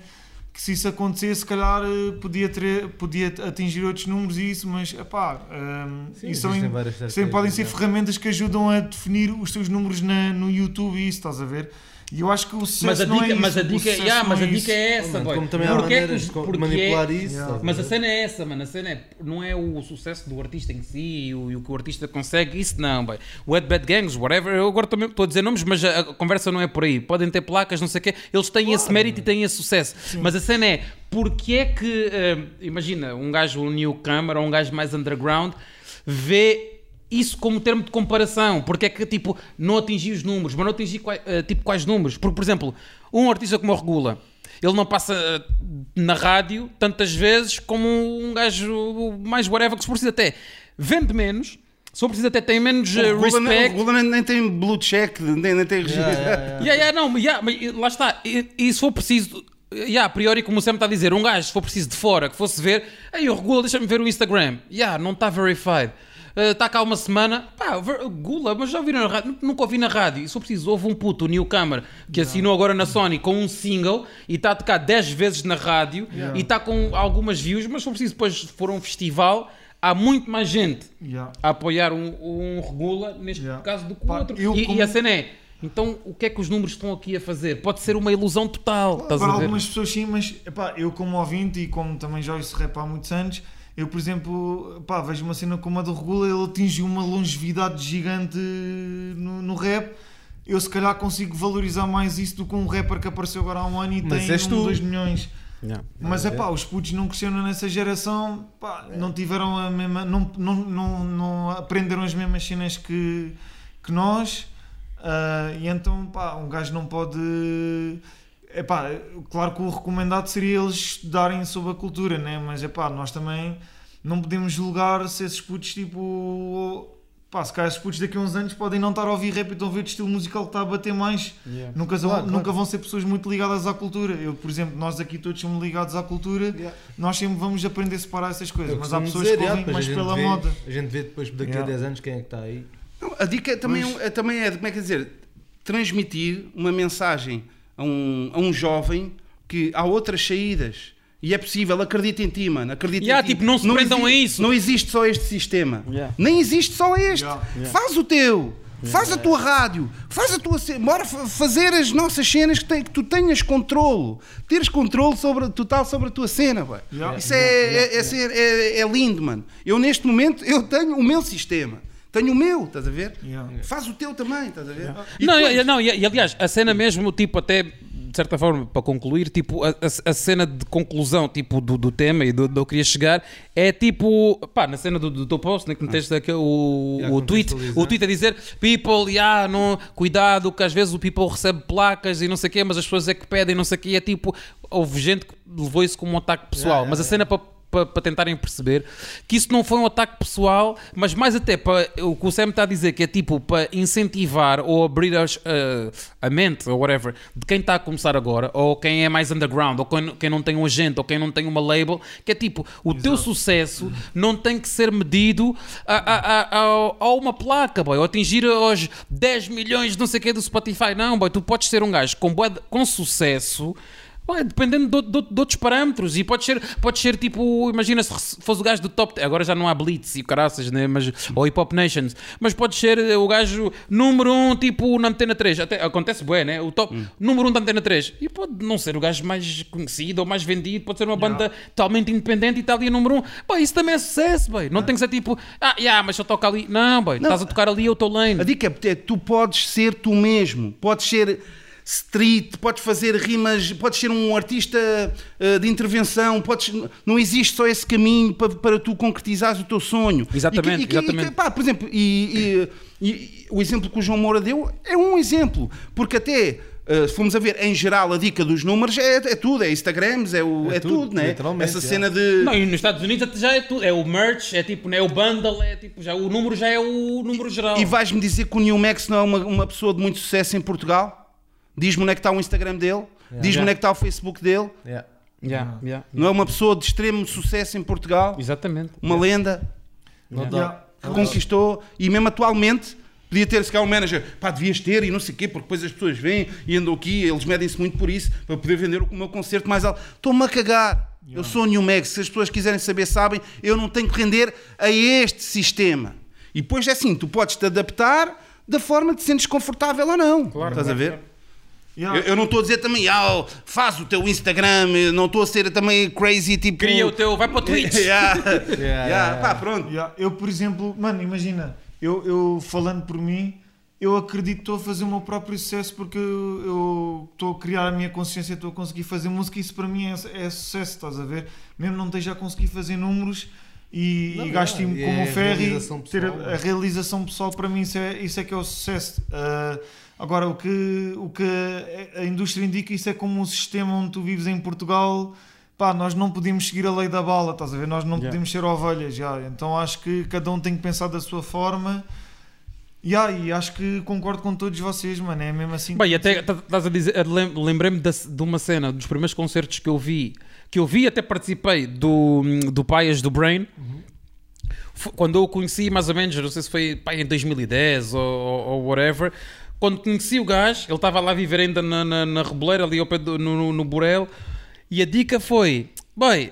[SPEAKER 4] que se isso acontecesse, se calhar podia, ter, podia atingir outros números e isso, mas epá, eh,
[SPEAKER 3] Sim,
[SPEAKER 4] isso também, também podem ser
[SPEAKER 3] é.
[SPEAKER 4] ferramentas que ajudam a definir os teus números na, no YouTube e isso, estás a ver? E eu acho que o sucesso
[SPEAKER 2] Mas a
[SPEAKER 4] não
[SPEAKER 2] dica,
[SPEAKER 4] é isso.
[SPEAKER 2] mas a
[SPEAKER 4] o
[SPEAKER 2] dica, yeah,
[SPEAKER 4] não
[SPEAKER 2] mas a
[SPEAKER 4] é
[SPEAKER 2] dica é essa,
[SPEAKER 3] Mano,
[SPEAKER 2] boy.
[SPEAKER 3] como também há
[SPEAKER 2] Porque é que
[SPEAKER 3] maneiras de
[SPEAKER 2] porque
[SPEAKER 3] manipular
[SPEAKER 2] é-
[SPEAKER 3] isso.
[SPEAKER 4] Yeah.
[SPEAKER 2] Mas a cena é essa, mano. A cena é, não é o sucesso do artista em si e o, e o que o artista consegue. Isso não, boy. O Ed Bad Gangs, whatever. Eu agora também estou a dizer nomes, mas a, a conversa não é por aí. Podem ter placas, não sei o quê. Eles têm esse mérito e têm esse sucesso. Mas a cena é, porque é que, eh, imagina, um gajo um newcomer ou um gajo mais underground vê isso como termo de comparação, porque é que tipo não atingi os números, mas não atingi eh, tipo quais números? Porque, por exemplo, um artista como o Regula, ele não passa eh, na rádio tantas vezes como um gajo mais whatever que se precisa até vende menos, se for preciso até tem menos eh,
[SPEAKER 1] O Gula, nem,
[SPEAKER 2] respect.
[SPEAKER 1] o Gula nem, nem tem blue check, nem, nem tem registro.
[SPEAKER 3] Yeah, yeah, yeah. (laughs)
[SPEAKER 2] Yeah, yeah, não, yeah, mas eh, lá está. E, e se for preciso, eh, yeah, a priori, como o Sam está a dizer, um gajo, se for preciso de fora, que fosse ver, aí o Regula, deixa-me ver o Instagram. Yeah, não está verified. Está cá uma semana, pá, Gula, mas já ouviram na rádio? Nunca ouvi na rádio. E for preciso, houve um puto, o Newcomer, que assinou agora na Sony com um single e está a tocar 10 vezes na rádio e está com algumas views, mas for preciso, depois for um festival, há muito mais gente
[SPEAKER 4] Yeah.
[SPEAKER 2] a apoiar um, um regula, neste
[SPEAKER 4] Yeah.
[SPEAKER 2] caso, do que o
[SPEAKER 4] Pá,
[SPEAKER 2] outro.
[SPEAKER 4] eu
[SPEAKER 2] E,
[SPEAKER 4] como-
[SPEAKER 2] e a cena é, então o que é que os números estão aqui a fazer? Pode ser uma ilusão total, estás
[SPEAKER 4] Para algumas pessoas sim, mas epá, eu como ouvinte e como também já ouço rap há muitos anos, eu por exemplo epá, vejo uma cena como a do Regula, ele atingiu uma longevidade gigante no, no rap eu se calhar consigo valorizar mais isso do que um rapper que apareceu agora há um ano e
[SPEAKER 3] Mas
[SPEAKER 4] tem
[SPEAKER 3] és
[SPEAKER 4] um,
[SPEAKER 3] tu.
[SPEAKER 4] 2 milhões.
[SPEAKER 2] Yeah.
[SPEAKER 4] Mas é pá, os putos não cresceram nessa geração, pá, não tiveram a mesma, não, não, não, não aprenderam as mesmas cenas que, que nós, ah, e então pá, um gajo não pode. É pá, claro que o recomendado seria eles estudarem sobre a cultura, né? mas é pá, nós também não podemos julgar se esses putos tipo. Pá, se calhar esses putos daqui a uns anos podem não estar a ouvir rap e estão a ver o estilo musical que está a bater mais.
[SPEAKER 2] Yeah.
[SPEAKER 4] Nunca,
[SPEAKER 3] Claro,
[SPEAKER 4] nunca
[SPEAKER 3] claro.
[SPEAKER 4] vão ser pessoas muito ligadas à cultura. Eu, por exemplo, nós aqui todos somos ligados à cultura,
[SPEAKER 3] Yeah.
[SPEAKER 4] nós sempre vamos aprender a separar essas coisas.
[SPEAKER 3] Eu
[SPEAKER 4] mas há pessoas
[SPEAKER 3] dizer,
[SPEAKER 4] que ouvem mais pela
[SPEAKER 3] vê-
[SPEAKER 4] moda.
[SPEAKER 3] A gente vê depois daqui
[SPEAKER 4] Yeah.
[SPEAKER 3] a 10 anos quem é que está aí.
[SPEAKER 1] Não, a dica também,
[SPEAKER 4] Mas-
[SPEAKER 1] é, também é, de, como é que é dizer, transmitir uma mensagem a um, a um jovem que há outras saídas. E é possível, acredita em ti, mano. Acredita
[SPEAKER 2] Yeah,
[SPEAKER 1] em ti.
[SPEAKER 2] tipo, não se prendam a isso.
[SPEAKER 1] Não existe só este sistema.
[SPEAKER 2] Yeah.
[SPEAKER 1] Nem existe só este.
[SPEAKER 4] Yeah.
[SPEAKER 1] Faz o teu. Faz a tua rádio, faz a tua cena, bora fa- fazer as nossas cenas que, tem- que tu tenhas controlo, teres controlo sobre, total sobre a tua cena.
[SPEAKER 4] Yeah.
[SPEAKER 1] Isso é, é, é é- é lindo, mano. Eu neste momento eu tenho o meu sistema, tenho o meu, estás a ver?
[SPEAKER 4] Yeah.
[SPEAKER 1] Faz o teu também, estás a ver? E
[SPEAKER 2] Não,
[SPEAKER 1] depois-
[SPEAKER 2] e- não e, e, aliás, a cena mesmo, tipo, até de certa forma, para concluir, tipo, a, a- a cena de conclusão tipo, do, do tema e do, do que eu queria chegar é tipo, pá, na cena do, do teu post, né, que meteste aqui o,
[SPEAKER 3] Yeah,
[SPEAKER 2] o tweet, o tweet a dizer people, yeah, não, cuidado, que às vezes o people recebe placas e não sei o quê, mas as pessoas é que pedem, não sei o quê, é tipo, houve gente que levou isso como um ataque pessoal,
[SPEAKER 3] Yeah, yeah,
[SPEAKER 2] mas a cena para para, para tentarem perceber que isso não foi um ataque pessoal, mas mais até para o que o Sam está a dizer, que é tipo para incentivar ou abrir as, uh, a mente ou whatever de quem está a começar agora, ou quem é mais underground, ou quem, quem não tem um agente, ou quem não tem uma label, que é tipo o teu sucesso não tem que ser medido a, a, a, a- uma placa, boy, ou atingir aos 10 milhões, não sei o que, do Spotify. Não, boy, tu podes ser um gajo com, com sucesso. Ué, dependendo de, de- de outros parâmetros, e pode ser, pode ser tipo, imagina se fosse o gajo do top, agora já não há Blitz e caraças, né? mas, ou Hip Hop Nations, mas pode ser eh, o gajo número 1, um, tipo na Antena 3, até, acontece bué, né? O top número 1 um da Antena 3, e pode não ser o gajo mais conhecido ou mais vendido, pode ser uma banda totalmente independente e está ali a número 1. Um. Isso também é sucesso, não tem que ser tipo, ah, yeah, mas só toca ali. Não, estás a tocar ali, eu estou lane.
[SPEAKER 1] A dica é, tu podes ser tu mesmo, podes ser street, podes fazer rimas, podes ser um artista eh, de intervenção, podes, não existe só esse caminho para, para tu concretizares o teu sonho.
[SPEAKER 2] Exatamente,
[SPEAKER 1] E que- e que-
[SPEAKER 2] exatamente.
[SPEAKER 1] e que, pá, por exemplo, e, e- e o exemplo que o João Moura deu é um exemplo, porque até eh, se formos a ver em geral a dica dos números é, é tudo, é Instagrams, é, o,
[SPEAKER 3] É
[SPEAKER 1] é,
[SPEAKER 3] tudo,
[SPEAKER 1] tudo, né?
[SPEAKER 3] literalmente,
[SPEAKER 1] Essa
[SPEAKER 3] é.
[SPEAKER 1] cena de.
[SPEAKER 2] Não, e nos Estados Unidos já é tudo. É o merch, é tipo, né, o bundle, é tipo, já, o número já é o número geral.
[SPEAKER 1] E vais-me dizer que o New Max não é uma, uma pessoa de muito sucesso em Portugal? Diz-me onde é que está o Instagram dele, diz-me
[SPEAKER 2] Yeah.
[SPEAKER 1] onde é que está o Facebook dele.
[SPEAKER 3] Yeah.
[SPEAKER 2] Yeah, yeah,
[SPEAKER 1] Não é uma pessoa de extremo sucesso em Portugal,
[SPEAKER 2] Exatamente.
[SPEAKER 1] uma lenda
[SPEAKER 3] Não
[SPEAKER 2] Yeah.
[SPEAKER 3] dá.
[SPEAKER 4] Yeah.
[SPEAKER 1] que conquistou e mesmo atualmente podia ter se calhar um manager, pá, devias ter e não sei o quê, porque depois as pessoas vêm e andam aqui, eles medem-se muito por isso, para poder vender o meu concerto mais alto. Estou-me a cagar. Eu sou o New Max, se as pessoas quiserem saber, sabem, eu não tenho que render a este sistema. E depois é assim, tu podes te adaptar da forma que te sentes confortável ou não. Estás a ver?
[SPEAKER 4] Yeah.
[SPEAKER 1] Eu, eu não estou a dizer também, ah, faz o teu Instagram, não estou a ser também crazy, tipo.
[SPEAKER 2] Cria o teu, vai para o (laughs) Twitch.
[SPEAKER 1] yeah.
[SPEAKER 3] Yeah,
[SPEAKER 1] Yeah,
[SPEAKER 3] yeah,
[SPEAKER 1] pá, pronto.
[SPEAKER 4] Yeah, Eu, por exemplo, mano, imagina, eu, eu falando por mim, eu acredito que estou a fazer o meu próprio sucesso porque eu estou a criar a minha consciência, estou a conseguir fazer música e isso para mim é, é sucesso, estás a ver? Mesmo não esteja a conseguir fazer números e,
[SPEAKER 3] Não,
[SPEAKER 4] e gasto
[SPEAKER 3] não,
[SPEAKER 4] tempo
[SPEAKER 3] e
[SPEAKER 4] como
[SPEAKER 3] é
[SPEAKER 4] o
[SPEAKER 3] a
[SPEAKER 4] Ferry, ter a, a realização pessoal para mim isso é, isso é que é o sucesso. Ah, agora, o que, o que a, indústria indica, isso é como o sistema onde tu vives em Portugal. Pá, nós não podemos seguir a lei da bala, estás a ver? Nós não
[SPEAKER 2] Yeah.
[SPEAKER 4] podemos ser ovelhas, já. Então acho que cada um tem que pensar da sua forma. Yeah, e acho que concordo com todos vocês, mano. É mesmo assim.
[SPEAKER 2] Bem, até tá- estás a dizer, lem- lembrei-me de uma cena dos primeiros concertos que eu vi, que eu vi até participei do, do Paias do Brain. F- Quando eu o conheci, mais ou menos, não sei se foi pá, em 2010 ou, ou, ou whatever. Quando conheci o gajo, ele estava lá a viver ainda na, na, na Reboleira, ali ao pé do, no, no, Borel. E a dica foi: bem,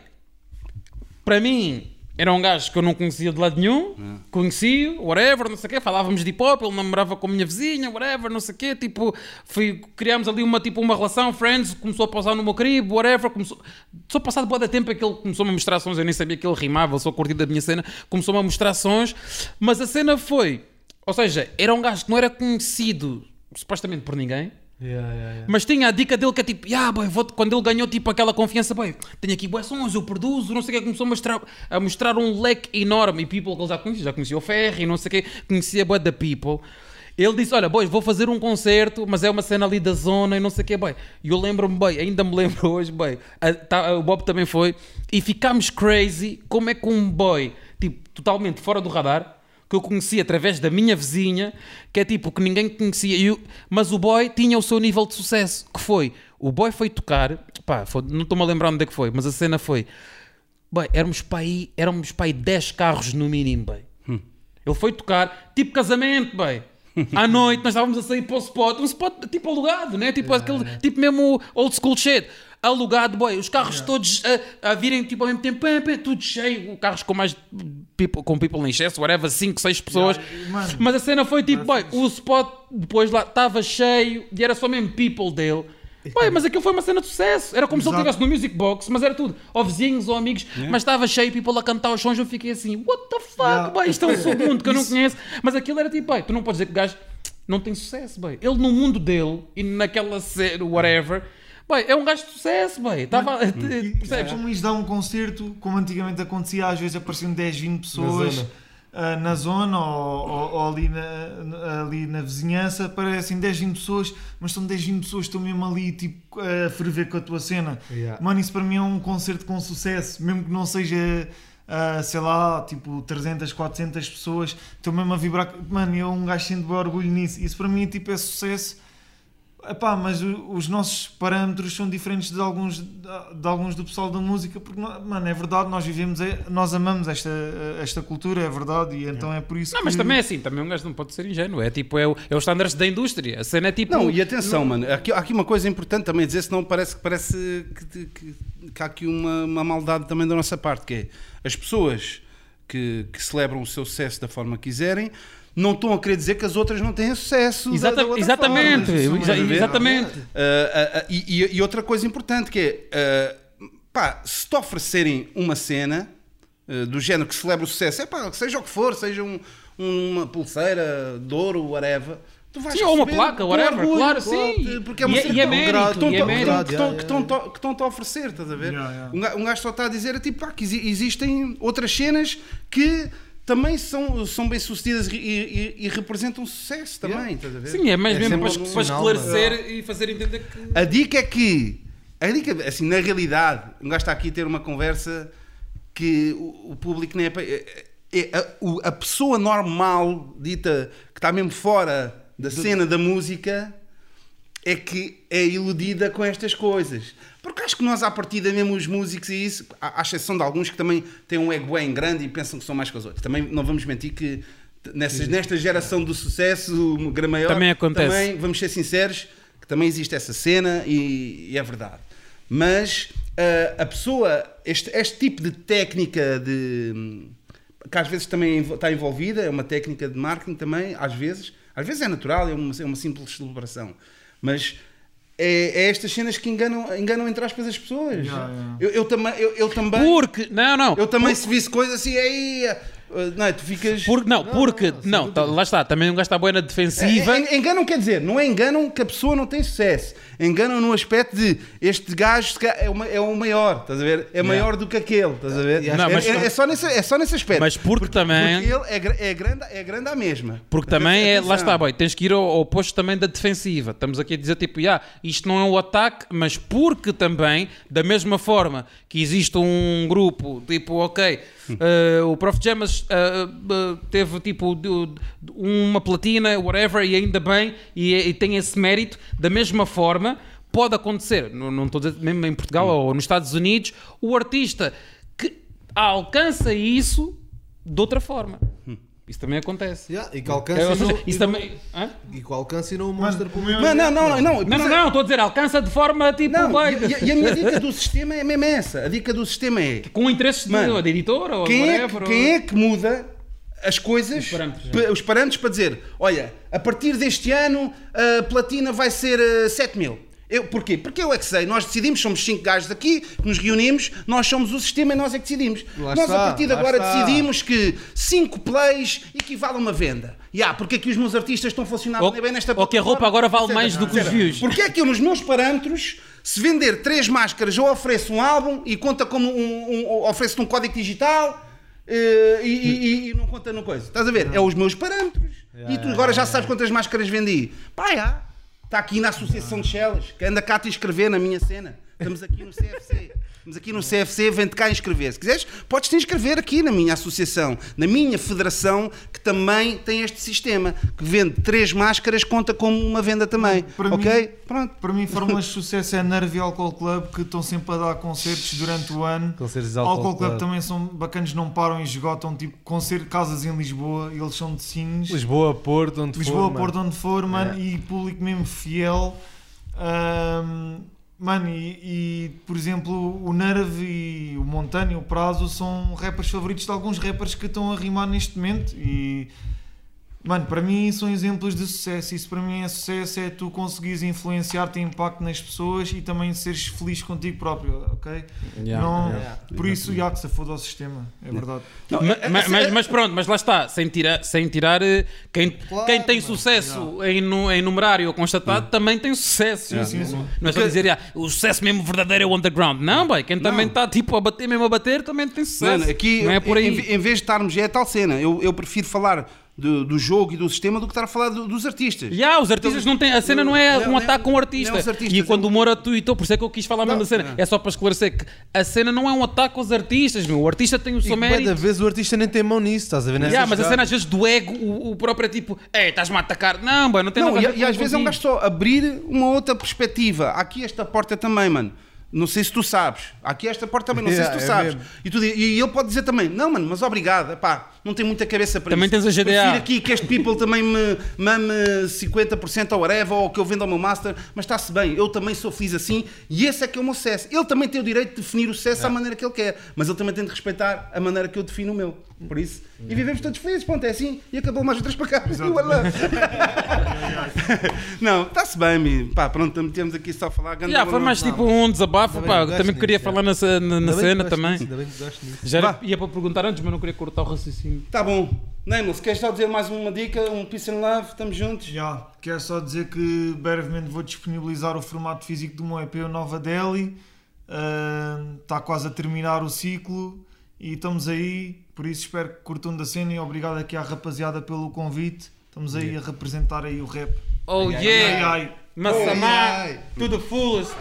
[SPEAKER 2] para mim era um gajo que eu não conhecia de lado nenhum, conheci, whatever, não sei o quê, falávamos de hip hop, ele namorava com a minha vizinha, whatever, não sei o quê, tipo, fui, criámos ali uma, tipo, uma relação, friends, começou a pausar no meu cribo, whatever, começou, só passado boa da tempo é que ele começou-me a mostrar sons, eu nem sabia que ele rimava, eu sou curtido da minha cena, começou-me a mostrar sons, mas a cena foi, ou seja, era um gajo que não era conhecido supostamente por ninguém.
[SPEAKER 3] Yeah, yeah, yeah.
[SPEAKER 2] Mas tinha a dica dele que é tipo, yeah, boy, vou quando ele ganhou tipo aquela confiança, boy, tenho aqui boas sons, eu produzo, não sei o que, começou a mostrar, a mostrar um leque enorme e people que ele já conhecia, já conhecia o Ferry, não sei o que, conhecia boa da people. Ele disse, olha, boy, vou fazer um concerto, mas é uma cena ali da zona e não sei o que, boy. E eu lembro-me, boy, ainda me lembro hoje, boy, a- tá- o Bob também foi, e ficámos crazy, como é que um boy, tipo, totalmente fora do radar, que eu conheci através da minha vizinha, que é tipo que ninguém conhecia, e o- mas o boy tinha o seu nível de sucesso, que foi, o boy foi tocar, pá, foi- não estou-me a lembrar onde é que foi, mas a cena foi, boy, éramos para aí, éramos para aí 10 carros no mínimo, boy. Ele foi tocar, tipo casamento, bem. À (laughs) noite nós estávamos a sair para o spot, um spot tipo alugado, né? Tipo, aquele, tipo mesmo old school shit. Alugado, boy, os carros todos a, a virem tipo ao mesmo tempo, tudo cheio, carros com mais people, com people em excesso, whatever, 5, 6 pessoas.
[SPEAKER 4] Yeah.
[SPEAKER 2] Mas a cena foi tipo, boy, o spot depois lá estava cheio e era só mesmo people dele. Boy, mas aquilo foi uma cena de sucesso. Era como se ele
[SPEAKER 4] Exato.
[SPEAKER 2] estivesse no Music Box, mas era tudo. Ou vizinhos ou amigos, mas estava cheio, people a cantar os sons. Eu fiquei assim, what the fuck,
[SPEAKER 4] Yeah.
[SPEAKER 2] boy, isto é um (laughs) submundo que eu não conheço. Mas aquilo era tipo, boy, tu não podes dizer que o gajo não tem sucesso, boy. Ele no mundo dele e naquela cena, whatever, boy, é um gajo de sucesso, boy. Estava,
[SPEAKER 4] É
[SPEAKER 2] percebes?
[SPEAKER 4] como isto dá um concerto, como antigamente acontecia, às vezes apareciam 10, 20 pessoas
[SPEAKER 3] zona.
[SPEAKER 4] ah, na zona ou, ou- ou ali, na, ali na vizinhança, parecem 10, 20 pessoas, mas são 10, 20 pessoas que estão mesmo ali tipo, a ferver com a tua cena.
[SPEAKER 3] Yeah.
[SPEAKER 4] Mano, isso para mim é um concerto com sucesso, mesmo que não seja. ah, sei lá, tipo 300, 400 pessoas, estão mesmo a vibrar. Mano, eu um gajo sinto bem orgulho nisso. Isso para mim tipo, é sucesso. Epá, mas o- os nossos parâmetros são diferentes de alguns, de, de alguns do pessoal da música, porque, mano, é verdade, nós vivemos, é- nós amamos esta, esta cultura, é verdade, e então é por isso
[SPEAKER 2] Não,
[SPEAKER 4] que...
[SPEAKER 2] mas também é assim, também um gajo não pode ser ingênuo. É tipo, é, o, é os standards da indústria. A cena é tipo.
[SPEAKER 1] Não, e atenção, mano, aqui, há aqui uma coisa importante também dizer, senão parece, parece que, que- que há aqui uma, uma maldade também da nossa parte, que é as pessoas que, que celebram o seu sucesso da forma que quiserem não estão a querer dizer que as outras não têm sucesso. da-
[SPEAKER 2] Exata-
[SPEAKER 1] da outra
[SPEAKER 2] exatamente,
[SPEAKER 1] forma.
[SPEAKER 2] exa-
[SPEAKER 1] ver?
[SPEAKER 2] exatamente.
[SPEAKER 1] Ah, ah, ah, e, e- outra coisa importante que é, ah, pá, se te oferecerem uma cena do género que celebra o sucesso, é pá, seja o que for, seja um- uma pulseira de ouro, whatever. Tu vais
[SPEAKER 2] Sim, ou uma placa, whatever,
[SPEAKER 1] orgulho,
[SPEAKER 2] claro, sim.
[SPEAKER 1] Porque é uma
[SPEAKER 2] E é-
[SPEAKER 1] cena
[SPEAKER 2] e é
[SPEAKER 1] que
[SPEAKER 2] mérito, e é mérito.
[SPEAKER 1] estão-te a oferecer, estás a ver?
[SPEAKER 4] Yeah, yeah.
[SPEAKER 1] Um ga- gajo só está a dizer tipo, pá, que exi- existem outras cenas que também são, são bem sucedidas e, e- e representam sucesso também, estás a ver?
[SPEAKER 2] Sim, é mais
[SPEAKER 3] É
[SPEAKER 2] mesmo para, para esclarecer e fazer entender que.
[SPEAKER 1] A dica é que, a dica, assim, na realidade, um gajo está aqui a ter uma conversa que o, o público nem é, é- é- a, o- a pessoa normal, dita, que está mesmo fora da cena da música, é que é iludida com estas coisas. Porque acho que nós, à partida, mesmo os músicos e isso, à, à exceção de alguns que também têm um ego bem grande e pensam que são mais que os outros. Também não vamos mentir que nessa, nesta geração do sucesso, o maior,
[SPEAKER 2] Também acontece.
[SPEAKER 1] também, vamos ser sinceros, que também existe essa cena e, e é verdade. Mas ah, a pessoa, este, este tipo de técnica de que às vezes também está envolvida, é uma técnica de marketing também, às vezes, às vezes é natural, é uma, é uma simples celebração, mas é, é estas cenas que enganam, enganam entre aspas as pessoas.
[SPEAKER 4] Yeah, yeah.
[SPEAKER 1] Eu, eu também, eu, eu também,
[SPEAKER 2] Porque. Não, não.
[SPEAKER 1] eu também se visse coisas assim, aí, não, é, tu ficas.
[SPEAKER 2] Por, não, porque.
[SPEAKER 3] não, sem
[SPEAKER 2] Não, tá- lá está. Também um gajo está boa na defensiva.
[SPEAKER 1] É, en- Enganam quer dizer, não é enganam que a pessoa não tem sucesso. Enganam no aspecto de este gajo é o, é o maior, estás a ver? É maior do que aquele, estás a ver?
[SPEAKER 2] Não,
[SPEAKER 1] é,
[SPEAKER 2] mas-
[SPEAKER 1] é- é só nesse, é só nesse aspecto.
[SPEAKER 2] Mas porque também-
[SPEAKER 1] Porque ele é, é, grande, é grande à mesma.
[SPEAKER 2] Porque também é, lá está, boy, tens que ir ao, ao oposto também da defensiva. Estamos aqui a dizer tipo, yeah, isto não é o ataque, mas porque também, da mesma forma que existe um grupo, tipo, ok, eh, o Prof. Jamas eh, teve tipo uma platina, whatever, e ainda bem, e, e tem esse mérito, da mesma forma. Pode acontecer, não, não estou dizer mesmo em Portugal ou nos Estados Unidos, o artista que alcança isso de outra forma. Isso também acontece.
[SPEAKER 3] Yeah, e que
[SPEAKER 2] É,
[SPEAKER 3] alcance
[SPEAKER 2] ou seja,
[SPEAKER 3] e não-
[SPEAKER 2] isso
[SPEAKER 3] e
[SPEAKER 2] também. Hã?
[SPEAKER 3] E que alcance e não mostra
[SPEAKER 4] o
[SPEAKER 3] para
[SPEAKER 4] meu-
[SPEAKER 1] Mas não, não, não. Não,
[SPEAKER 2] Não, não, não, estou a dizer, alcança de forma tipo.
[SPEAKER 1] Não, e, e a minha dica do sistema é mesmo essa. A dica do sistema é
[SPEAKER 2] com interesses de,
[SPEAKER 1] Mano,
[SPEAKER 2] de editora ou
[SPEAKER 1] quem é, que,
[SPEAKER 2] whatever.
[SPEAKER 1] quem
[SPEAKER 2] ou-
[SPEAKER 1] é que muda as coisas,
[SPEAKER 2] Os parâmetros,
[SPEAKER 1] pa- os parâmetros para dizer, olha, a partir deste ano a platina vai ser eh, 7 mil. Eu, porquê? Porque eu é que sei, nós decidimos, somos cinco gajos aqui, que nos reunimos, nós somos o sistema e nós é que decidimos.
[SPEAKER 3] Lá
[SPEAKER 1] nós
[SPEAKER 3] está,
[SPEAKER 1] a partir de agora
[SPEAKER 3] está.
[SPEAKER 1] decidimos que cinco plays equivale a uma venda. E ah, porque é que os meus artistas estão a funcionar
[SPEAKER 2] Ou,
[SPEAKER 1] bem nesta
[SPEAKER 2] ou que a roupa agora vale
[SPEAKER 1] etc.
[SPEAKER 2] mais do que os views.
[SPEAKER 1] Porque é que eu, nos meus parâmetros, se vender três máscaras, eu ofereço um álbum e conta como um, um, ofereço um código digital eh, e, e- e não conta no coisa. Estás a ver? É os meus parâmetros. e tu agora já sabes quantas máscaras vendi. Pá, já. Está aqui na Associação de Chelas, que anda cá a te inscrever na minha cena. Estamos aqui no CFC. Estamos aqui no CFC, vem-te cá inscrever. Se quiseres, podes te inscrever aqui na minha associação, na minha federação, que também tem este sistema, que vende três máscaras, conta como uma venda também.
[SPEAKER 4] Para mim-
[SPEAKER 1] ok? Pronto.
[SPEAKER 4] Para mim, fórmulas de (laughs) sucesso é Nerve e Alcohol Club, que estão sempre a dar concertos durante o ano.
[SPEAKER 3] Concertos de
[SPEAKER 4] Alcohol,
[SPEAKER 3] Alcohol
[SPEAKER 4] Club,
[SPEAKER 3] Club.
[SPEAKER 4] também são bacanas, não param e esgotam, tipo, concerto, casas em Lisboa, e eles são de Sines.
[SPEAKER 3] Lisboa, Porto, onde
[SPEAKER 4] Lisboa,
[SPEAKER 3] for, mano.
[SPEAKER 4] Porto, onde for, mano,
[SPEAKER 3] É.
[SPEAKER 4] e público mesmo fiel. Ahm, mano, e, e, por exemplo, o Nerve e o Montano e o Prazo são rappers favoritos de alguns rappers que estão a rimar neste momento. E, mano, para mim são exemplos de sucesso. Isso para mim é sucesso, é tu conseguires influenciar, ter impacto nas pessoas e também seres feliz contigo próprio, ok?
[SPEAKER 2] Yeah,
[SPEAKER 4] Não,
[SPEAKER 3] yeah.
[SPEAKER 4] Por isso, já que se foda ao sistema, é verdade.
[SPEAKER 2] Ma- ma- mas, mas pronto, mas lá está, sem tirar, sem tirar eh, quem,
[SPEAKER 3] Claro,
[SPEAKER 2] quem tem sucesso em, em numerário ou constatado também tem sucesso.
[SPEAKER 4] Sim, sim, sim.
[SPEAKER 2] Não é só dizer ah, o sucesso mesmo verdadeiro é o underground. Não, boy, quem também está tipo a bater, mesmo a bater, também tem sucesso.
[SPEAKER 1] Mano, aqui,
[SPEAKER 2] não é por aí.
[SPEAKER 1] Em, em vez de estarmos, é tal cena. Eu, eu prefiro falar do, do jogo e do sistema do que estar a falar do- dos artistas.
[SPEAKER 2] Já, os artistas não têm. A cena não é
[SPEAKER 1] Não,
[SPEAKER 2] um
[SPEAKER 1] não,
[SPEAKER 2] ataque com o
[SPEAKER 1] não
[SPEAKER 2] artista.
[SPEAKER 1] é os artistas,
[SPEAKER 2] e quando
[SPEAKER 1] é
[SPEAKER 2] o Moura tweetou, por isso é que eu quis falar mesmo da cena. É só para esclarecer que a cena não é um ataque aos artistas, meu. O artista tem o
[SPEAKER 3] E
[SPEAKER 2] seu
[SPEAKER 3] da
[SPEAKER 2] mérito.
[SPEAKER 3] vez o artista nem tem mão nisso, estás a ver?
[SPEAKER 2] Yeah, mas a cena às vezes do ego, o, o próprio é tipo, ei, estás-me a atacar. Não, boy, não tem
[SPEAKER 1] Não,
[SPEAKER 2] nada a
[SPEAKER 1] e,
[SPEAKER 2] ver
[SPEAKER 1] e às vezes é um gajo só abrir uma outra perspectiva. Aqui esta porta também, mano. Não sei se tu sabes. Aqui esta porta também, não sei
[SPEAKER 3] Yeah,
[SPEAKER 1] se tu (laughs)
[SPEAKER 3] é
[SPEAKER 1] sabes.
[SPEAKER 3] mesmo.
[SPEAKER 1] E, tu, e ele pode dizer também, não, mano, mas obrigado, pá, não tem muita cabeça para
[SPEAKER 2] Também
[SPEAKER 1] isso.
[SPEAKER 2] tens a GDA.
[SPEAKER 1] Prefiro aqui que este people também me mame 50% ao whatever, ou que eu venda ao meu master, mas está-se bem, eu também sou feliz assim, e esse é que é o meu sucesso. Ele também tem o direito de definir o sucesso à maneira que ele quer, mas ele também tem de respeitar a maneira que eu defino o meu. Por isso, e vivemos todos felizes, ponto, é assim, e acabou mais outras para cá. (laughs) (laughs) Não, está-se bem, mi. pá, pronto, metemos aqui só a falar.
[SPEAKER 2] Yeah, foi mais tipo um desabafo,
[SPEAKER 3] Ainda
[SPEAKER 2] pá.
[SPEAKER 3] bem que
[SPEAKER 2] Também queria falar na, na- na cena também.
[SPEAKER 3] nisso, Ainda bem que gosto nisso.
[SPEAKER 2] Já era- ia para perguntar antes, mas não queria cortar o raciocínio.
[SPEAKER 1] Tá bom. Neymar, se queres só dizer mais uma dica, um peace and love, estamos juntos.
[SPEAKER 4] Já, quero só dizer que brevemente vou disponibilizar o formato físico do meu EP, o Nova Delhi. Está quase a terminar o ciclo e estamos aí, por isso espero que curtam da cena e obrigado aqui à rapaziada pelo convite. Estamos aí a representar aí o rap.
[SPEAKER 2] Oh
[SPEAKER 4] Ai,
[SPEAKER 2] yeah!
[SPEAKER 4] ai.
[SPEAKER 2] Massamá,
[SPEAKER 3] ai.
[SPEAKER 2] to the fullest.